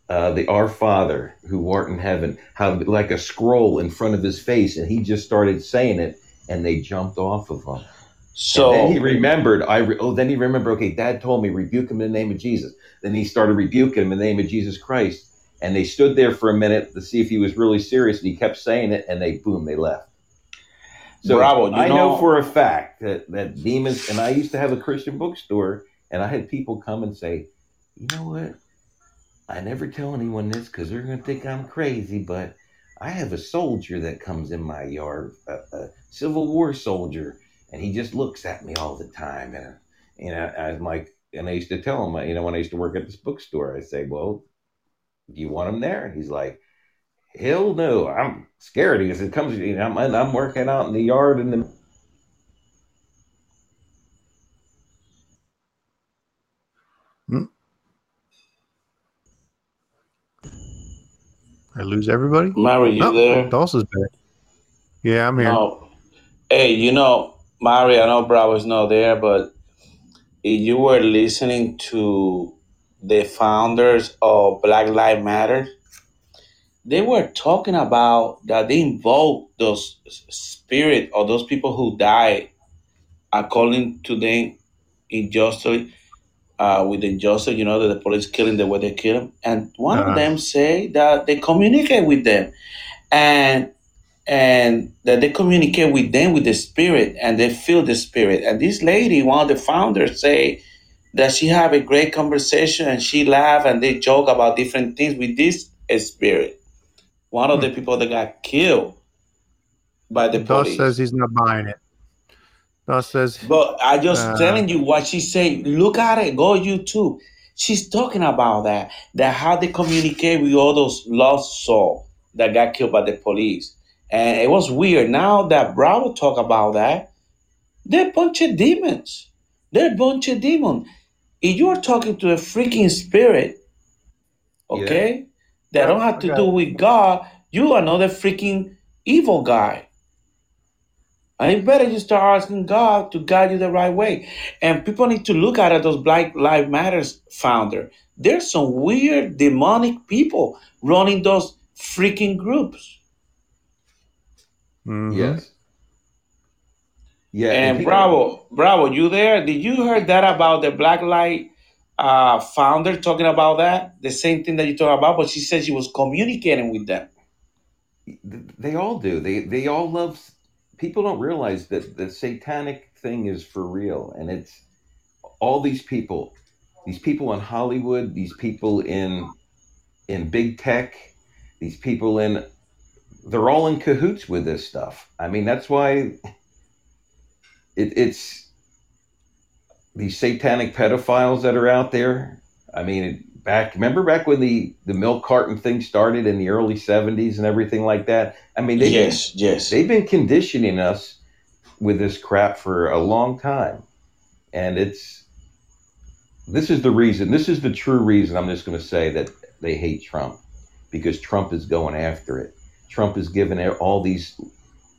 uh, the Our Father who art in heaven, how like a scroll in front of his face, and he just started saying it, and they jumped off of him. So and then he remembered. I re- oh, then he remembered. Okay, Dad told me rebuke him in the name of Jesus. Then he started rebuking him in the name of Jesus Christ, and they stood there for a minute to see if he was really serious, and he kept saying it, and they boom, they left. So Bravo, you I know, know- for a fact that that demons, and I used to have a Christian bookstore, and I had people come and say, you know what? I never tell anyone this because they're going to think I'm crazy, but I have a soldier that comes in my yard, a, a Civil War soldier, and he just looks at me all the time. And, you know, I'm like, and I used to tell him, you know, when I used to work at this bookstore, I say, well, do you want him there? He's like, he'll no, I'm scared. because it comes, you know, I'm, I'm working out in the yard in the hmm? I lose everybody. Mary, you Oh, there? Dawson's back. Yeah, I'm here. No. Hey, you know, Mari, I know Bravo's not there, but if you were listening to the founders of Black Lives Matter, they were talking about that they invoked those spirit or those people who died according to them injustice uh, with injustice, you know, that the police killing the way they kill them. And one Uh-huh. of them say that they communicate with them. And and that they communicate with them with the spirit and they feel the spirit. And this lady, one of the founders, say that she have a great conversation and she laugh and they joke about different things with this spirit. One of the people that got killed by the Doss police. says he's not buying it. Doss says But I just Uh, telling you what she say. Look at it. Go YouTube. She's talking about that, that how they communicate with all those lost souls that got killed by the police. And it was weird. Now that Bravo talk about that, they're a bunch of demons. They're a bunch of demons. If you're talking to a freaking spirit, okay, that don't have to Okay. do with God, you are another freaking evil guy. And it better you start asking God to guide you the right way. And people need to look at it, those Black Lives Matters founder. There's some weird demonic people running those freaking groups. Mhm. Yes. Yeah. And people- Bravo, Bravo, you there? Did you heard that about the Black Light uh, founder talking about that? The same thing that you talk about, but she said she was communicating with them. They all do. They they all love. People don't realize that the satanic thing is for real, and it's all these people, these people in Hollywood, these people in in big tech, these people in, they're all in cahoots with this stuff. I mean, that's why it, it's these satanic pedophiles that are out there. I mean, back remember back when the the milk carton thing started in the early 70s and everything like that i mean they yes, yes. they've been conditioning us with this crap for a long time and it's this is the reason this is the true reason i'm just going to say that they hate trump because trump is going after it trump is giving all these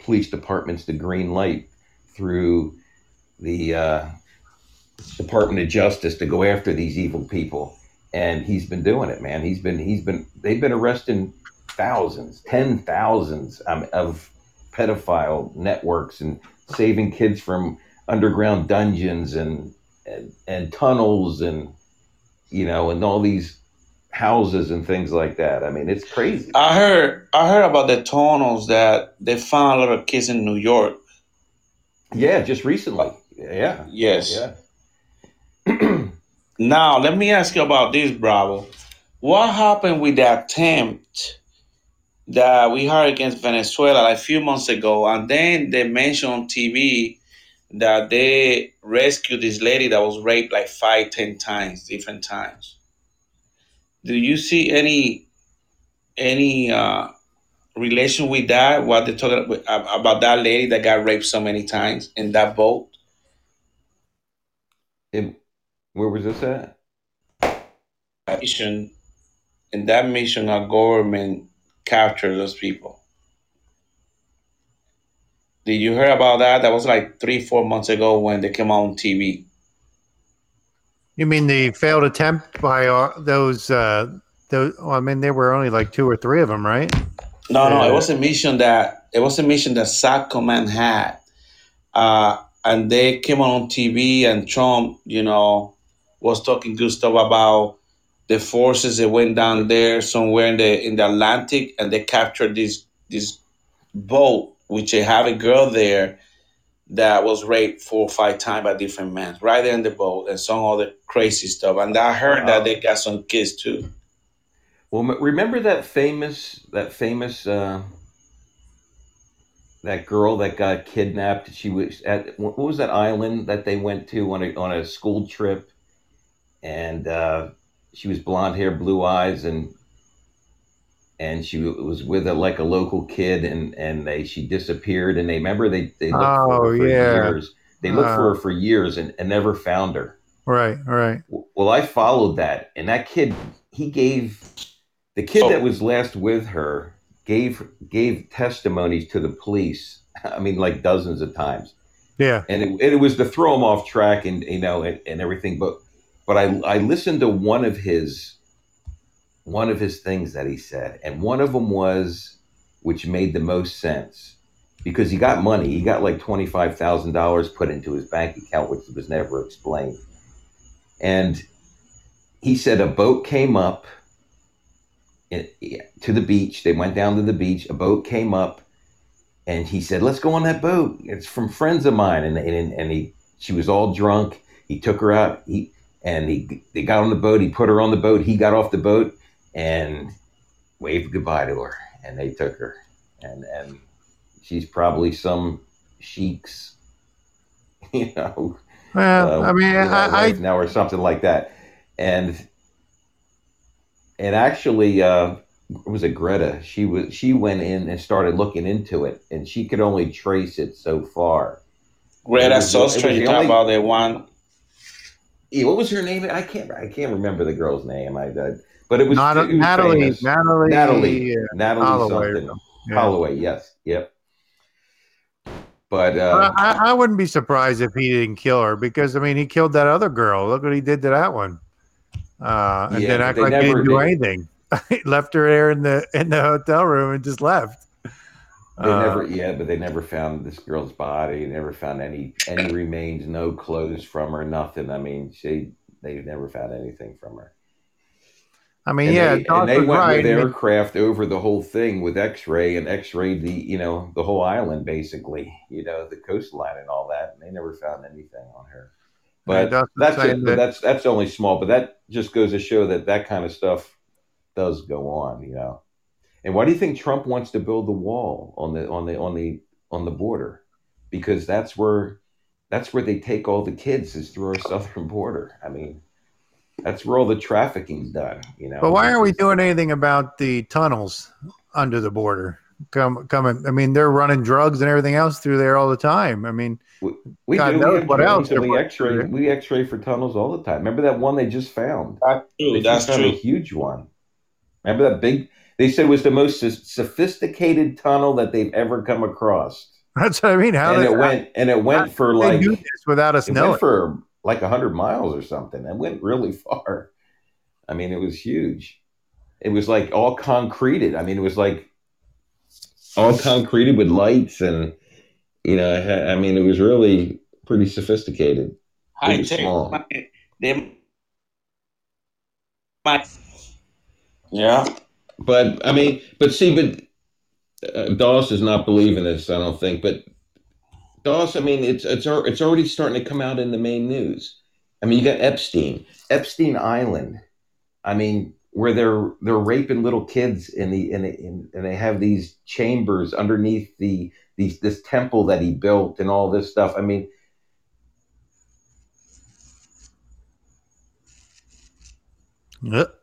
police departments the green light through the uh, department of justice to go after these evil people and he's been doing it man. He's been he's been they've been arresting thousands ten thousands um, of pedophile networks and saving kids from underground dungeons and, and and tunnels and you know and all these houses and things like that. I mean it's crazy. I heard I heard about the tunnels that they found a lot of kids in New York. Yeah just recently yeah Yes. yeah Now let me ask you about this, Bravo. What happened with the attempt that we had against Venezuela like a few months ago, and then they mentioned on TV that they rescued this lady that was raped like five, ten times, different times. Do you see any any uh, relation with that? What they're talking about, about that lady that got raped so many times in that boat? It- where was this at mission in that mission our government captured those people did you hear about that that was like three four months ago when they came out on tv You mean the failed attempt by uh, those? Uh, those. Well, I mean, there were only like two or three of them, right? No no it was a mission that it was a mission that SAC command had. Uh, and they came on tv and trump you know was talking good stuff about the forces that went down there somewhere in the in the atlantic and they captured this this boat which they have a girl there that was raped four or five times by different men right there in the boat and some other crazy stuff. And i heard that they got some kids too Well, remember that famous that famous uh, that girl that got kidnapped? She was at what was that island that they went to on a on a school trip, and uh, she was blonde hair, blue eyes, and and she was with a like a local kid, and and they she disappeared, and they remember they they looked Oh, for her for yeah. years. They looked for Uh. her for years and, and never found her. Right. Right. Well, I followed that, and that kid, he gave the kid So- that oh. was last with her gave gave testimonies to the police. I mean, like dozens of times, Yeah. and it, and it was to throw him off track and you know and, and everything. But but I I listened to one of his one of his things that he said, and one of them was which made the most sense because he got money. He got like twenty five thousand dollars put into his bank account, which was never explained. And he said a boat came up in, to the beach. They went down to the beach. A boat came up, and he said, "Let's go on that boat. It's from friends of mine." And and, and he, she was all drunk. He took her out. He and he they got on the boat. He put her on the boat. He got off the boat and waved goodbye to her. And they took her. And and she's probably some sheik's, you know, Well, uh, I mean, I, I now or something like that. and and actually, uh, was it Greta? She was she went in and started looking into it, and she could only trace it so far. Greta It was- Sostra, you talk about the one. Yeah, what was her name? I can't I can't remember the girl's name. I, I but it was, Not, it was Natalee, famous. Natalee, Natalee, uh, Natalee Holloway or something. something, yeah. Holloway, yes, yep. But uh, I, I wouldn't be surprised if he didn't kill her because I mean he killed that other girl. Look what he did to that one. Uh, and Yeah, then act they like he never- didn't do they- anything. left her there in the in the hotel room and just left. They Uh, never, yeah, but they never found this girl's body. Never found any any remains, no clothes from her, nothing. I mean, she they never found anything from her. I mean, And yeah, they, and they went right. with aircraft over the whole thing with X-ray and X-rayed the you know the whole island basically, you know, the coastline and all that. And they never found anything on her. But that's it, that- that's that's only small. But that just goes to show that that kind of stuff does go on, you know. And why do you think Trump wants to build the wall on the on the on the on the border? Because that's where that's where they take all the kids is through our southern border. I mean, that's where all the trafficking's done, you know. but why aren't we doing anything about the tunnels under the border? Come, coming. I mean, they're running drugs and everything else through there all the time. I mean, We God do. knows we what else we X-ray. through. We X-ray for tunnels all the time. Remember that one they just found? That's true. just That's found a true. huge one. Remember that big? They said it was the most sophisticated tunnel that they've ever come across, that's what I mean. How and they, it went and it went for like this without us it knowing? went for like hundred miles or something. It went really far. I mean, it was huge. It was like all concreted. I mean, it was like all concreted with lights and you know. it I mean, it was really pretty sophisticated. High Really tech. small. They might. Yeah. But I mean, but see, but uh, Doss does not believe in this. I don't think. But Doss, I mean, it's it's it's already starting to come out in the main news. I mean, you got Epstein, Epstein Island. I mean, where they're they're raping little kids in the in, the, in and they have these chambers underneath the these this temple that he built and all this stuff. I mean, Yep.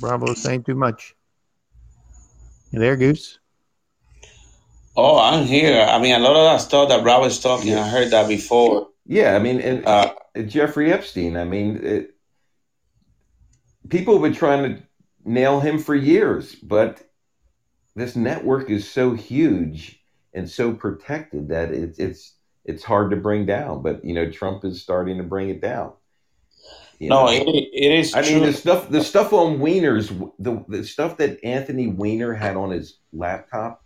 Bravo's saying too much. You there, Goose? Oh, I'm here. I mean, a lot of that stuff that Rob was talking, I heard that before. yeah, I mean, and Uh, Jeffrey Epstein. I mean, it, people have been trying to nail him for years, but this network is so huge and so protected that it's it's it's hard to bring down. But you know, Trump is starting to bring it down. You no, it, it is I true. mean, the stuff the stuff on Weiner's the the stuff that Anthony Weiner had on his laptop.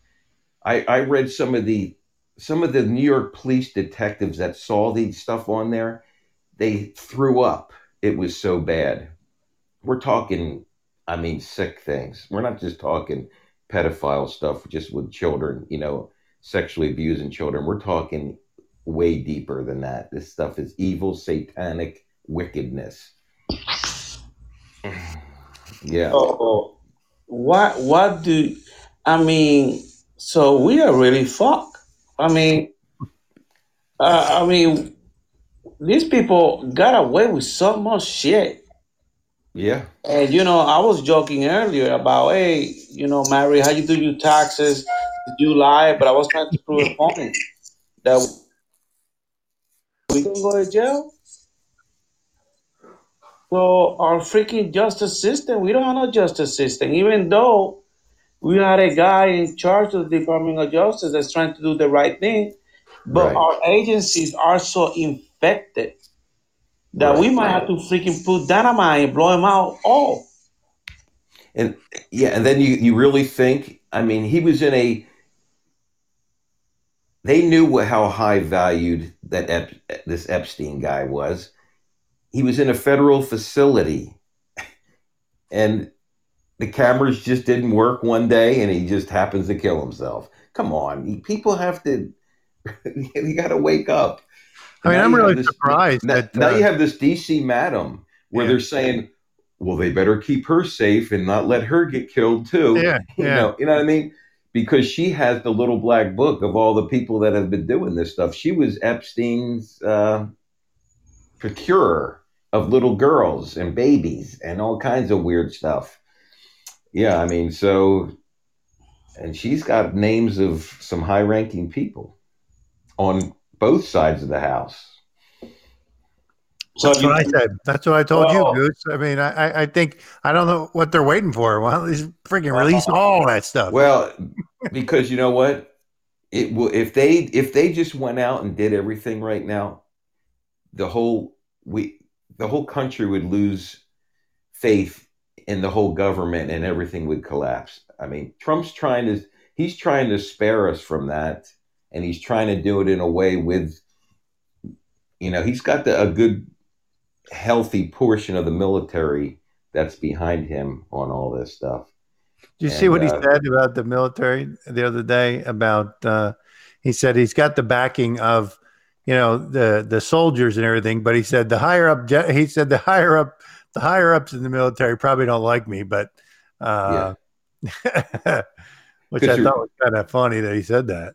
I I read some of the some of the New York police detectives that saw the stuff on there. They threw up. It was so bad. We're talking, I mean, sick things. We're not just talking pedophile stuff just with children, you know, sexually abusing children. We're talking way deeper than that. This stuff is evil, satanic wickedness. Yeah. So, what what do I mean? So we are really fucked. I mean, uh, I mean, these people got away with so much shit. Yeah. And you know, I was joking earlier about, hey, you know, Mary, how you do your taxes? Did you lie? But I was trying to prove a point that we can go to jail. So our freaking justice system, we don't have no justice system, even though we had a guy in charge of the Department of Justice that's trying to do the right thing. But Right. our agencies are so infected that we Right. might have to freaking put dynamite and blow him out all. And yeah, and then you you really think, I mean, he was in a they knew what, how high valued that Ep, this Epstein guy was. He was in a federal facility and the cameras just didn't work one day and he just happens to kill himself. Come on, people have to you got to wake up. I mean, Now I'm really this- surprised Now, that now uh, you have this DC madam where Yeah. they're saying, "Well, they better keep her safe and not let her get killed too." yeah, You yeah. know, you know what I mean? Because she has the little black book of all the people that have been doing this stuff. She was Epstein's uh, procurer of little girls and babies and all kinds of weird stuff. Yeah, I mean, so, and she's got names of some high ranking people on both sides of the house. So That's you, what I said. That's what I told Well- you, Goose. I mean, I, I- I think I don't know what they're waiting for. Why don't they freaking release all that stuff? Well, because you know what, it will if they if they just went out and did everything right now, the whole we the whole country would lose faith in the whole government and everything would collapse. I mean, Trump's trying to he's trying to spare us from that, and he's trying to do it in a way with, you know, he's got the, a good, healthy portion of the military that's behind him on all this stuff. Did you see and, what he uh, said about the military the other day? About uh, he said he's got the backing of you know the the soldiers and everything, but he said the higher up he said the higher up the higher ups in the military probably don't like me, but uh, which 'Cause I thought was kind of funny that he said that.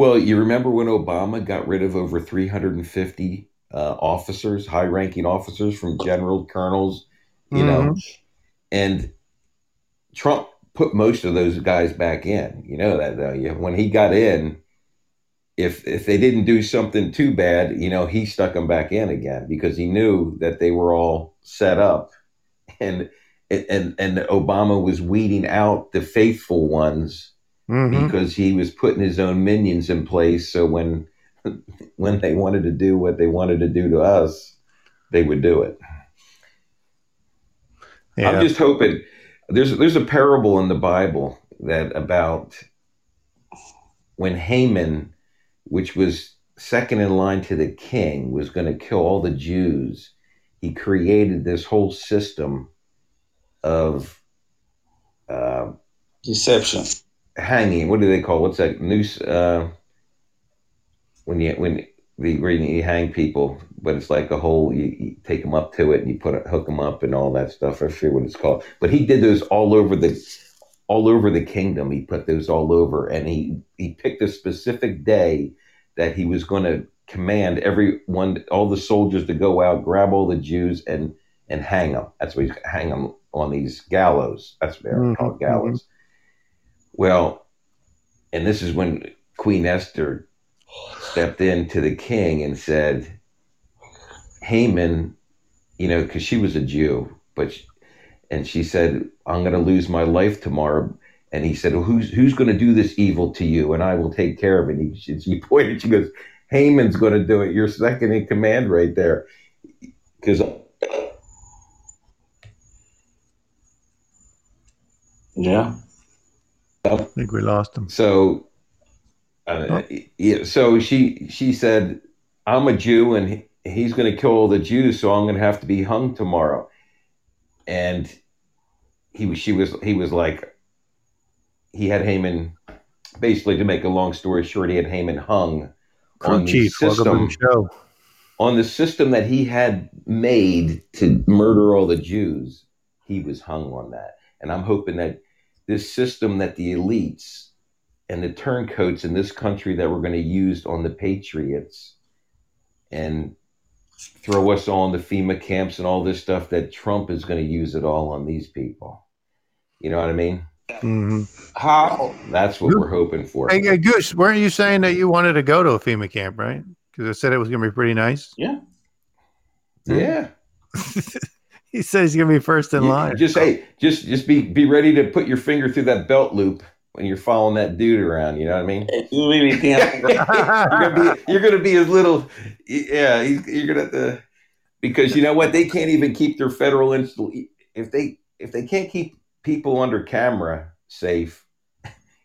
Well, you remember when Obama got rid of over 350 uh, officers, high ranking officers from general colonels, you know, and Trump put most of those guys back in. You know that though. Yeah, when he got in, if if they didn't do something too bad, you know, he stuck them back in again because he knew that they were all set up, and and and Obama was weeding out the faithful ones Mhm. because he was putting his own minions in place. So when when they wanted to do what they wanted to do to us, they would do it. Yeah. I'm just hoping there's there's a parable in the Bible that about when Haman, which was second in line to the king, was going to kill all the Jews. He created this whole system of uh, deception. Hanging. What do they call? What's that noose? Uh, when you when the when you hang people, but it's like a whole. You, you take them up to it and you put it, hook them up and all that stuff. I forget what it's called. But he did those all over the all over the kingdom. He put those all over, and he he picked a specific day that he was going to command everyone, all the soldiers, to go out, grab all the Jews, and and hang them. That's what he's hang them on these gallows. That's what they're Mhm, called gallows. Well, and this is when Queen Esther stepped in to the king and said, Haman, you know, because she was a Jew, but sh and she said, "I'm going to lose my life tomorrow." And he said, well, "Who's who's going to do this evil to you? And I will take care of it." And he, she, she pointed. She goes, "Haman's going to do it. You're second in command right there." Because Yeah. I think we lost him. So, uh, yeah, so she she said, "I'm a Jew, and he, he's going to kill all the Jews, so I'm going to have to be hung tomorrow." And he was she was he was like, he had Haman basically to make a long story short, he had Haman hung Crew on the chief, system the on the system that he had made to murder all the Jews, he was hung on that. And I'm hoping that this system that the elites and the turncoats in this country that we're going to use on the patriots and throw us all in the FEMA camps and all this stuff that Trump is going to use it all on these people. You know what I mean? hmm How? That's what we're hoping for. Hey, hey, Goose, weren't you saying that you wanted to go to a FEMA camp, right? Because I said it was going to be pretty nice. Yeah. Yeah. he said he's going to be first in You- line. Just hey, just just be be ready to put your finger through that belt loop when you're following that dude around. You know what I mean? You really think I'm you're gonna be you're gonna be his little yeah. You're gonna have to because you know what they can't even keep their federal install if they if they can't keep people under camera safe.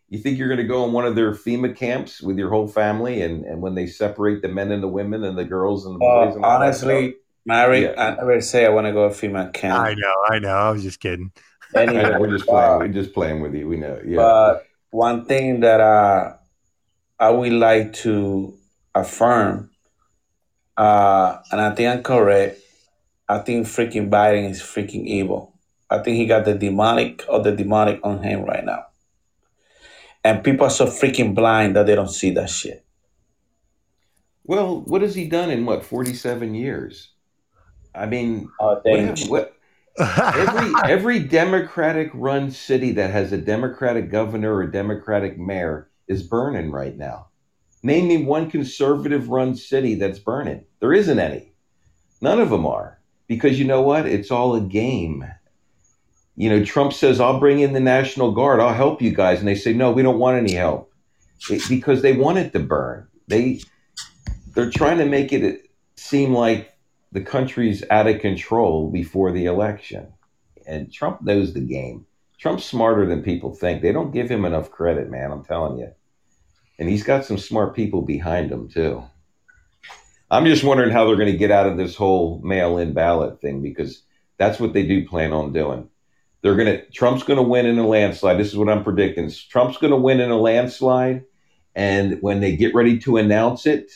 You think you're going to go in one of their FEMA camps with your whole family, and, and when they separate the men and the women and the girls and the boys? Uh, and all that honestly, Mary, Yeah. I never say I want to go to FEMA camp. I know, I know. I was just kidding. Anyway, know, we're just playing. We're just playing with you. We know. Yeah. But one thing that uh, I would like to affirm, uh, and I think I'm correct, I think freaking Biden is freaking evil. I think he got the demonic or the demonic on him right now. And people are so freaking blind that they don't see that shit. Well, what has he done in what forty-seven years? I mean, Oh, thank you. what, every every Democratic run city that has a Democratic governor or Democratic mayor is burning right now. Name me one conservative run city that's burning. There isn't any. None of them are. Because you know what? It's all a game. You know, Trump says, I'll bring in the National Guard, I'll help you guys. And they say, No, we don't want any help. It- because they want it to burn. They they're trying to make it seem like the country's out of control before the election. And Trump knows the game. Trump's smarter than people think. They don't give him enough credit, man. I'm telling you. And he's got some smart people behind him, too. I'm just wondering how they're going to get out of this whole mail in ballot thing because that's what they do plan on doing. They're going to, Trump's going to win in a landslide. This is what I'm predicting. Trump's going to win in a landslide. And when they get ready to announce it,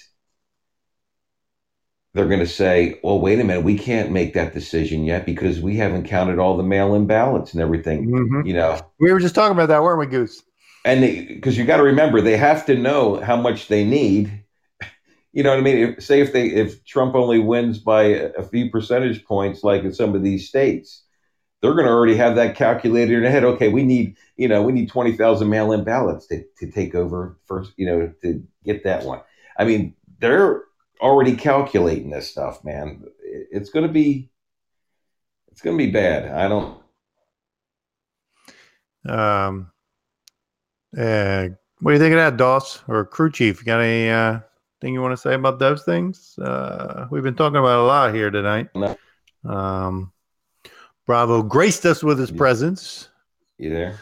they're going to say, well, wait a minute, we can't make that decision yet because we haven't counted all the mail in ballots and everything, Mhm. you know. We were just talking about that, weren't we, Goose? And because you got to remember, they have to know how much they need. You know what I mean? If, say if they if Trump only wins by a, a few percentage points, like in some of these states, they're going to already have that calculated in their head. Okay, we need you know we need twenty thousand mail in ballots to to take over first. You know to get that one. I mean, they're already calculating this stuff, man. It's going to be it's going to be bad. I don't. Um, uh, what do you think of that, Doss or crew chief? You got any uh, thing you want to say about those things? Uh, we've been talking about a lot here tonight. No. Um, Bravo graced us with his Yeah. presence. You there?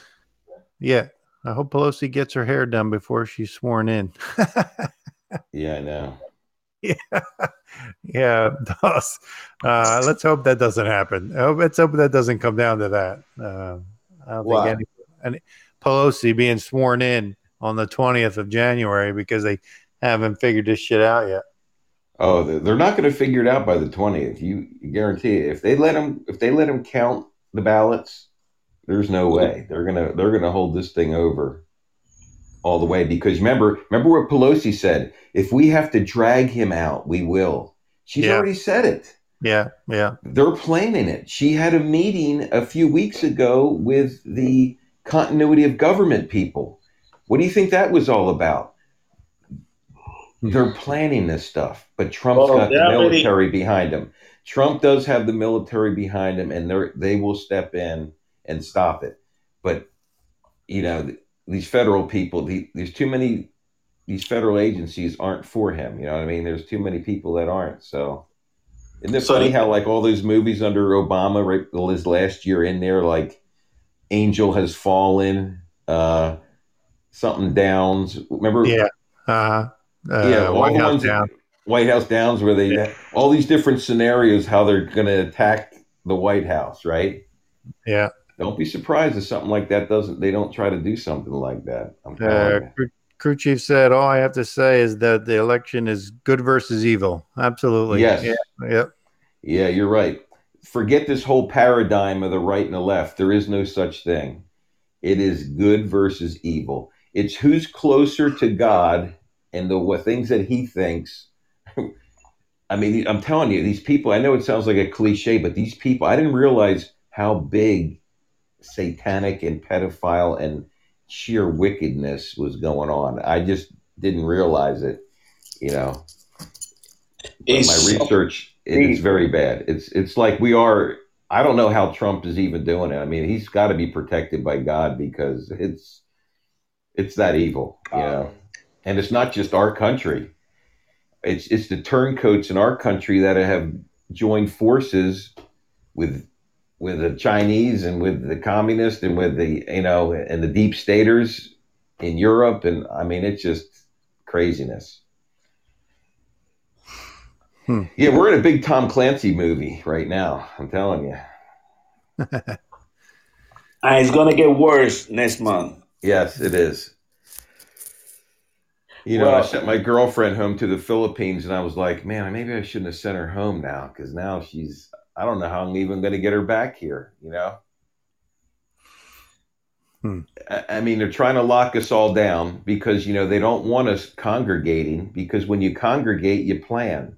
Yeah, I hope Pelosi gets her hair done before she's sworn in. Yeah, I know. Yeah, Doss. Uh, let's hope that doesn't happen. Hope, let's hope that doesn't come down to that. Uh, I don't What? think any, any Pelosi being sworn in on the twentieth of January because they haven't figured this shit out yet. Oh, they're they're not going to figure it out by the twentieth. You guarantee it. If they let them, if they let them count the ballots, there's no way they're gonna they're gonna hold this thing over all the way. Because remember, remember what Pelosi said: if we have to drag him out, we will. She's Yeah. already said it. Yeah, yeah, They're planning it. She had a meeting a few weeks ago with the continuity of government people. What do you think that was all about? They're planning this stuff, but Trump's Well, got the they're military behind him. Trump does have the military behind him, and they they will step in and stop it. But you know, th- these federal people, the, there's too many. These federal agencies aren't for him. You know what I mean? There's too many people that aren't. So, isn't it So funny how like all those movies under Obama, right, his last year in there, like Angel has fallen, uh, something Downs. Remember? yeah. Uh, uh, yeah, White House down. White House Downs, where they Yeah. all these different scenarios how they're going to attack the White House, right? Yeah. Don't be surprised if something like that doesn't. They don't try to do something like that. I'm Uh, crew, crew chief said, "All I have to say is that the election is good versus evil." Absolutely. Yes. Yeah. Yep. Yeah, you're right. Forget this whole paradigm of the right and the left. There is no such thing. It is good versus evil. It's who's closer to God and the what things that he thinks. I mean, I'm telling you, these people, I know it sounds like a cliche, but these people, I didn't realize how big satanic and pedophile and sheer wickedness was going on. I just didn't realize it, you know but my research it is very bad. It's it's like we are. I don't know how Trump is even doing it. I mean, he's got to be protected by God because it's it's that evil, you know. And it's not just our country. It's it's the turncoats in our country that have joined forces with with the Chinese and with the communists and with the you know and the deep staters in Europe and I mean it's just craziness. Hmm. Yeah, we're in a big Tom Clancy movie right now. I'm telling you. and it's gonna get worse next month. Yes, it is. You know, I sent my girlfriend home to the Philippines, and I was like, man, maybe I shouldn't have sent her home now because now she's, I don't know how I'm even going to get her back here, you know? Hmm. I, mean, they're trying to lock us all down because, you know, they don't want us congregating because when you congregate, you plan.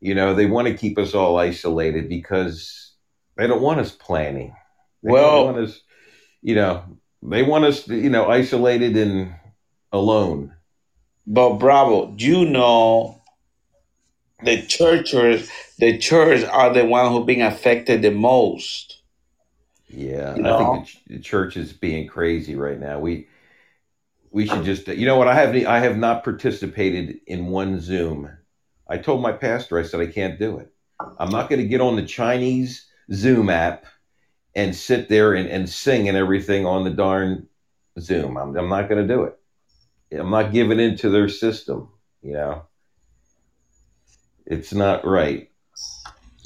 You know, they want to keep us all isolated because they don't want us planning. They Well- us, you know, they want us, you know, isolated and alone. But Bravo, do you know, the churches, the church are the one who being affected the most. Yeah, You I think the, the church is being crazy right now. We we should just, you know what? I have I have not participated in one Zoom. I told my pastor, I said I can't do it. I'm not going to get on the Chinese Zoom app and sit there and, and sing and everything on the darn Zoom. I'm, I'm not going to do it. I'm not giving in to their system. You know, it's not right.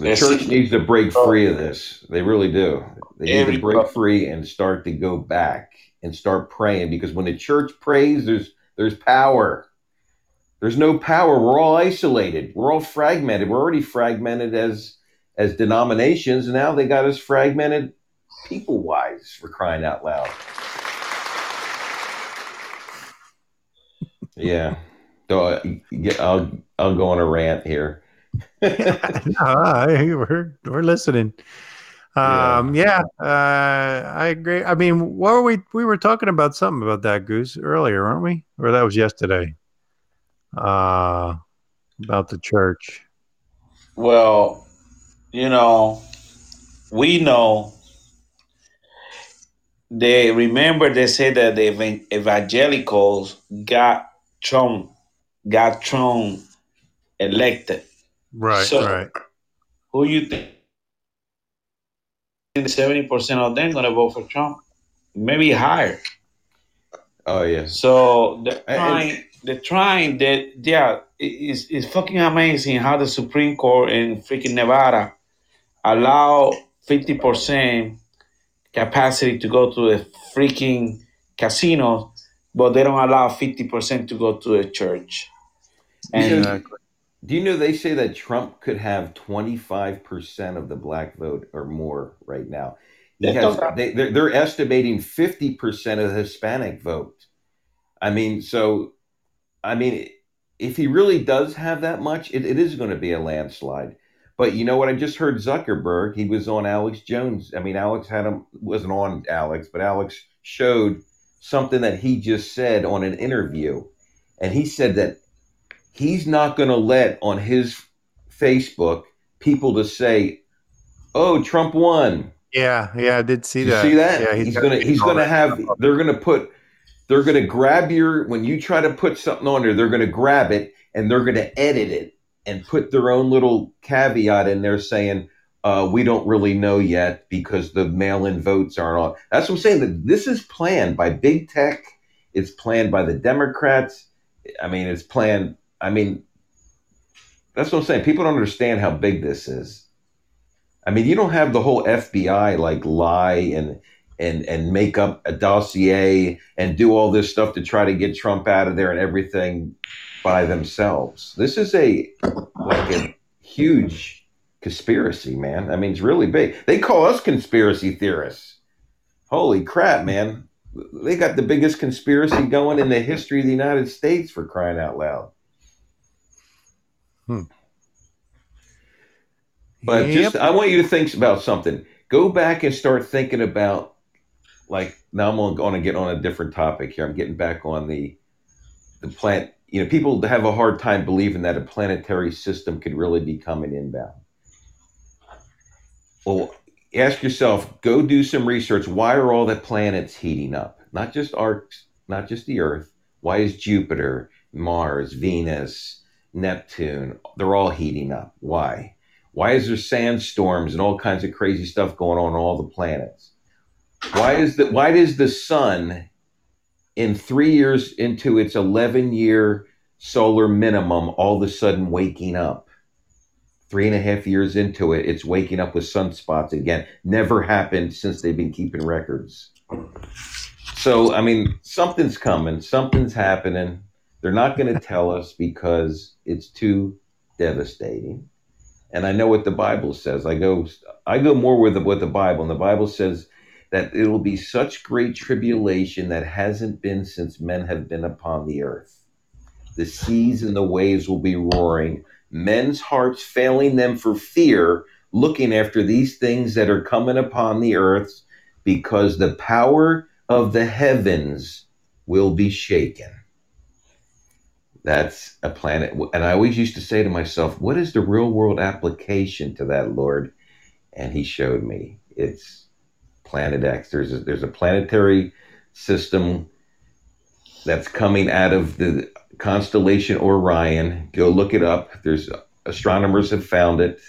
The church needs to break free of this. They really do. They need to break free and start to go back and start praying because when the church prays, there's there's power. There's no power. We're all isolated. We're all fragmented. We're already fragmented as as denominations, and now they got us fragmented people wise for crying out loud. Yeah. So uh, I'll I'll go on a rant here. Ah, hey, we're we're listening. Um, yeah, uh, I agree. I mean, what were we? We were talking about something about that goose earlier, weren't we? Or that was yesterday. Uh, about the church. Well, you know, we know they remember they said that the evangelicals got Trump got Trump elected. Right, So- right. Who you think? Seventy percent of them gonna vote for Trump, maybe higher. Oh yeah. So they're And- trying. They're trying. That yeah, it- it's it's fucking amazing how the Supreme Court in freaking Nevada allow fifty percent capacity to go to the freaking casinos, but they don't allow fifty percent to go to a church. And Exactly. Do you know they say that Trump could have 25% of the black vote or more right now? Has, they, they're, they're estimating 50% of the Hispanic vote. I mean, so, I mean, if he really does have that much, it, it is going to be a landslide. But you know what? I just heard Zuckerberg. He was on Alex Jones. I mean, Alex had him, wasn't on Alex, but Alex showed something that he just said on an interview. And he said that he's not going to let on his Facebook people to say, "Oh, Trump won." Yeah, yeah, I did see You that. see that? Yeah, he's gonna he's gonna have they're gonna put they're gonna grab your when you try to put something on there, they're gonna grab it and they're gonna edit it and put their own little caveat in there saying, uh, we don't really know yet because the mail-in votes aren't on. That's what I'm saying. That this is planned by big tech. It's planned by the Democrats. I mean, it's planned. I mean, that's what I'm saying. People don't understand how big this is. I mean, you don't have the whole FBI like lie and and and make up a dossier and do all this stuff to try to get Trump out of there and everything by themselves. This is a like a huge conspiracy, man. I mean, it's really big. They call us conspiracy theorists. Holy crap, man. They got the biggest conspiracy going in the history of the United States for crying out loud. Hmm. But Yep. just, I want you to think about something. Go back and start thinking about, like, now I'm going to get on a different topic here. I'm getting back on the the plant. You know, people have a hard time believing that a planetary system could really become an inbound. Well, ask yourself. Go do some research. Why are all the planets heating up? Not just our, not just the Earth. Why is Jupiter, Mars, Venus, Neptune? They're all heating up. Why? Why is there sandstorms and all kinds of crazy stuff going on on all the planets? Why is the why does the sun in three years into its eleven year solar minimum all of a sudden waking up? Three and a half years into it, it's waking up with sunspots again. Never happened since they've been keeping records. So I mean, something's coming, something's happening. They're not going to tell us because it's too devastating and I know what the Bible says. I go, I go more with the, what the Bible, and the Bible says that it will be such great tribulation that hasn't been since men have been upon the earth. The seas and the waves will be roaring. Men's hearts failing them for fear, looking after these things that are coming upon the earth, because the power of the heavens will be shaken. That's a planet. And I always used to say to myself, what is the real world application to that, Lord? And he showed me it's Planet X. There's a, there's a planetary system that's coming out of the constellation Orion. Go look it up. There's astronomers have found it.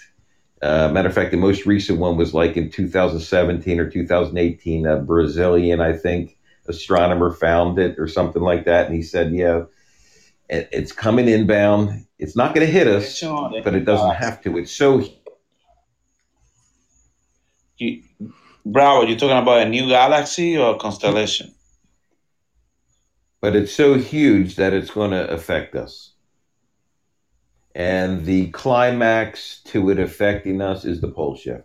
Uh, matter of fact, the most recent one was like in 2017 or 2018. A Brazilian, I think, astronomer found it or something like that, and he said, "Yeah, it, it's coming inbound. It's not going to hit us, but it doesn't have to. It's so." You, Bravo, you talking about a new galaxy or a constellation? But it's so huge that it's going to affect us. And the climax to it affecting us is the pole shift.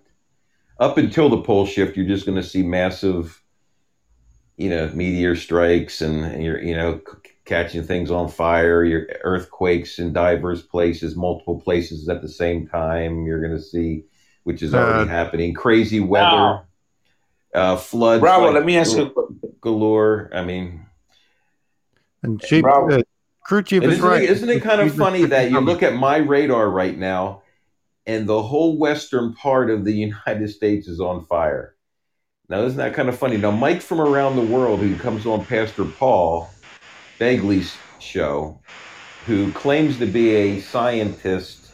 Up until the pole shift, you're just going to see massive, you know, meteor strikes and, and you're, you know, catching things on fire, your earthquakes in diverse places, multiple places at the same time. You're going to see, which is already Uh, happening, crazy weather, Now, uh, floods. Bravo, like let me ask gal- you. galore. I mean, And chief, uh, crew chief And is isn't, right. it, isn't it kind of funny that you look at my radar right now and the whole western part of the United States is on fire? Now, isn't that kind of funny? Now, Mike from around the world, who comes on Pastor Paul Begley's show, who claims to be a scientist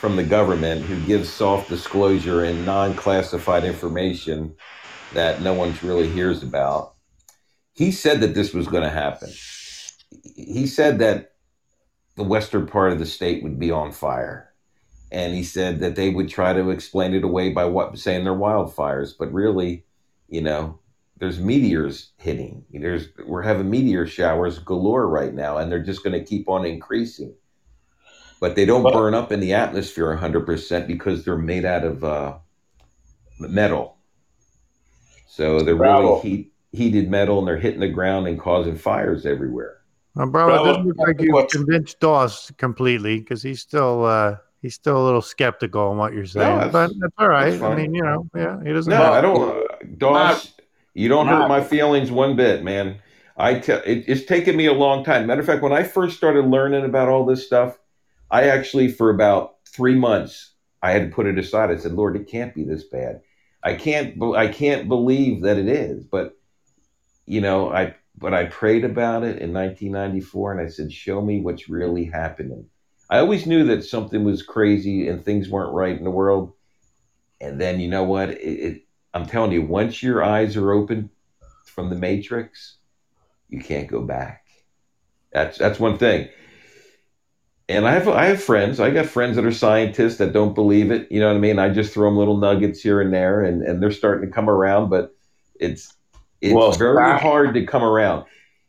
from the government who gives soft disclosure and non classified information that no one really hears about, he said that this was going to happen. He said that the western part of the state would be on fire. And he said that they would try to explain it away by what saying they're wildfires, but really, you know, there's meteors hitting. There's we're having meteor showers galore right now, and they're just going to keep on increasing. But they don't But- burn up in the atmosphere 100% because they're made out of uh, metal. So they're Bravo. really heat, heated metal, and they're hitting the ground and causing fires everywhere. Well, Bravo, it Bravo, doesn't look like you convinced Doss completely because he's still uh, he's still a little skeptical on what you're saying. that's- but that's all right. that's I mean, you know, yeah, he doesn't. No, have- I don't. Uh, Doss, you don't hurt my feelings one bit, man. I tell it, it's taken me a long time. Matter of fact, when I first started learning about all this stuff, I actually for about three months I had to put it aside. I said, "Lord, it can't be this bad. I can't. I can't believe that it is." But you know, I but I prayed about it in 1994, and I said, "Show me what's really happening." I always knew that something was crazy and things weren't right in the world. And then you know what? It, it, I'm telling you, once your eyes are open from the matrix, you can't go back. That's that's one thing. And I have I have friends. I got friends that are scientists that don't believe it. You know what I mean? I just throw them little nuggets here and there, and and they're starting to come around. But it's it's Well, very hard to come around.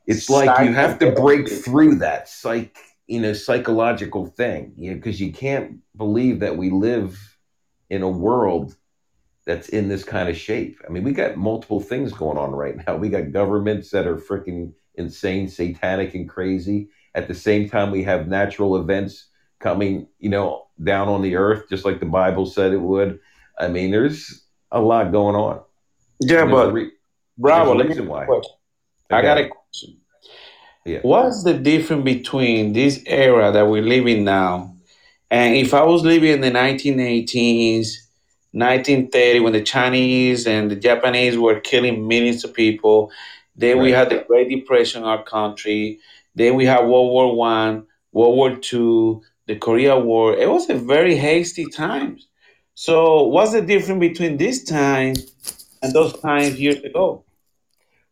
It's like you have to break through that psych, you know, psychological thing, you know, because you can't believe that we live in a world that's in this kind of shape. I mean, we got multiple things going on right now. We got governments that are freaking insane, satanic, and crazy. At the same time, we have natural events coming, you know, down on the earth, just like the Bible said it would. I mean, there's a lot going on. Yeah, And there's a but re- Bravo, let me why. question. I got Okay. a question. Yeah. What's the difference between this era that we live in now and if I was living in the 1918s, 1930, when the Chinese and the Japanese were killing millions of people, then we had the Great Depression in our country, then we had World War One, World War Two, the Korea War. It was a very hasty time. So, what's the difference between this time and those times years ago?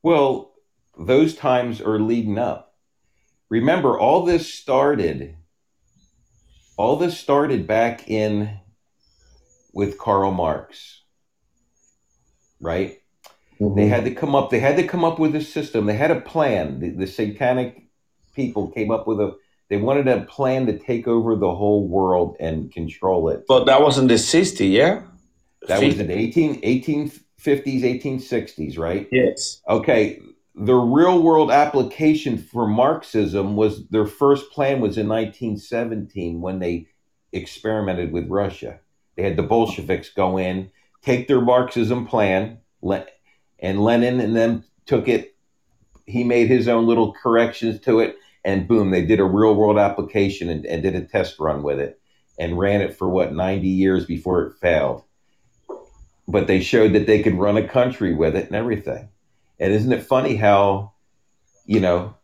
Well, those times are leading up. Remember, all this started. All this started back in with Karl Marx, right? Mm-hmm. They had to come up. They had to come up with a system. They had a plan. The, the satanic people came up with a. They wanted a plan to take over the whole world and control it. But that was in the 60s, yeah? That was in the 18, 1850s, 1860s, right? Yes. Okay, the real world application for Marxism was their first plan was in 1917 when they experimented with Russia. They had the Bolsheviks go in, take their Marxism plan, and Lenin and them took it. He made his own little corrections to it, and boom, they did a real world application and, and did a test run with it and ran it for what 90 years before it failed. But they showed that they could run a country with it and everything. And isn't it funny how, you know,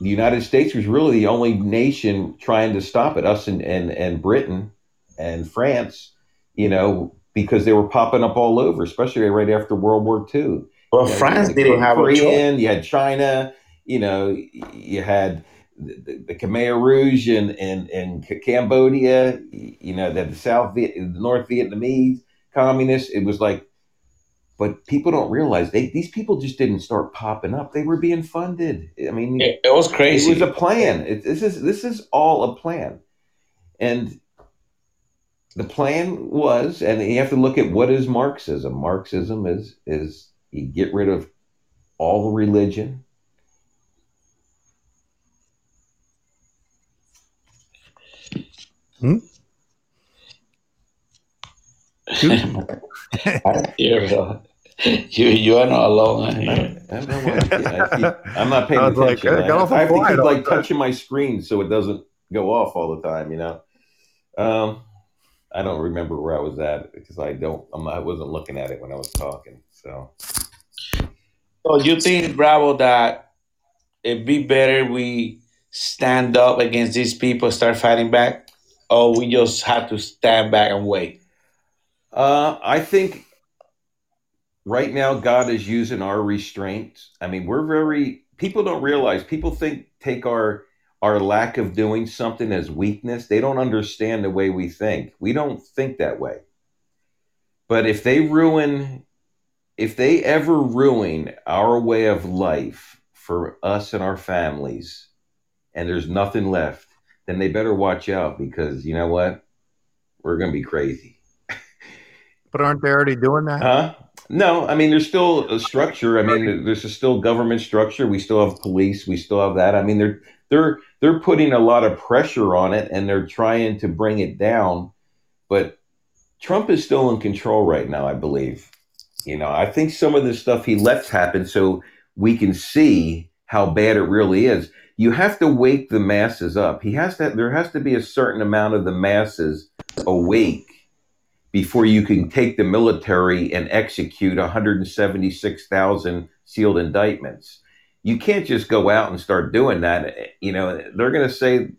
the United States was really the only nation trying to stop it, us and, and, and Britain and France, you know, because they were popping up all over, especially right after World War II. Well, You know, France you didn't have a choice. Korean, you had China, you know, you had the, the, Khmer Rouge in, in, in Cambodia, you know, the South Viet, the North Vietnamese communists. It was like, but people don't realize they, these people just didn't start popping up. They were being funded. I mean, It, it was crazy. it was a plan. It, this is this is all a plan, and the plan was, and you have to look at what is Marxism. Marxism is is you get rid of all the religion. You're, you you are not alone. I here. don't, I don't know why I keep- I'm not paying I was like, attention. "Get off I have to quiet keep like touching my screen so it doesn't go off all the time. You know. Um, I don't remember where I was at because I don't. I'm, I wasn't looking at it when I was talking. So. So you think, Bravo, that it'd be better we stand up against these people, start fighting back, or we just have to stand back and wait? Uh, I think right now God is using our restraint. I mean, we're very people don't realize. People think take our our lack of doing something as weakness. They don't understand the way we think. We don't think that way. But if they ruin if they ever ruin our way of life for us and our families and there's nothing left, then they better watch out because you know what? We're going to be crazy. But aren't they already doing that? Huh? No, I mean there's still a structure. I mean there's a still government structure. We still have police. We still have that. I mean they're they're they're putting a lot of pressure on it and they're trying to bring it down. But Trump is still in control right now, I believe. You know, I think some of the stuff he lets happen so we can see how bad it really is. You have to wake the masses up. He has to there has to be a certain amount of the masses awake before you can take the military and execute 176,000 sealed indictments. You can't just go out and start doing that. You know, they're going to say,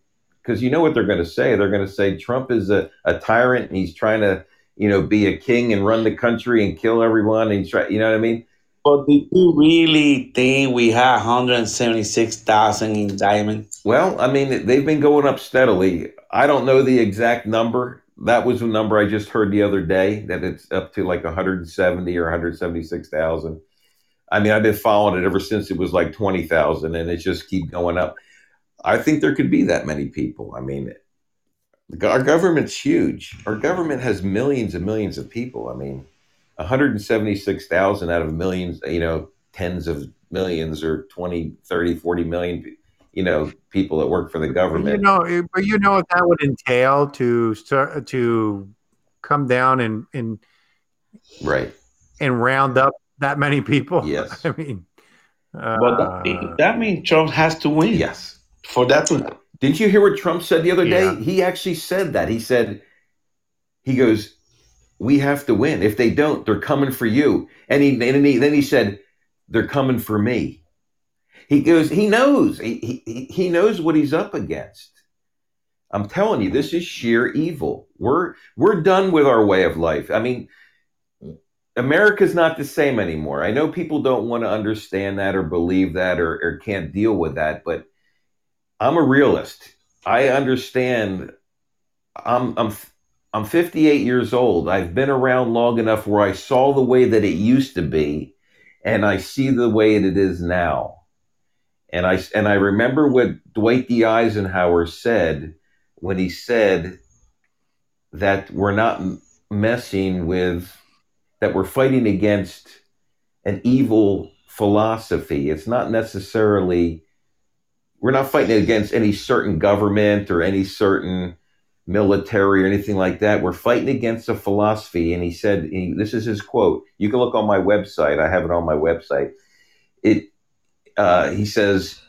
because you know what they're going to say. They're going to say Trump is a, a tyrant and he's trying to, you know, be a king and run the country and kill everyone. And he's trying, you know what I mean? But do you really think we have 176,000 indictments? Well, I mean, they've been going up steadily. I don't know the exact number. That was a number I just heard the other day that it's up to like 170 or 176,000. I mean, I've been following it ever since it was like 20,000 and it just keep going up. I think there could be that many people. I mean, our government's huge. Our government has millions and millions of people. I mean, 176,000 out of millions, you know, tens of millions or 20, 30, 40 million, you know, people that work for the government. you know, eh, but you know what that would entail to start to come down and and Right. and round up that many people. Yes. I mean, uh, But that, that means Trump has to win. Yes. For that to Didn't you hear what Trump said the other day? Yeah. He actually said that. He said, he goes, we have to win. If they don't, they're coming for you. And he, and he then he said, they're coming for me. He goes, he knows. He, he, he knows what he's up against. I'm telling you, this is sheer evil. We're we're done with our way of life. I mean, America's not the same anymore. I know people don't want to understand that or believe that or, or can't deal with that, but I'm a realist. I understand. I'm I'm I'm 58 years old. I've been around long enough where I saw the way that it used to be, and I see the way that it is now. And I and I remember what Dwight D. Eisenhower said when he said that we're not messing with that we're fighting against an evil philosophy. It's not necessarily, we're not fighting against any certain government or any certain military or anything like that. We're fighting against a philosophy. And he said, he, this is his quote. You can look on my website. I have it on my website. It, uh, he says,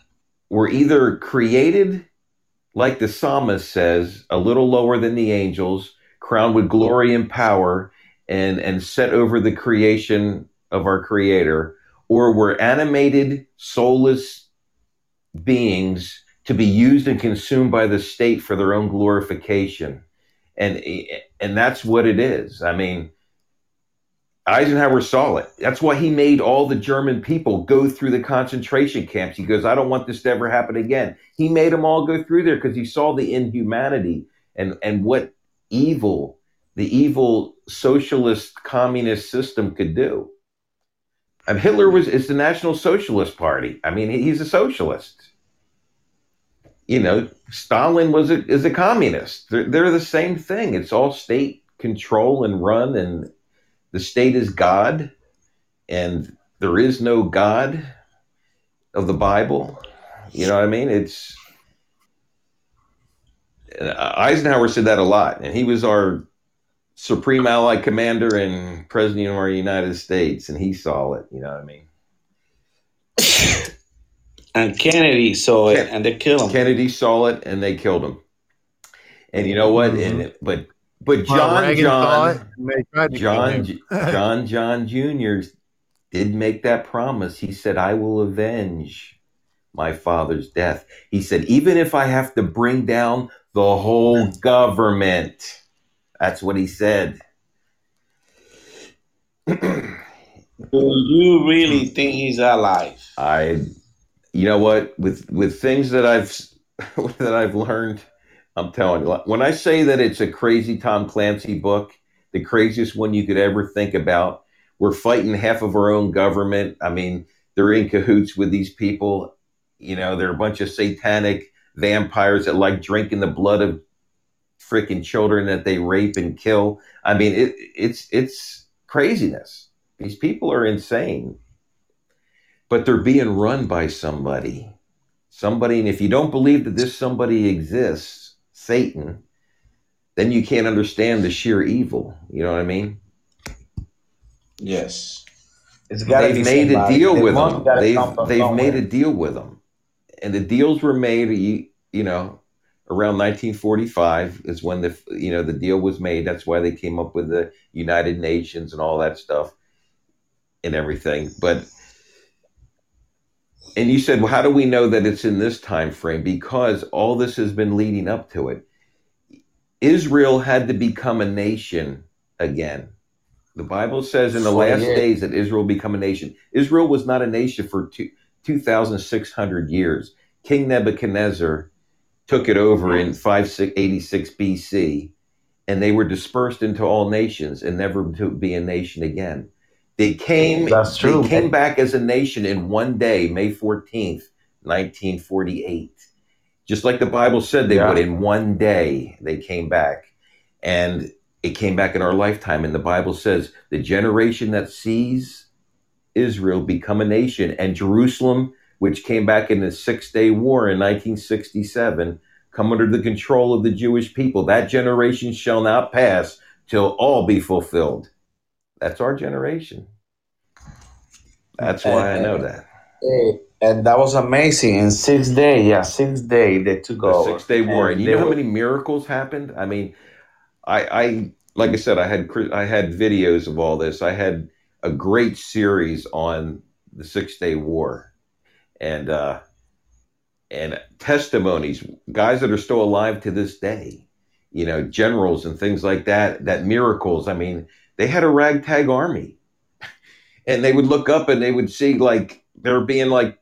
we're either created, like the psalmist says, a little lower than the angels, crowned with glory and power, and, and set over the creation of our creator, or we're animated, soulless beings to be used and consumed by the state for their own glorification. And, and that's what it is. I mean, Eisenhower saw it. That's why he made all the German people go through the concentration camps. He goes, I don't want this to ever happen again. He made them all go through there because he saw the inhumanity and, and what evil, the evil socialist communist system could do. And Hitler was is the National Socialist Party. I mean, he's a socialist. You know, Stalin was a, is a communist. They're, they're the same thing. It's all state control and run, and the state is God, and there is no God of the Bible. You know what I mean? It's uh, Eisenhower said that a lot, and he was our supreme allied commander and president of our United States, and he saw it. You know what I mean? and Kennedy saw it, and they killed him. Kennedy saw it, and they killed him. And you know what? Mm-hmm. And but but John John John John John Jr. did make that promise. He said, "I will avenge." My father's death. He said, even if I have to bring down the whole government, that's what he said. Do you really think he's alive? I, you know what, with with things that I've that I've learned, I'm telling you, when I say that it's a crazy Tom Clancy book, the craziest one you could ever think about. We're fighting half of our own government. I mean, they're in cahoots with these people. You know, they're a bunch of satanic vampires that like drinking the blood of freaking children that they rape and kill. I mean, it, it's it's craziness. These people are insane, but they're being run by somebody. Somebody, and if you don't believe that this somebody exists, Satan, then you can't understand the sheer evil. You know what I mean? Yes. It's they've made somebody. a deal with them. They've they've made a deal with them, and the deals were made. You, you know, around 1945 is when the you know the deal was made. That's why they came up with the United Nations and all that stuff and everything. But and you said, well, how do we know that it's in this time frame? Because all this has been leading up to it. Israel had to become a nation again. The Bible says in the last days that Israel become a nation. Israel was not a nation for two, 2,600 years. King Nebuchadnezzar took it over in 586 BC, and they were dispersed into all nations and never to be a nation again. They came. That's true. They came back as a nation in one day, May 14th, 1948. Just like the Bible said they yeah. would. In one day, they came back, and it came back in our lifetime. And the Bible says the generation that sees Israel become a nation and Jerusalem which came back in the Six Day War in 1967, come under the control of the Jewish people. That generation shall not pass till all be fulfilled. That's our generation. That's why and, I know that. And that was amazing. In six days, yeah, six days they took the Six Day War. And, and you know were, how many miracles happened? I mean, I, I like I said, I had I had videos of all this. I had a great series on the Six Day War and uh, and testimonies, guys that are still alive to this day, you know, generals and things like that, that miracles. I mean, they had a ragtag army, and they would look up and they would see like they're being like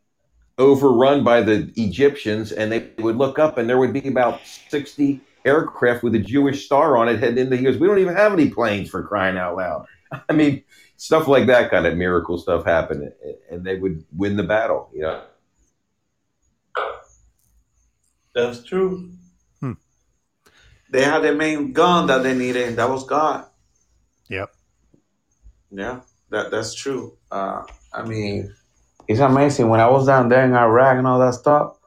overrun by the Egyptians, and they would look up and there would be about sixty aircraft with a Jewish star on it heading into. He goes, "We don't even have any planes for crying out loud." I mean, stuff like that kind of miracle stuff happened, and they would win the battle. You know. That's true. Hmm. They had the main gun that they needed, and that was God. Yep. Yeah, that that's true. Uh, I mean, it's amazing. When I was down there in Iraq and all that stuff,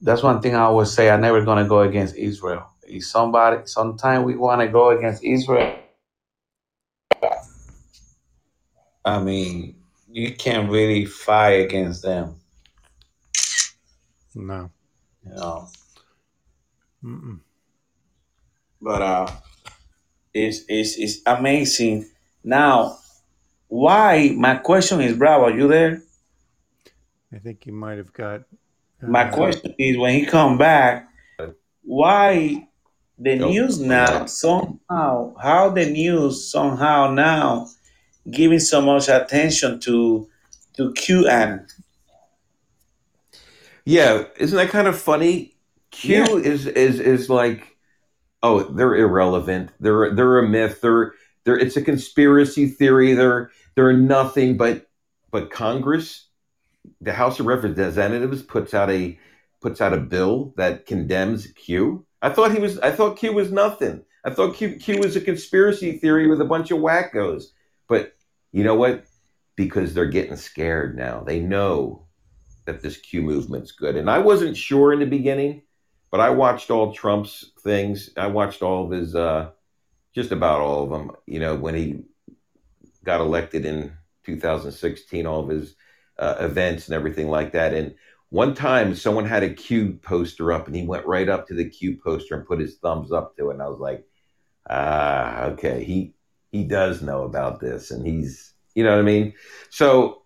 that's one thing I always say. I'm never gonna go against Israel. If somebody, sometime we want to go against Israel, I mean, you can't really fight against them. No. You know. Mm-mm. but uh it's it's it's amazing now why my question is bravo are you there I think he might have got. my uh, question is when he come back why the Nope, news now somehow how the news somehow now giving so much attention to to qanon Yeah, isn't that kind of funny? Q Yeah. is is is like, oh, they're irrelevant. They're they're a myth. They're they're it's a conspiracy theory. They're they're nothing but but Congress, the House of Representatives puts out a puts out a bill that condemns Q. I thought he was I thought Q was nothing. I thought Q Q was a conspiracy theory with a bunch of wackos. But you know what? Because they're getting scared now. They know that this Q movement's good. And I wasn't sure in the beginning, but I watched all Trump's things. I watched all of his, uh, just about all of them. You know, when he got elected in 2016, all of his uh, events and everything like that. And one time, someone had a Q poster up, and he went right up to the Q poster and put his thumbs up to it. And I was like, ah, okay, he he does know about this, and he's, you know what I mean. So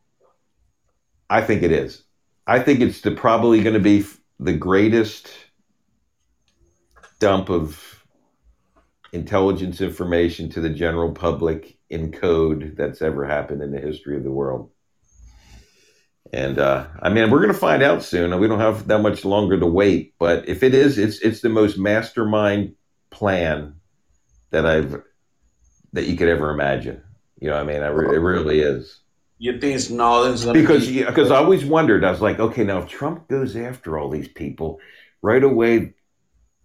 I think it is. I think it's the, probably going to be the greatest dump of intelligence information to the general public in code that's ever happened in the history of the world. And uh, I mean, we're going to find out soon. We don't have that much longer to wait. But if it is, it's it's the most mastermind plan that I've that you could ever imagine. You know, what I mean, I re- it really is you think gonna because be, because I always wondered. I was like, okay, now if Trump goes after all these people, right away,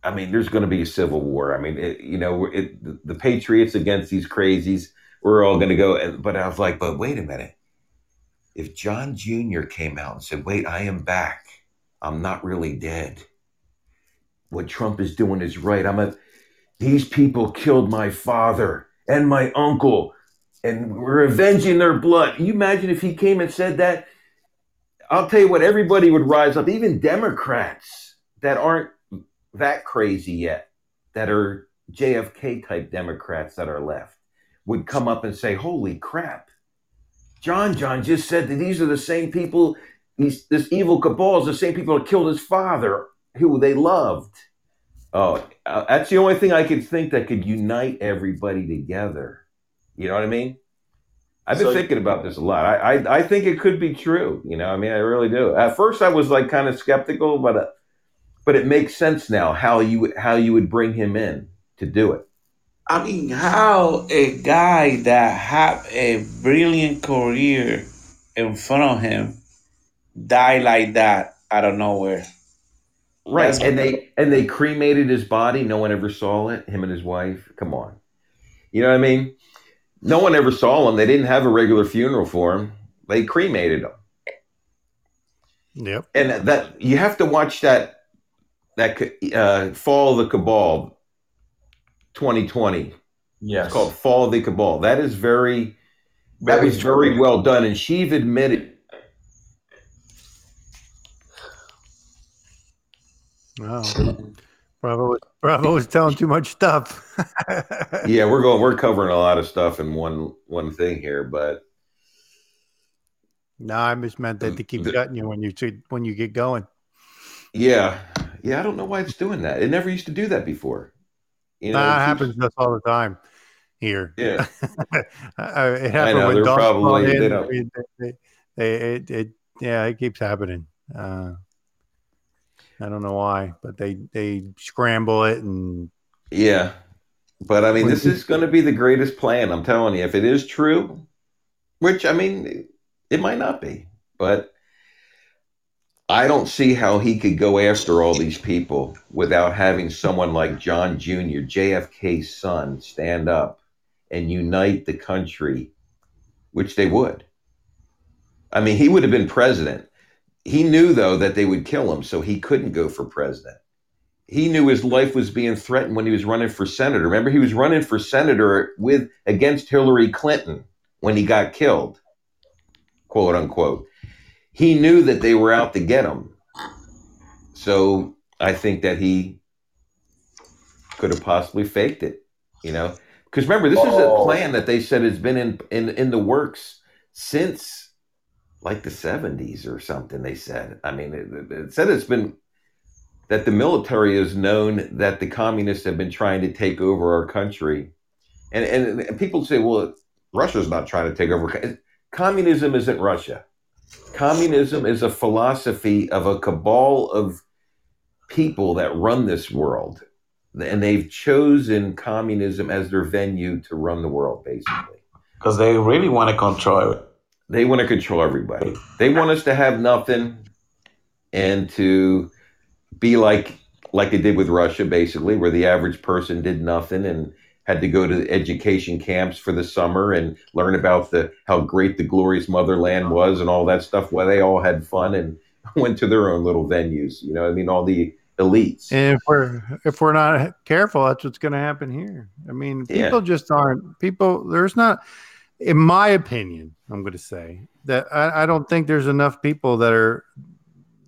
I mean, there's going to be a civil war. I mean, it, you know, it, the, the Patriots against these crazies, we're all going to go. But I was like, but wait a minute. If John Jr. came out and said, "Wait, I am back. I'm not really dead. What Trump is doing is right. I'm a. These people killed my father and my uncle." And we're avenging their blood. Can you imagine if he came and said that? I'll tell you what, everybody would rise up, even Democrats that aren't that crazy yet, that are JFK type Democrats that are left, would come up and say, Holy crap. John John just said that these are the same people, these, this evil cabal is the same people that killed his father, who they loved. Oh, uh, that's the only thing I could think that could unite everybody together. You know what I mean? I've been So- thinking about this a lot. I, I I think it could be true. You know, I mean, I really do. At first, I was like kind of skeptical, but uh, but it makes sense now how you how you would bring him in to do it. I mean, how a guy that had a brilliant career in front of him die like that out of nowhere. Right, That's- and they and they cremated his body. No one ever saw it. Him and his wife. Come on, you know what I mean? No one ever saw him. They didn't have a regular funeral for him. They cremated him. Yep. and that you have to watch that that uh, fall of the cabal 2020 Yes. it's called fall of the cabal that is very that Very was very well done and she've admitted Wow. Bravo. Bravo was telling too much stuff. yeah we're going we're covering a lot of stuff in one one thing here but No, I just meant that to keep The- cutting you when you when you get going. yeah yeah i don't know why it's doing that it never used to do that before you know nah, it happens to us all the time here. yeah it happened know, when they're dogs probably- they don't- They- they- they- it, it, yeah, it keeps happening. Uh, I don't know why, but they they scramble it and Yeah. But I mean, this is going to be the greatest plan. I'm telling you, if it is true, which I mean, it might not be, but I don't see how he could go after all these people without having someone like John Jr., JFK's son, stand up and unite the country, which they would. I mean, he would have been president. He knew though that they would kill him, so he couldn't go for president. He knew his life was being threatened when he was running for senator. Remember, he was running for senator with against Hillary Clinton when he got killed, quote unquote. He knew that they were out to get him. So I think that he could have possibly faked it, you know. Because remember, this is a Oh. plan that they said has been in, in in the works since like the seventies or something. They said. I mean, it, it said it's been that the military has known that the communists have been trying to take over our country, and and, and people say, well, Russia's not trying to take over. Communism isn't Russia. Communism is a philosophy of a cabal of people that run this world and they've chosen communism as their venue to run the world basically Because they really want to control. They want to control everybody they want us to have nothing and to be like like they did with russia basically where the average person did nothing and had to go to education camps for the summer and learn about the how great the glorious motherland was and all that stuff while they all had fun and went to their own little venues you know i mean all the elites And if we're if we're not careful, that's what's going to happen here. I mean, Yeah. people just aren't people. There's not, in my opinion, I'm going to say that I, I don't think there's enough people that are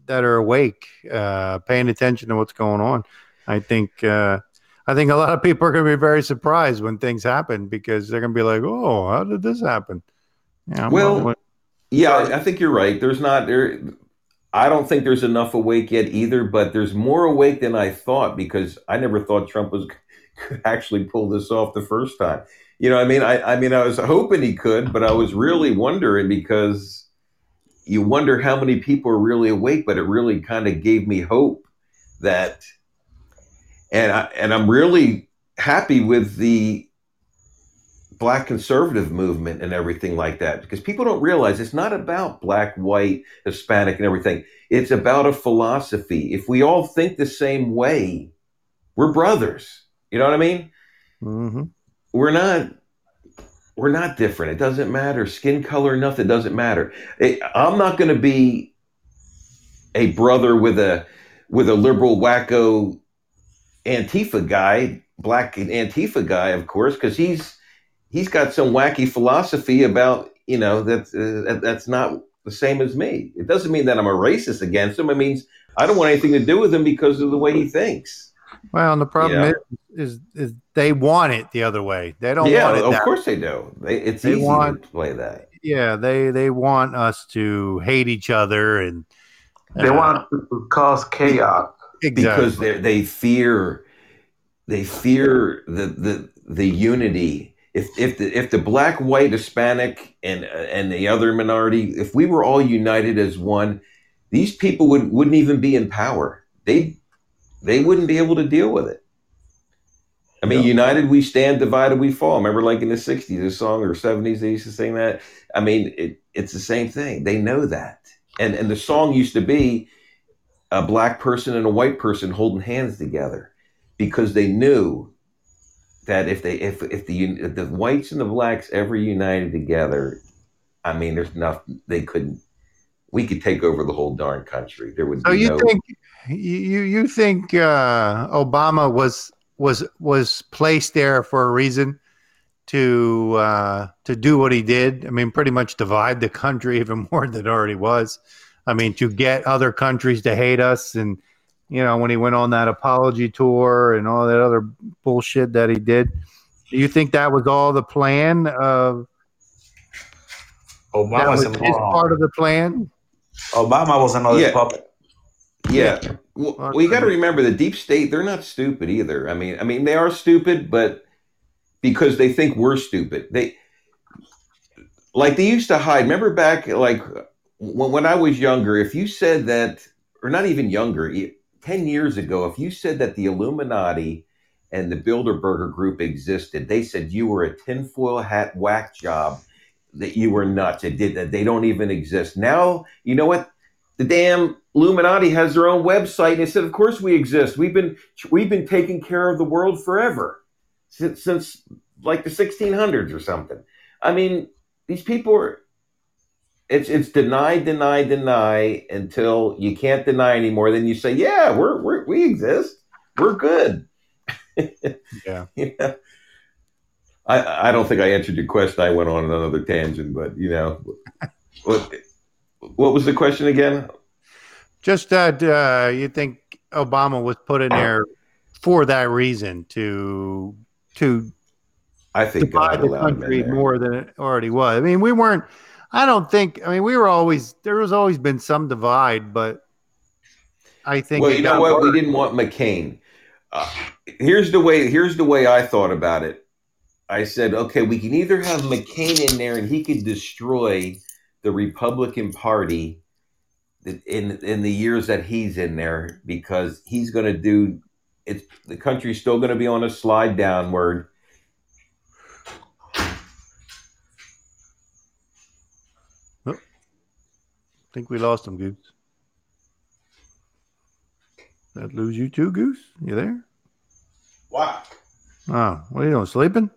that are awake, uh, paying attention to what's going on. I think uh, I think a lot of people are going to be very surprised when things happen because they're going to be like, "Oh, how did this happen?" Yeah, Well, not- Yeah, I, I think you're right. There's not there. I don't think there's enough awake yet either, but there's more awake than I thought because I never thought Trump was could actually pull this off the first time. You know, I mean, I, I mean, I was hoping he could, but I was really wondering because you wonder how many people are really awake. But it really kind of gave me hope that, and I, and I'm really happy with the black conservative movement and everything like that because people don't realize it's not about black, white, Hispanic, and everything. It's about a philosophy. If we all think the same way, we're brothers. You know what I mean? Mhm. We're not. We're not different. It doesn't matter. Skin color, nothing doesn't matter. It- I'm not going to be a brother with a with a liberal wacko Antifa guy, black Antifa guy, of course, because he's he's got some wacky philosophy about you know that uh, that's not the same as me. It doesn't mean that I'm a racist against him. It means I don't want anything to do with him because of the way he thinks. Well, and the problem Yeah. is, is is they want it the other way. They don't yeah, want it of that course they do. They, it's They easy want- to play that. yeah they they want us to hate each other and They uh, want to cause chaos. because they they fear they fear the the the unity. If if the if the black, white, Hispanic, and and the other minority, if we were all united as one, these people would wouldn't even be in power. They they wouldn't be able to deal with it. I mean, united we stand, divided we fall. Remember, like in the '60s, a song or '70s, they used to sing that. I mean, it, it's the same thing. They know that, and and the song used to be a black person and a white person holding hands together because they knew that if they if if the if the whites and the blacks ever united together, I mean, there's nothing they couldn't. We could take over the whole darn country. There would so be you no. think you you you think uh, Obama was was was placed there for a reason to uh, to do what he did? I mean, pretty much divide the country even more than it already was. I mean, to get other countries to hate us, and you know, when he went on that apology tour and all that other bullshit that he did. Do you think that was all the plan of that was a his part of the plan? Obama was another Yeah. puppet. Yeah. Well, well, you got to remember the deep state. They're not stupid either. I mean, I mean, they are stupid, but because they think we're stupid, they like they used to hide. Remember back, like when, when I was younger, if you said that, or not even younger, e- ten years ago, if you said that the Illuminati and the Bilderberger Group existed, they said you were a tinfoil hat whack job. That you were nuts. It did that. They don't even exist now. You know what? the damn Illuminati has their own website and they said, "Of course we exist. We've been we've been taking care of the world forever since since like the 1600s or something." I mean, these people are it's it's deny, deny, deny until you can't deny anymore. Then you say, "Yeah, we're, we're we exist. We're good." Yeah. yeah. I I don't think I answered your question. I went on another tangent, but you know, what what was the question again? Just that uh, you think Obama was put in there for that reason to to I think God divide the allowed him in country more than it already was. I mean, we weren't. I don't think. I mean, we were always there was always been some divide, but I think. Well, you know what? We didn't want McCain. Uh, here's the way. Here's the way I thought about it. I said, okay, we can either have McCain in there and he could destroy the Republican Party in in the years that he's in there because he's going to do. It's the country's still going to be on a slide downward. Oh, I think we lost him, Goose. That lose you too, Goose? You there? Wow. Oh, what are you doing? Sleeping?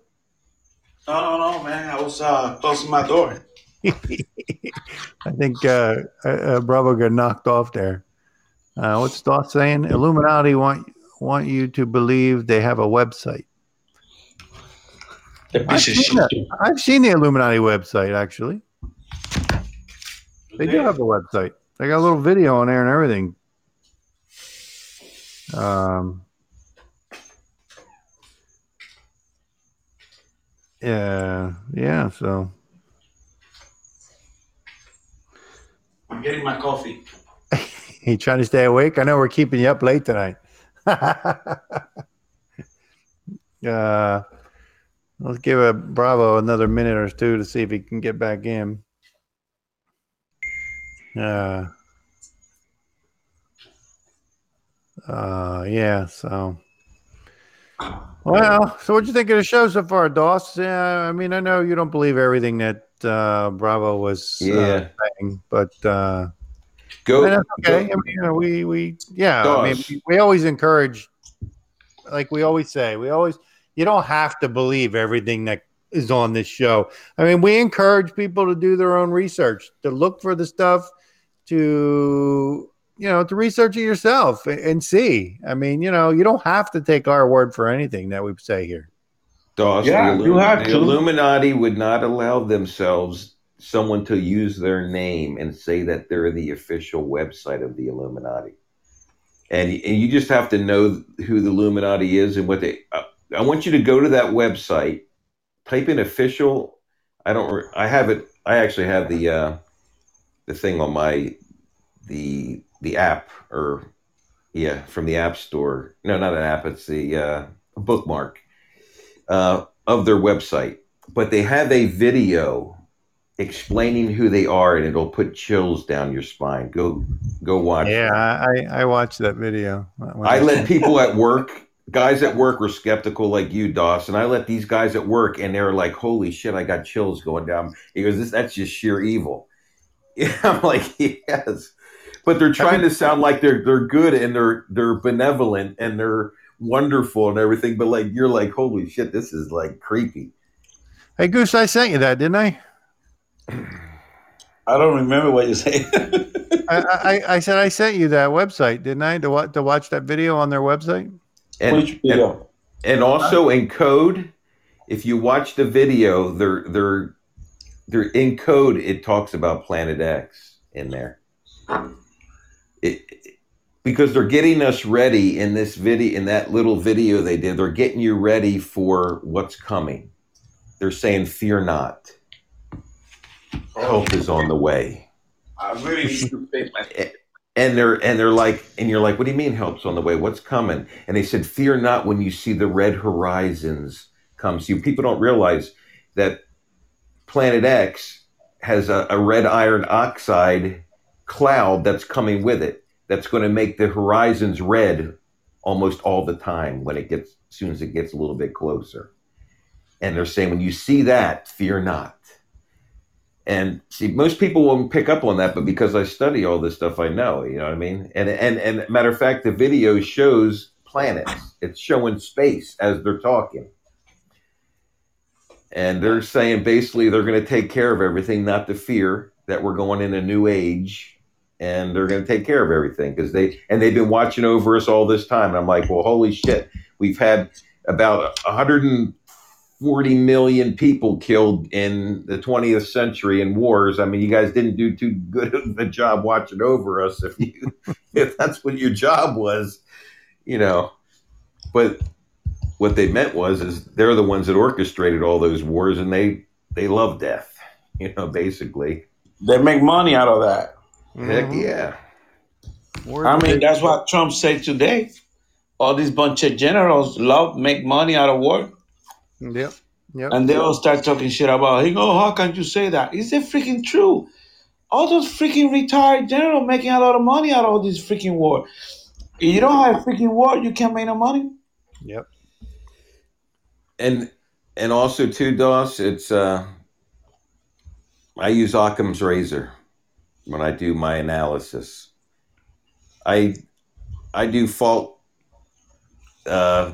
No, no, no, man. I was uh, closing my door. I think uh, uh, uh, Bravo got knocked off there. Uh, what's Doss saying? Illuminati want want you to believe they have a website. The I've seen, shit. that. I've seen the Illuminati website actually. They do have a website. They got a little video on there and everything. Um, yeah, yeah. So I'm getting my coffee. you trying to stay awake? I know we're keeping you up late tonight. uh, let's give a Bravo another minute or two to see if he can get back in. Uh, uh, yeah. So, well, so what do you think of the show so far, Doss? Yeah, I mean, I know you don't believe everything that uh, Bravo was uh, Yeah. saying, but. Uh, Go. and that's okay. go- I mean, you know, we we yeah. I mean, we, we always encourage, like we always say, we always you don't have to believe everything that is on this show. I mean, we encourage people to do their own research, to look for the stuff, to you know, to research it yourself and, and see. I mean, you know, you don't have to take our word for anything that we say here. Doss, Yeah, the, you have the to. Illuminati would not allow themselves someone to use their name and say that they're the official website of the Illuminati. And, and you just have to know who the Illuminati is and what they. Uh, I want you to go to that website, type in official. I don't. I have it. I actually have the uh, the thing on my the the app or yeah from the app store. No, not an app. It's the uh, bookmark uh, of their website, but they have a video explaining who they are, and it'll put chills down your spine. Go, go watch. Yeah, that. I I watched that video. I let people at work, guys at work, were skeptical like you, Doss, and I let these guys at work, and they're like, "Holy shit, I got chills going down." He goes, "This that's just sheer evil." Yeah, I'm like, yes, but they're trying to sound like they're they're good and they're they're benevolent and they're wonderful and everything, but like you're like, "Holy shit, this is like creepy." Hey Goose, I sent you that, didn't I? I don't remember what you said. I, I, I said I sent you that website, didn't I? To what to watch that video on their website? And, Which and video? and also in code if you watch the video they're they're they're in code it talks about planet x in there it, because they're getting us ready in this video in that little video they did they're getting you ready for what's coming. They're saying fear not. Help is on the way. I really need to pay my. and they're and they're like and you're like what do you mean help's on the way? What's coming? And they said fear not when you see the red horizons come. So you people don't realize that planet x has a, a red iron oxide cloud that's coming with it that's going to make the horizons red almost all the time when it gets as soon as it gets a little bit closer and they're saying when you see that fear not and see, most people won't pick up on that, but because I study all this stuff, I know. You know what I mean? And and and matter of fact, the video shows planets. It's showing space as they're talking, and they're saying basically they're going to take care of everything, not to fear. That we're going in a new age and they're going to take care of everything because they and they've been watching over us all this time. And I'm like, well, holy shit, we've had about 140 million people killed in the 20th century in wars. I mean, you guys didn't do too good of a job watching over us if you if that's what your job was, you know. But what they meant was is they're the ones that orchestrated all those wars and they they love death, you know, basically. They make money out of that. Heck Mhm. yeah. Wars I mean, that's what Trump said today. All these bunch of generals love make money out of war, Yep. Yep. and they all start talking shit about, hey, oh, how can you say that? Is it freaking true? All those freaking retired generals making a lot of money out of all this freaking war. If you don't have freaking war, you can't make no money. Yep. and and also too, Doss, it's uh, I use Occam's razor when I do my analysis. I I do fault uh,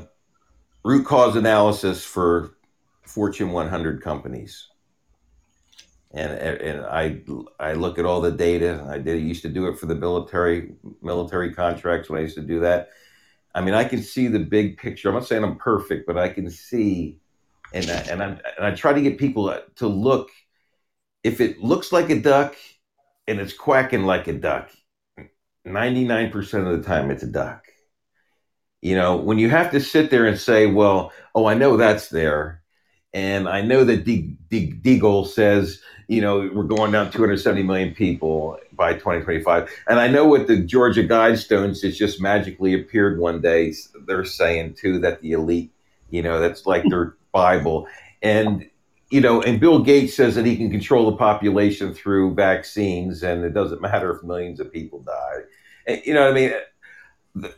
root cause analysis for Fortune 100 companies, and and I I look at all the data. I did used to do it for the military military contracts when I used to do that. I mean, I can see the big picture. I'm not saying I'm perfect, but I can see, and I, and I and I try to get people to look. If it looks like a duck, and it's quacking like a duck, ninety nine percent of the time it's a duck. You know, when you have to sit there and say, "Well, oh, I know that's there," and I know that De- De- Deagel says, you know, we're going down 270 million people by 2025. And I know what the Georgia Guidestones, it's just magically appeared one day. They're saying too that the elite, you know, that's like their Bible. And, you know, and Bill Gates says that he can control the population through vaccines and it doesn't matter if millions of people die. And, you know what I mean?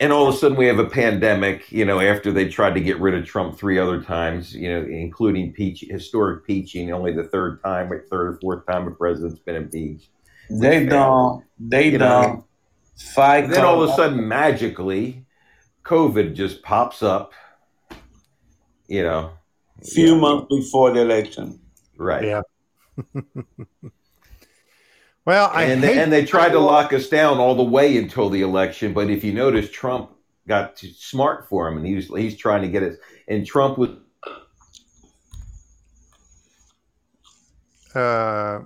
And all of a sudden we have a pandemic, you know, after they tried to get rid of Trump three other times, you know, including peach, historic peaching, only the third time, third or fourth time a president's been impeached. They don't. They don't fight. Then all of a sudden, magically, COVID just pops up. You know, few Yeah. months before the election. right? Yeah. Well, I and hate they, and they tried to lock us down all the way until the election. But if you notice, Trump got too smart for him, and he was he's trying to get us. And Trump was uh,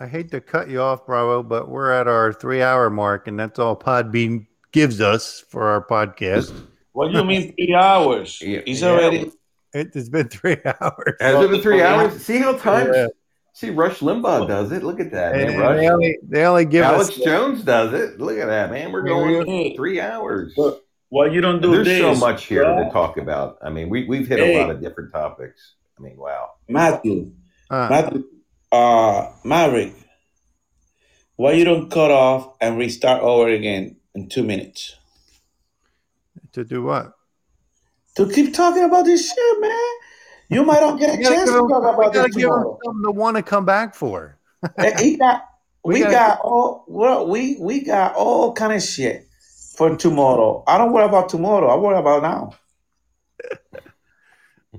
I hate to cut you off, Bravo, but we're at our three-hour mark, and that's all Podbean gives us for our podcast. What do you mean three hours? Yeah, He's yeah. already. It, it's been three hours. has it been three hours? See how time? Yeah. See, Rush Limbaugh does it. Look at that, And man. they only they only give Alex us Jones does it. Look at that, man. We're going Hey. three hours. Look, Well, you don't do There's this. so much here bro. to talk about. I mean, we we've hit Hey. a lot of different topics. I mean, wow. Matthew, uh, Matthew, uh, Maverick. Why you don't cut off and restart over again in two minutes? to do what? To keep talking about this shit, man. You might not get a chance to talk about this give tomorrow. something to want to come back for. He got, We we, gotta- all well, we we got all kind of shit for tomorrow. I don't worry about tomorrow. I worry about now.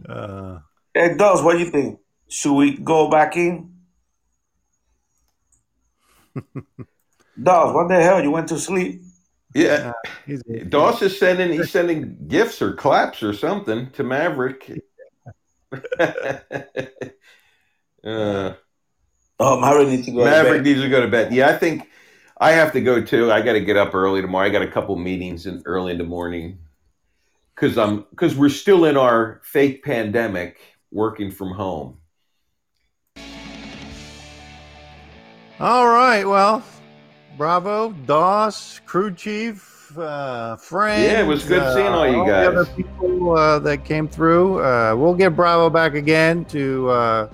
Uh, Hey, Doss, what do you think? Should we go back in? Doss, what the hell? You went to sleep? Yeah, he's, Doss is sending he's sending gifts or claps or something to Maverick. uh, Oh, Maverick needs to go. to Maverick bed. needs to go to bed. Yeah, I think I have to go too. I got to get up early tomorrow. I got a couple meetings in early in the morning because I'm because we're still in our fake pandemic, working from home. All right. Well, bravo, Doss, crew chief, uh, friends. Yeah, it was good seeing all you the guys. other people uh, that came through. Uh, we'll get Bravo back again to uh,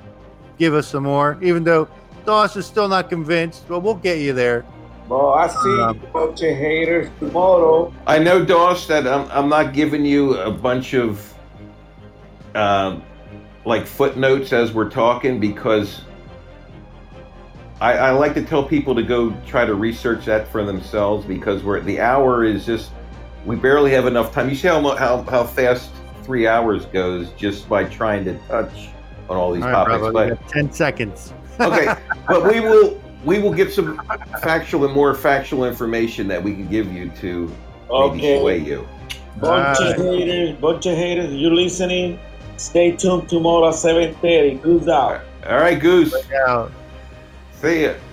give us some more, even though Doss is still not convinced, but we'll get you there. Bro, I see Um, a bunch of haters tomorrow. I know, Doss, that I'm, I'm not giving you a bunch of um, like footnotes as we're talking because I, I, like to tell people to go try to research that for themselves because we're the hour is just we barely have enough time. You see how how, how fast three hours goes just by trying to touch on all these all right, topics. Bravo, but ten seconds. okay, but we will we will get some factual and more factual information that we can give you to okay. maybe sway you. Bunch right. of haters, bunch of haters. You're listening. Stay tuned tomorrow at seven thirty. Goose out. All right, Goose. See ya.